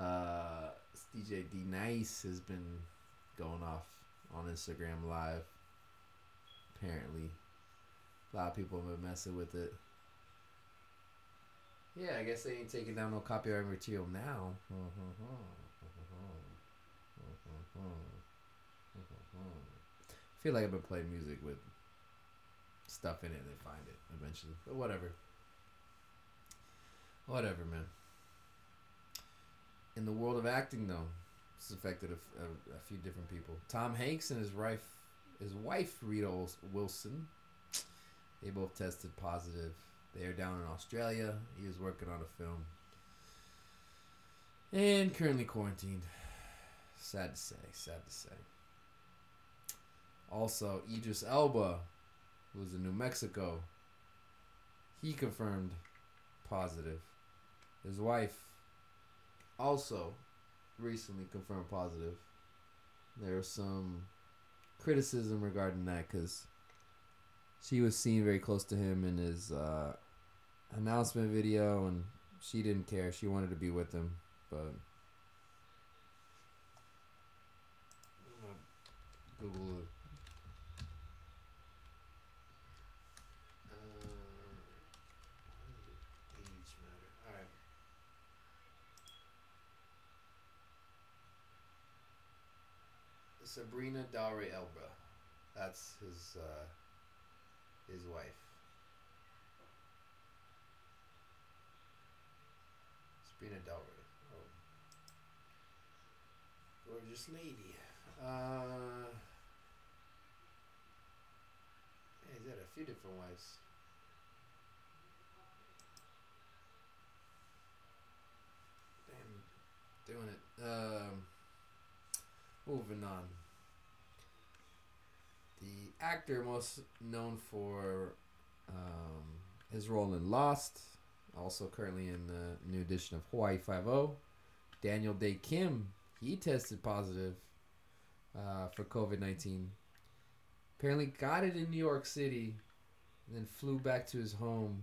Uh, DJ D Nice has been going off on Instagram Live. Apparently, a lot of people have been messing with it. Yeah, I guess they ain't taking down no copyright material now. I feel like I've been playing music with stuff in it and they find it eventually. But whatever. Whatever, man. In the world of acting, though, it's affected a, a, a few different people. Tom Hanks and his wife, his wife Rita Wilson, they both tested positive. They are down in Australia. He was working on a film, and currently quarantined. Sad to say. Sad to say. Also, Idris Elba, who was in New Mexico, he confirmed positive. His wife also recently confirmed positive. There was some criticism regarding that because she was seen very close to him in his uh, announcement video, and she didn't care. She wanted to be with him, but Google. Uh, age matter. All right. Sabrina Dhowre Elba. That's his uh, his wife. Sabrina Dhowre. Oh. Gorgeous lady. Uh, yeah, he's had a few different wives. Damn, doing it. Um, moving on. Actor most known for um, his role in Lost, also currently in the new edition of Hawaii Five O. Daniel Dae Kim, he tested positive uh, for COVID nineteen. Apparently, got it in New York City, and then flew back to his home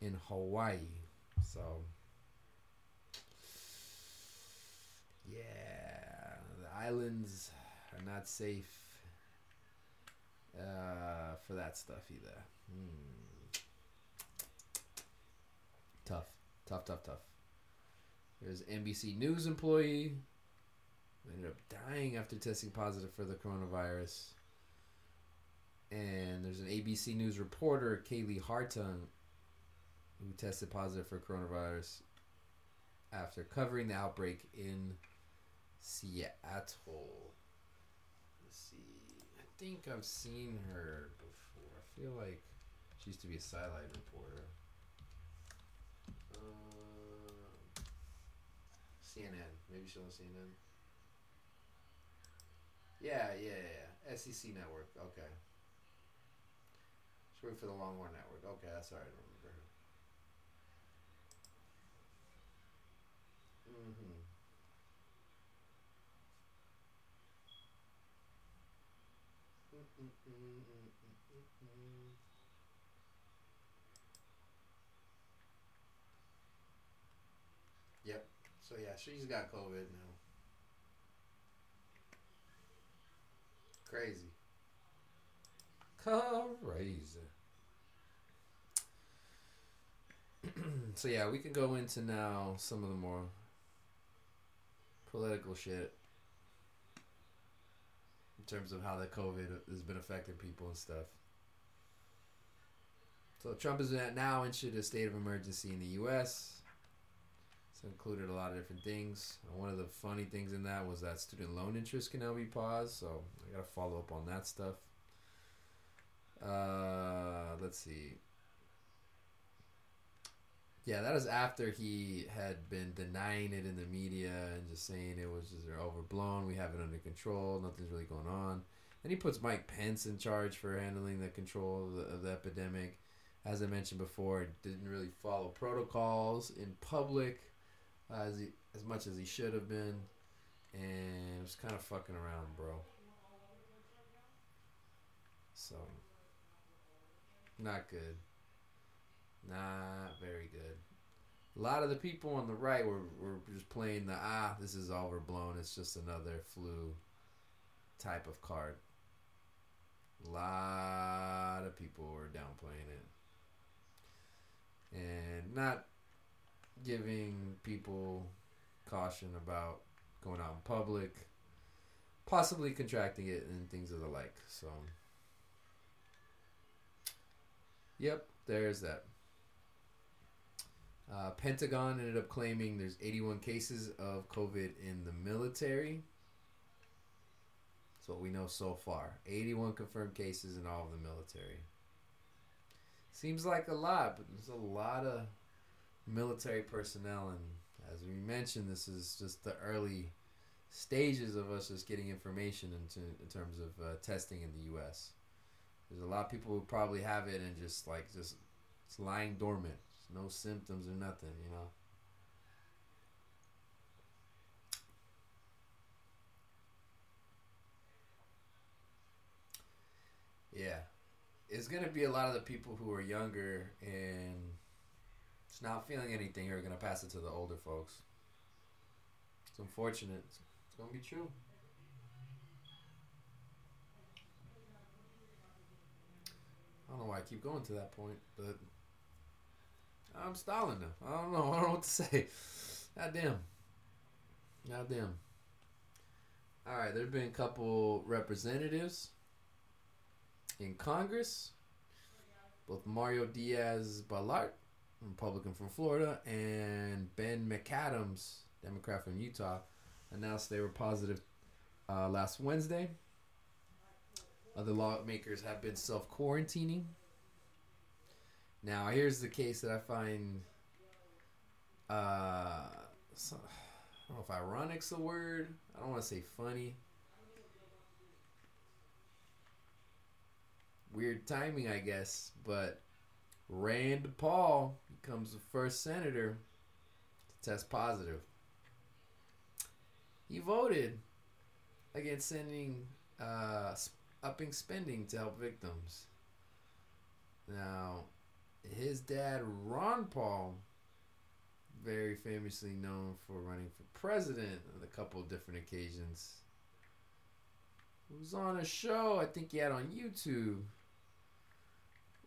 in Hawaii. So, yeah, the islands are not safe uh, for that stuff either. Hmm. Tough, tough, tough, tough. There's NBC News employee ended up dying after testing positive for the coronavirus. And there's an ABC News reporter, Kaylee Hartung, who tested positive for coronavirus after covering the outbreak in Seattle. Let's see. Think I've seen her before. I feel like she used to be a sidelight reporter. Uh, CNN. Maybe she's on CNN. Yeah, yeah, yeah. SEC Network. Okay. She's working for the Longhorn Network. Okay, that's all right. I remember her. Mm-hmm. Yep. So yeah, she's got COVID now. Crazy. Crazy. so yeah, we can go into now some of the more political shit in terms of how the COVID has been affecting people and stuff. So Trump is now issued a state of emergency in the U.S. It's included a lot of different things. And one of the funny things in that was that student loan interest can now be paused. So I got to follow up on that stuff. Uh, let's see. Yeah, that is after he had been denying it in the media and just saying it was just overblown. We have it under control. Nothing's really going on. Then he puts Mike Pence in charge for handling the control of the, of the epidemic. As I mentioned before, didn't really follow protocols in public as he, as much as he should have been, and was kind of fucking around, bro. So, not good. Not very good. A lot of the people on the right were, were just playing the ah, this is overblown. It's just another flu type of card. A lot of people were downplaying it and not giving people caution about going out in public, possibly contracting it, and things of the like. So, yep, there's that. Uh, Pentagon ended up claiming there's 81 cases of COVID in the military. That's what we know so far. 81 confirmed cases in all of the military. Seems like a lot, but there's a lot of military personnel, and as we mentioned, this is just the early stages of us just getting information into in terms of uh, testing in the U.S. There's a lot of people who probably have it and just like just it's lying dormant, no symptoms or nothing, you know. Yeah, it's gonna be a lot of the people who are younger and just not feeling anything who are gonna pass it to the older folks. It's unfortunate. It's, it's gonna be true. I don't know why I keep going to that point, but I'm stalling now. I don't know. I don't know what to say. God damn. God damn. All right, there have been a couple representatives in Congress, both Mario Diaz Balart, Republican from Florida, and Ben McAdams, Democrat from Utah, announced they were positive uh, last Wednesday. Other lawmakers have been self quarantining. Now, here's the case that I find. Uh, so, I don't know if ironic's the word. I don't want to say funny. Weird timing, I guess. But Rand Paul becomes the first senator to test positive. He voted against sending uh, upping spending to help victims. Now, his dad, Ron Paul, very famously known for running for president on a couple different occasions, was on a show I think he had on YouTube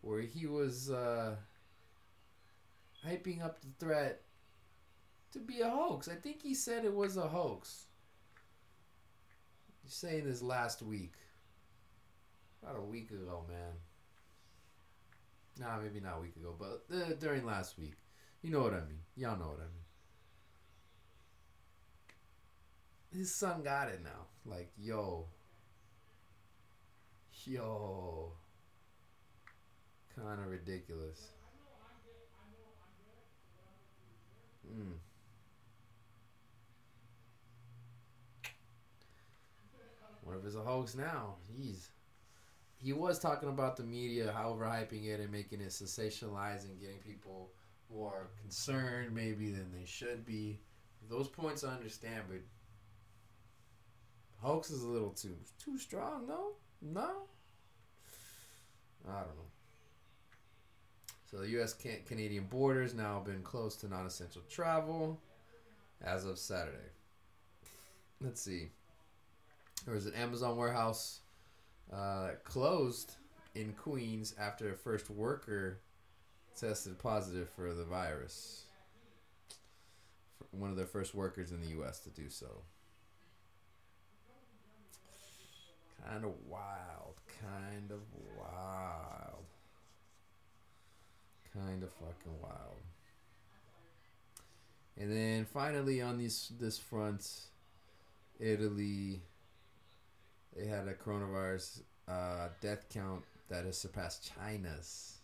where he was uh, hyping up the threat to be a hoax. I think he said it was a hoax. Saying this last week. About a week ago, man. Nah, maybe not a week ago, but uh, during last week. You know what I mean. Y'all know what I mean. His son got it now. Like, yo. Yo. Kind of ridiculous. Mm. What if it's a hoax now? Jeez. He was talking about the media, how overhyping it and making it sensationalized and getting people more concerned maybe than they should be. Those points I understand, but hoax is a little too too strong. No, no. I don't know. So the U.S. Can- Canadian borders now been closed to non-essential travel as of Saturday. Let's see. There was an Amazon warehouse uh, closed in Queens after a first worker tested positive for the virus. One of the first workers in the U.S. to do so. Kind of wild. Kind of wild. Kind of fucking wild. And then finally on this this front, Italy they had a coronavirus uh, death count that has surpassed China's.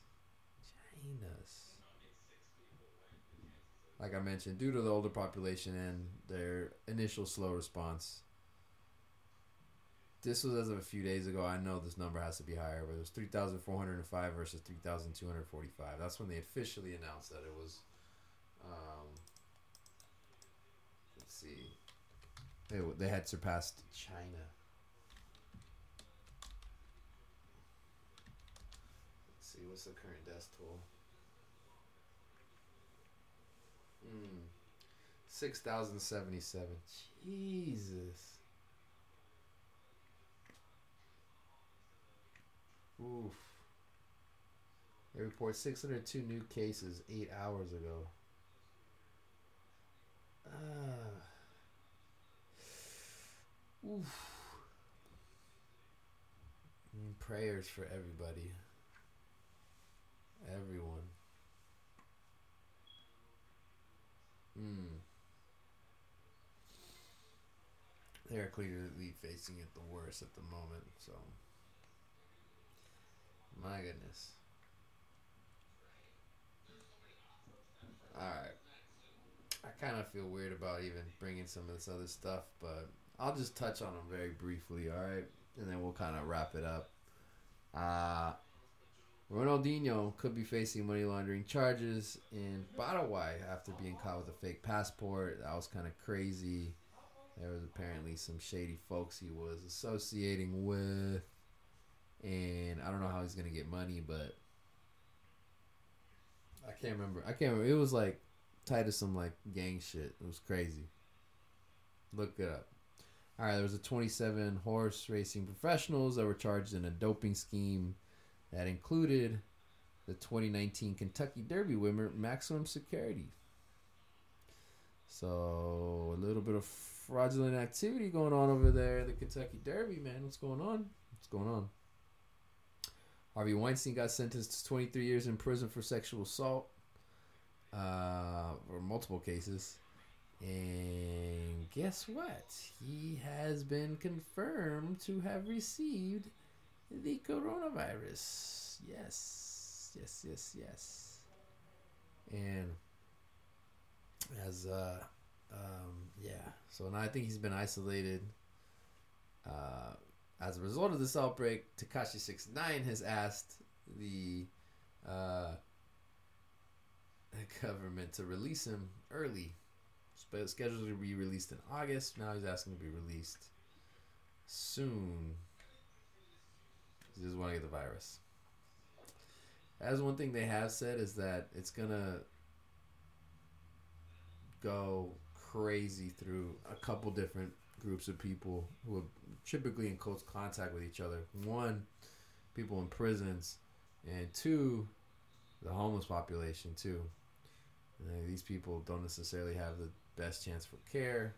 China's. Like I mentioned, due to the older population and their initial slow response. This was as of a few days ago. I know this number has to be higher, but it was 3,405 versus 3,245. That's when they officially announced that it was. Um, let's see. They, they had surpassed China. Let's see, what's the current death toll? Hmm. 6,077. Jesus. Oof. They report 602 new cases eight hours ago. Ah. Oof. Prayers for everybody. Everyone. Hmm. They're clearly facing it the worst at the moment, so. My goodness. Alright. I kind of feel weird about even bringing some of this other stuff, but I'll just touch on them very briefly, alright? And then we'll kind of wrap it up. Uh, Ronaldinho could be facing money laundering charges in Paraguay after being caught with a fake passport. That was kind of crazy. There was apparently some shady folks he was associating with. And I don't know how he's going to get money, but I can't remember. I can't remember. It was like tied to some like gang shit. It was crazy. Look it up. All right, there was a 27 horse racing professionals that were charged in a doping scheme that included the 2019 Kentucky Derby winner Maximum Security. So a little bit of fraudulent activity going on over there the Kentucky Derby, man. What's going on? What's going on? Harvey Weinstein got sentenced to 23 years in prison for sexual assault, uh, for multiple cases. And guess what? He has been confirmed to have received the coronavirus. Yes, yes, yes, yes. And as uh, um, yeah. So now I think he's been isolated. Uh, as a result of this outbreak, Tekashi Six Nine has asked the uh, government to release him early. Scheduled to be released in August. Now he's asking to be released soon. He doesn't want to get the virus. As one thing they have said is that it's gonna go crazy through a couple different groups of people who are typically in close contact with each other. One, people in prisons, and two, the homeless population too. And these people don't necessarily have the best chance for care.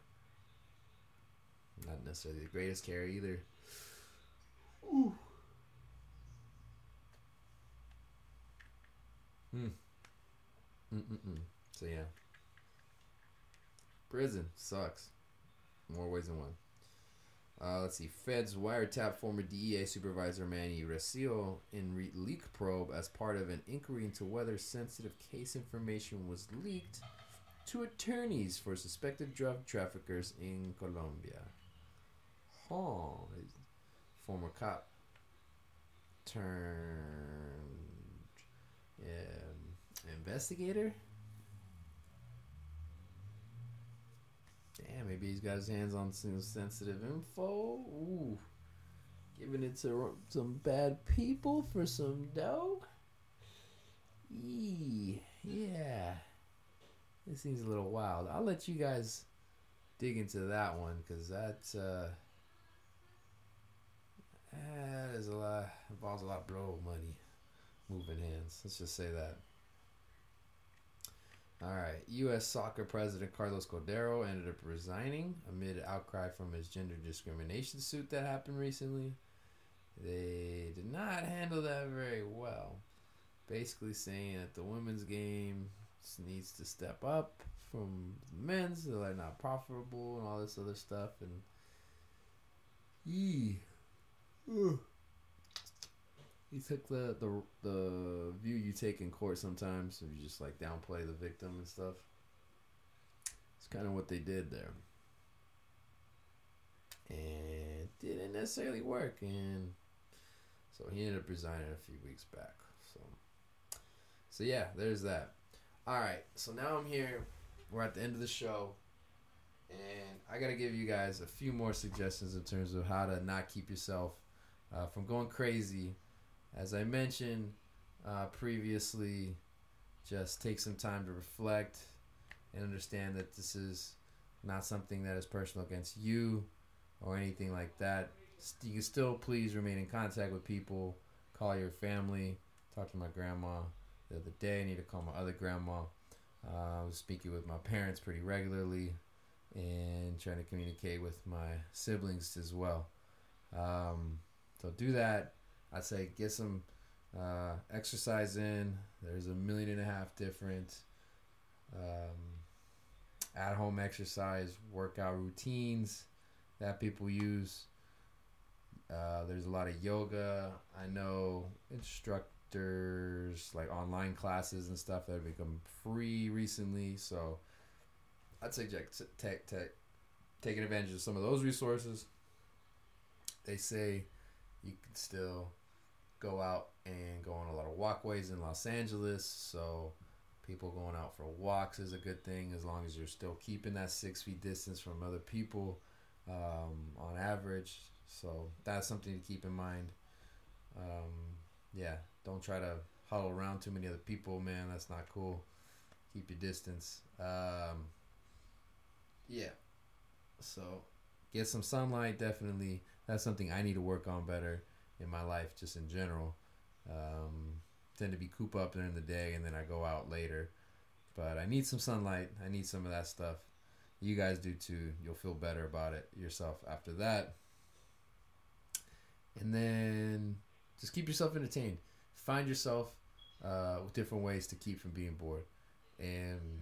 Not necessarily the greatest care either. Ooh. Hmm. Mm-mm-mm. So yeah. Prison sucks. More ways than one. Uh, let's see. Feds wiretap former DEA supervisor Manny Recio in re- leak probe as part of an inquiry into whether sensitive case information was leaked to attorneys for suspected drug traffickers in Colombia. Huh. Former cop turned um, investigator. Damn, maybe he's got his hands on some sensitive info. Ooh, giving it to some bad people for some dough. Yee, yeah, this seems a little wild. I'll let you guys dig into that one because that uh, that is a lot involves a lot of blow money moving hands. Let's just say that. All right. U.S. Soccer President Carlos Cordeiro ended up resigning amid outcry from his gender discrimination suit that happened recently. They did not handle that very well. Basically, saying that the women's game needs to step up from the men's, they're not profitable and all this other stuff. And yee. Ugh he took the, the the view you take in court sometimes if you just like downplay the victim and stuff. It's kind of what they did there. And didn't necessarily work and so he ended up resigning a few weeks back so. So yeah there's that. All right so now i'm here. We're at the end of the show and i gotta give you guys a few more suggestions in terms of how to not keep yourself uh, from going crazy as I mentioned uh, previously, just take some time to reflect and understand that this is not something that is personal against you or anything like that. You can still please remain in contact with people, call your family, talk to my grandma the other day. I need to call my other grandma. Uh, I was speaking with my parents pretty regularly and trying to communicate with my siblings as well. Um, so do that I'd say get some uh, exercise in. There's a million and a half different um, at home exercise workout routines that people use. Uh, there's a lot of yoga. I know instructors, like online classes and stuff that have become free recently. So I'd suggest take, take, taking advantage of some of those resources. They say you can still go out and go on a lot of walkways in Los Angeles. So people going out for walks is a good thing as long as you're still keeping that six feet distance from other people um, on average. So that's something to keep in mind. Um, yeah, don't try to huddle around too many other people, man. That's not cool. Keep your distance. Um, yeah. So get some sunlight, definitely. That's something I need to work on better in my life, just in general. Um, tend to be coop up during the day, and then I go out later. But I need some sunlight. I need some of that stuff. You guys do too. You'll feel better about it yourself after that. And then just keep yourself entertained. Find yourself uh, with different ways to keep from being bored. And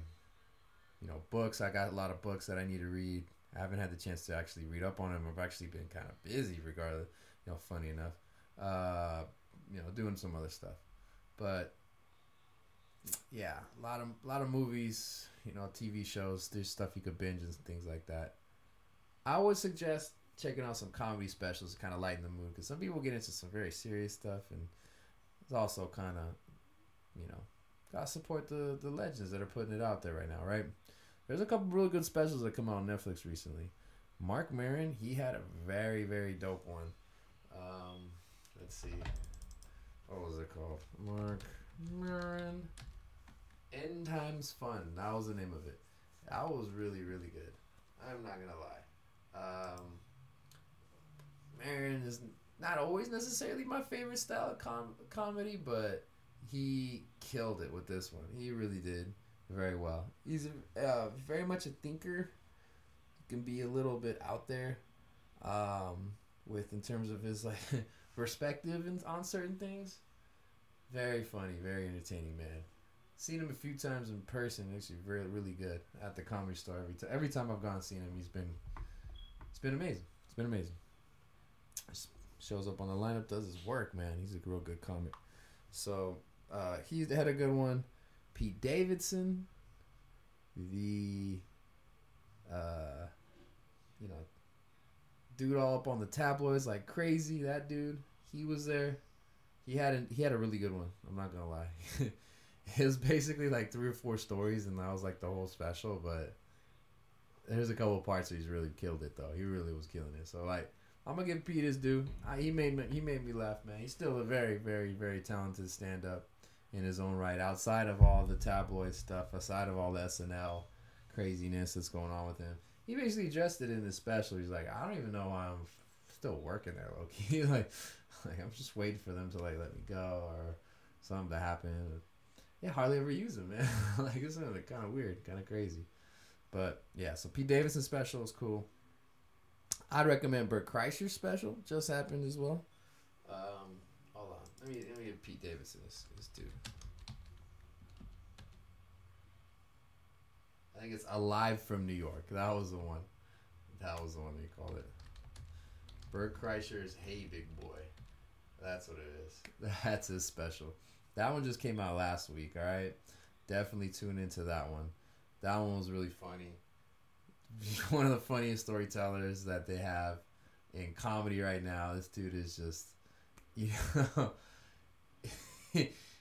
you know, books. I got a lot of books that I need to read. I haven't had the chance to actually read up on them. I've actually been kind of busy, regardless. You know, funny enough. Uh, you know, doing some other stuff, but yeah, a lot of a lot of movies. You know, TV shows. There's stuff you could binge and things like that. I would suggest checking out some comedy specials to kind of lighten the mood because some people get into some very serious stuff, and it's also kind of, you know, gotta support the the legends that are putting it out there right now, right? There's a couple really good specials that come out on Netflix recently. Marc Maron, he had a very very dope one. Um, let's see, what was it called? Marc Maron, End Times Fun. That was the name of it. That was really really good. I'm not gonna lie. Um, Maron is not always necessarily my favorite style of com- comedy, but he killed it with this one. He really did very well. He's uh, very much a thinker. He can be a little bit out there, um, with in terms of his like perspective in, on certain things. Very funny, very entertaining man. Seen him a few times in person. Actually, really, really good at the comedy store. Every time, every time I've gone and seen him, he's been, it's been amazing. It's been amazing. Just shows up on the lineup, does his work, man. He's a real good comic. So uh, he had a good one. Pete Davidson, the, uh, you know, dude all up on the tabloids like crazy. That dude, he was there. He had a, he had a really good one. I'm not gonna lie. it was basically like three or four stories, and that was like the whole special. But there's a couple parts where he's really killed it though. He really was killing it. So like, I'm gonna give Pete his due. I, he made me he made me laugh, man. He's still a very very very talented stand up in his own right. Outside of all the tabloid stuff, aside of all the SNL craziness that's going on with him, he basically addressed it in his special. He's like, I don't even know why I'm still working there, Loki. like, like I'm just waiting for them to like let me go or something to happen. Yeah, hardly ever use him, man. like it's kind of weird, kind of crazy. But yeah, so Pete Davidson special is cool. I'd recommend Bert Kreischer's special. Just happened as well. Um, hold on, let me let me give Pete Davidson this dude. I it's Alive from New York. That was the one. That was the one they called it. Bert Kreischer's Hey Big Boy. That's what it is. That's his special. That one just came out last week, alright? Definitely tune into that one. That one was really funny. One of the funniest storytellers that they have in comedy right now. This dude is just, you know,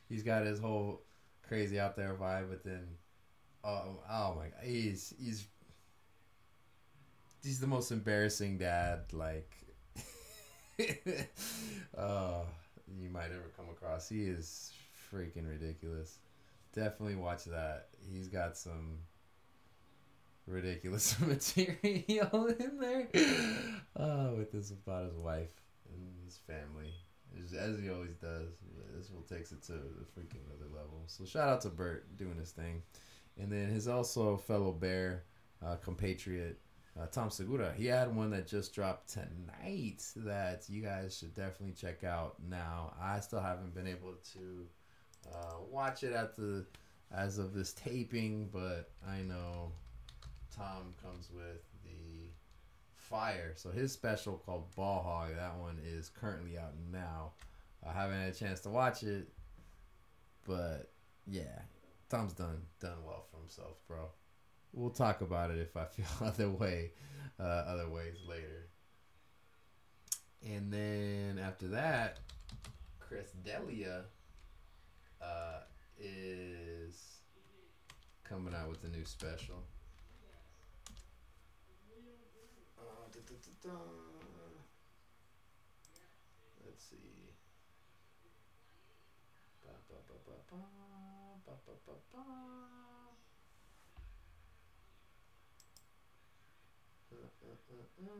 he's got his whole crazy out there vibe, but then, oh, oh my god, he's he's he's the most embarrassing dad like uh you might ever come across. He is freaking ridiculous. Definitely watch that. He's got some ridiculous material in there. Oh, with this about his wife and his family. As, he always does. This will takes it to the freaking other level. So shout out to Bert doing his thing. And then his also fellow bear, uh, compatriot, uh, Tom Segura. He had one that just dropped tonight that you guys should definitely check out now. I still haven't been able to uh, watch it at the as of this taping, but I know Tom comes with the fire. So his special called Ball Hog, that one is currently out now. I haven't had a chance to watch it, but yeah, Tom's done done well for himself, bro. We'll talk about it if I feel other way, uh, other ways later. And then after that, Chris D'Elia uh, is coming out with a new special. Uh. Let's see. Ba, ba, ba, ba, ba, ba. Uh, uh, uh,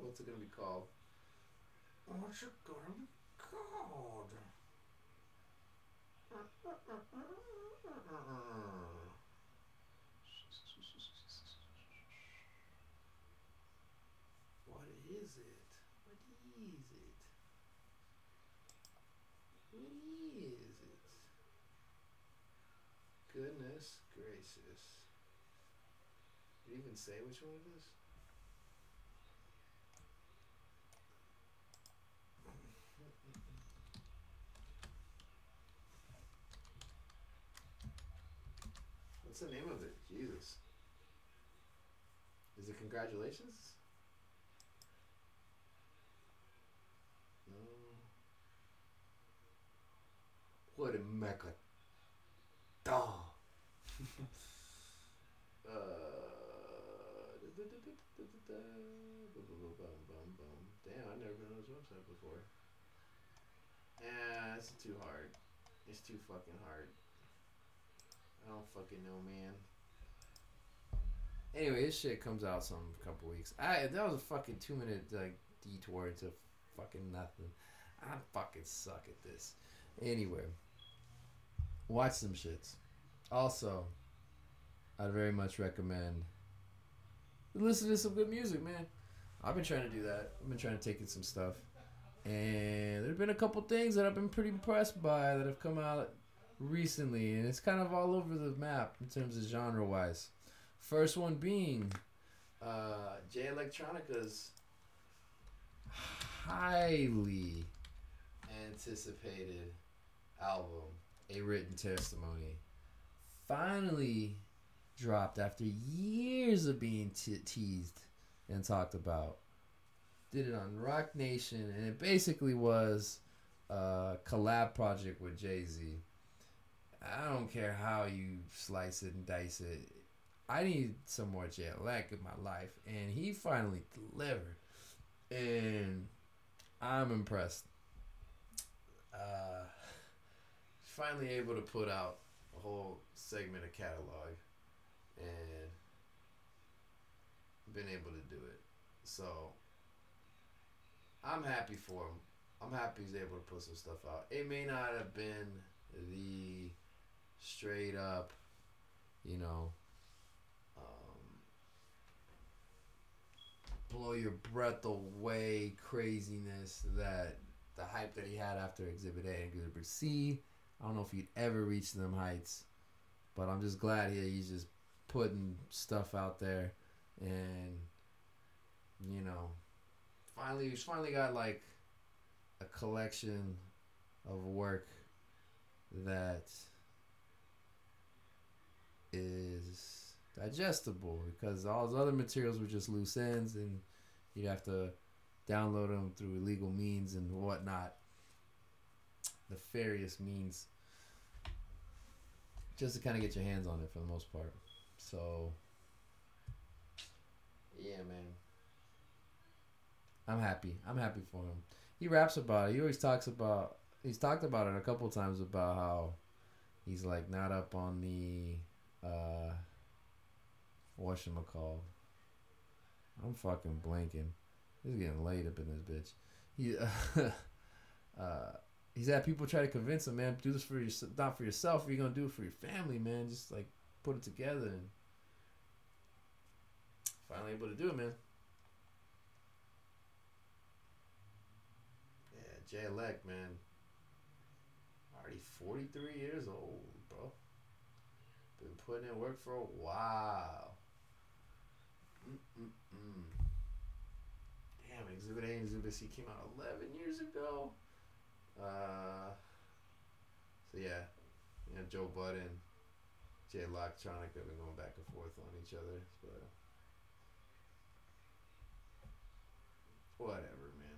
What's it gonna be called? What's it gonna be called? What is it? What is it? What is it? Goodness gracious. Did it even say which one it is? What's the name of it? Jesus. Is it congratulations? No. What a mecha. Dog. uh, Damn, I've never been on this website before. It's too hard. It's too fucking hard. I don't fucking know, man. Anyway, this shit comes out some couple weeks. I that was a fucking two minute like detour into fucking nothing. I fucking suck at this. Anyway, watch some shits. Also, I'd very much recommend listen to some good music, man. I've been trying to do that. I've been trying to take in some stuff, and there've been a couple things that I've been pretty impressed by that have come out recently, and it's kind of all over the map in terms of genre wise. First one being uh, Jay Electronica's highly anticipated album, A Written Testimony, finally dropped after years of being te- teased and talked about. Did it on Roc Nation, and it basically was a collab project with Jay Z. I don't care how you slice it and dice it. I need some more Jay Elect in my life, and he finally delivered, and I'm impressed. Uh, finally able to put out a whole segment of catalog, and been able to do it. So I'm happy for him. I'm happy he's able to put some stuff out. It may not have been the straight up, you know, um, blow your breath away craziness that the hype that he had after Exhibit A and Exhibit C. I don't know if he'd ever reach them heights, but I'm just glad he, he's just putting stuff out there and you know finally he's finally got like a collection of work that is digestible because all his other materials were just loose ends and you'd have to download them through illegal means and whatnot. Nefarious means. Just to kind of get your hands on it for the most part. So yeah man i'm happy i'm happy for him he raps about it he always talks about he's talked about it a couple times about how he's like not up on the uh whatchamacall. I'm fucking blanking. He's getting laid up in this bitch. He uh he's had people try to convince him, man, do this for your not for yourself, you're gonna do it for your family, man. Just like put it together and finally able to do it, man. Yeah, Jay Elect, man. Already 43 years old, bro. Been putting in work for a while. Mm-mm-mm. Damn, Exhibit A and Exhibit C came out 11 years ago. Uh, so yeah, you know, Joe Budden, Jay Electronica have been going back and forth on each other. But whatever, man.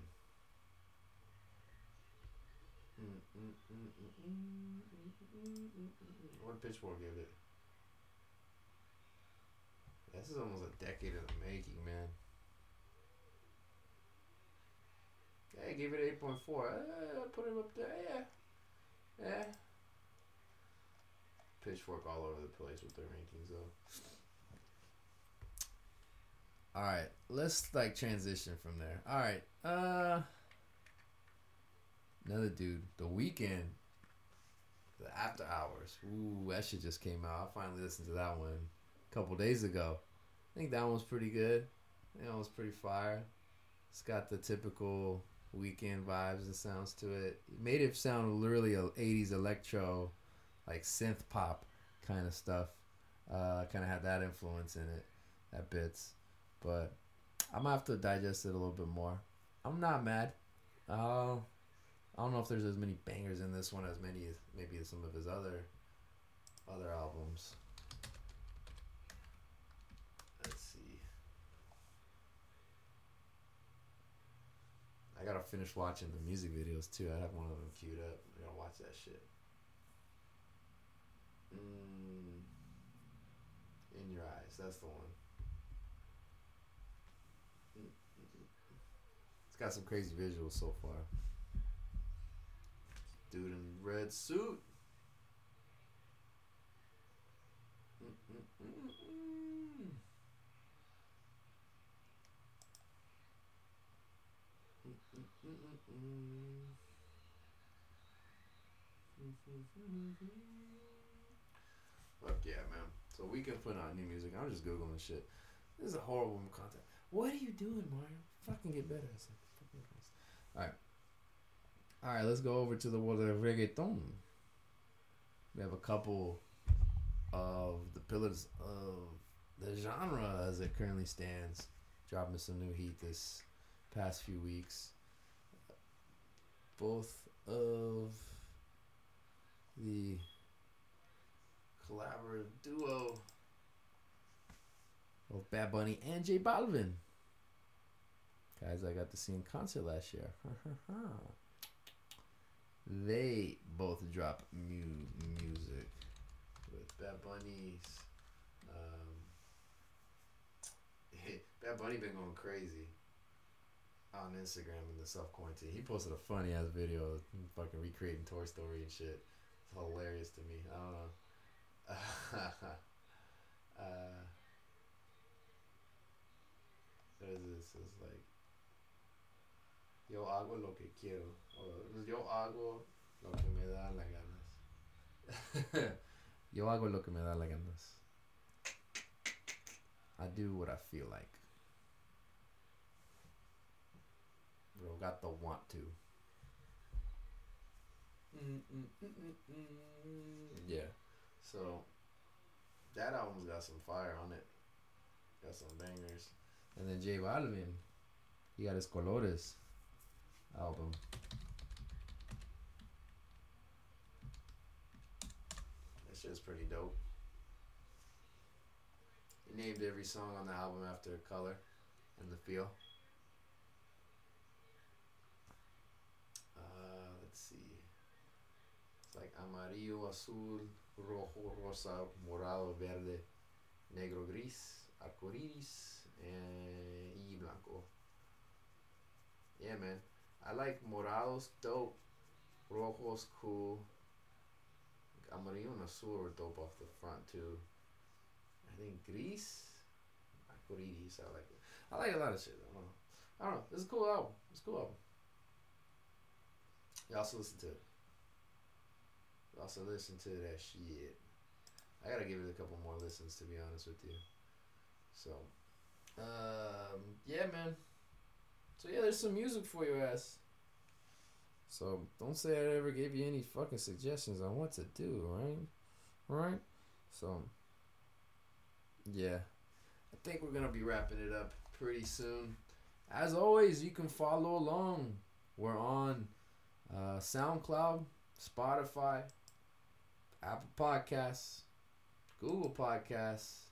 What Pitchfork give it? This is almost a decade in the making, man. I gave it 8.4. Uh, put it up there, yeah. Yeah. Pitchfork all over the place with their rankings, though. All right, let's like transition from there. All right, uh, another dude, The Weeknd, the After Hours. Ooh, that shit just came out. I finally listened to that one a couple days ago. I think that one's pretty good. That one's pretty fire. It's got the typical Weeknd vibes and sounds to it. It made it sound literally a 80s electro, like synth pop kind of stuff. Uh, kind of had that influence in it at bits, but I'm gonna have to digest it a little bit more. I'm not mad. Uh, I don't know if there's as many bangers in this one as many as maybe some of his other other albums. Let's see. I gotta finish watching the music videos too. I have one of them queued up. I gotta watch that shit. Mm, in your eyes, that's the one. It's got some crazy visuals so far. Dude in red suit. Fuck yeah, man. So we can put out new music. I'm just googling shit. This is a horrible content. What are you doing, Mario? Fucking get better. All right. All right, let's go over to the world of reggaeton. We have a couple of the pillars of the genre as it currently stands, dropping some new heat this past few weeks. Both of the collaborative duo of Bad Bunny and J Balvin. Guys, I got to see in concert last year. They both drop mu- music with Bad Bunny's. Um, Bad Bunny been going crazy on Instagram in the self quarantine. He posted a funny ass video, fucking recreating Toy Story and shit. It's hilarious to me. I don't know. uh, is this? It's like yo hago lo que quiero. Or yo hago lo que me da la ganas. yo hago lo que me da la ganas. I do what I feel like. Bro, got the want to. Mm, mm, mm. Yeah. So that album's got some fire on it. Got some bangers. And then J Balvin, he got his Colores album. That shit's pretty dope. He named every song on the album after a color and the feel. Uh, let's see. It's like amarillo, azul, rojo, rosa, morado, verde, negro, gris, arcoiris, and y blanco. Yeah, man. I like morados, dope. Rojo's cool. Amarillo and azul are dope off the front too. I think gris, arcoiris. I like it. I like a lot of shit. I don't know. Know. It's a cool album. It's a cool album. You also listen to it. You also listen to that shit. I gotta give it a couple more listens to be honest with you. So, um, yeah, man. So yeah, there's some music for your ass. So don't say I ever gave you any fucking suggestions on what to do, right? Right? So, yeah, I think we're gonna be wrapping it up pretty soon. As always, you can follow along. We're on uh, SoundCloud, Spotify, Apple Podcasts, Google Podcasts,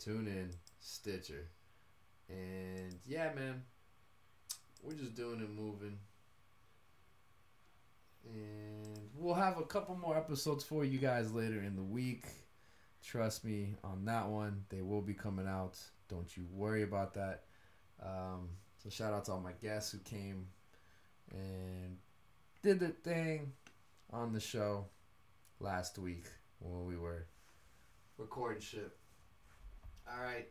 TuneIn, Stitcher. And yeah, man, we're just doing it moving. And we'll have a couple more episodes for you guys later in the week. Trust me on that one. They will be coming out. Don't you worry about that. Um, so shout out to all my guests who came and did the thing on the show last week when we were recording shit. All right.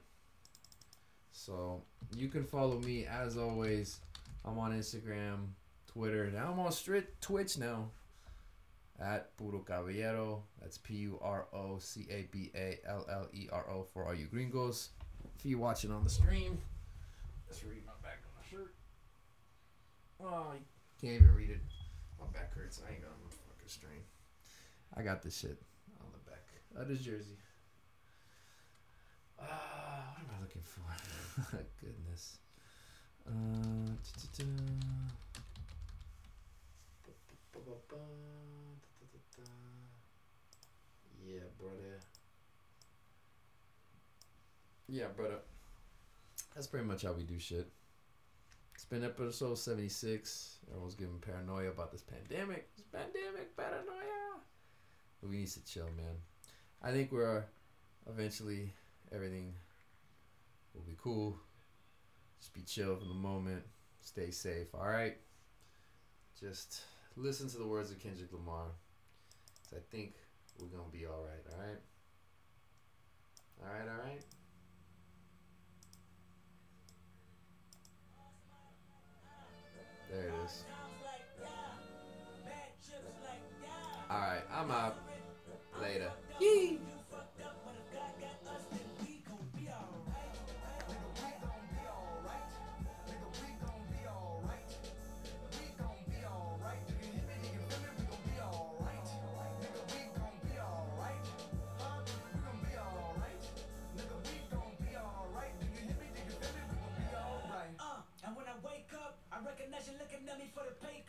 So you can follow me as always. I'm on Instagram, Twitter. Now I'm on Twitch now. At Puro Caballero. That's P U R O C A B A L L E R O for all you gringos. If you're watching on the stream, let's read my back on my shirt. Oh, you can't even read it. My back hurts. I ain't got no fucking strain. I got this shit on the back. That is jersey. Ah, what am I looking for? Goodness. Yeah, brother. Yeah, brother. That's pretty much how we do shit. It's been episode 76. Everyone's getting paranoia about this pandemic. This pandemic paranoia. We need to chill, man. I think we're eventually everything will be cool. Just be chill for the moment. Stay safe, alright? Just listen to the words of Kendrick Lamar. I think we're gonna be alright, alright? Alright, alright? There it is. Alright, I'm out. Later. Yee! I recognize looking at me for the pay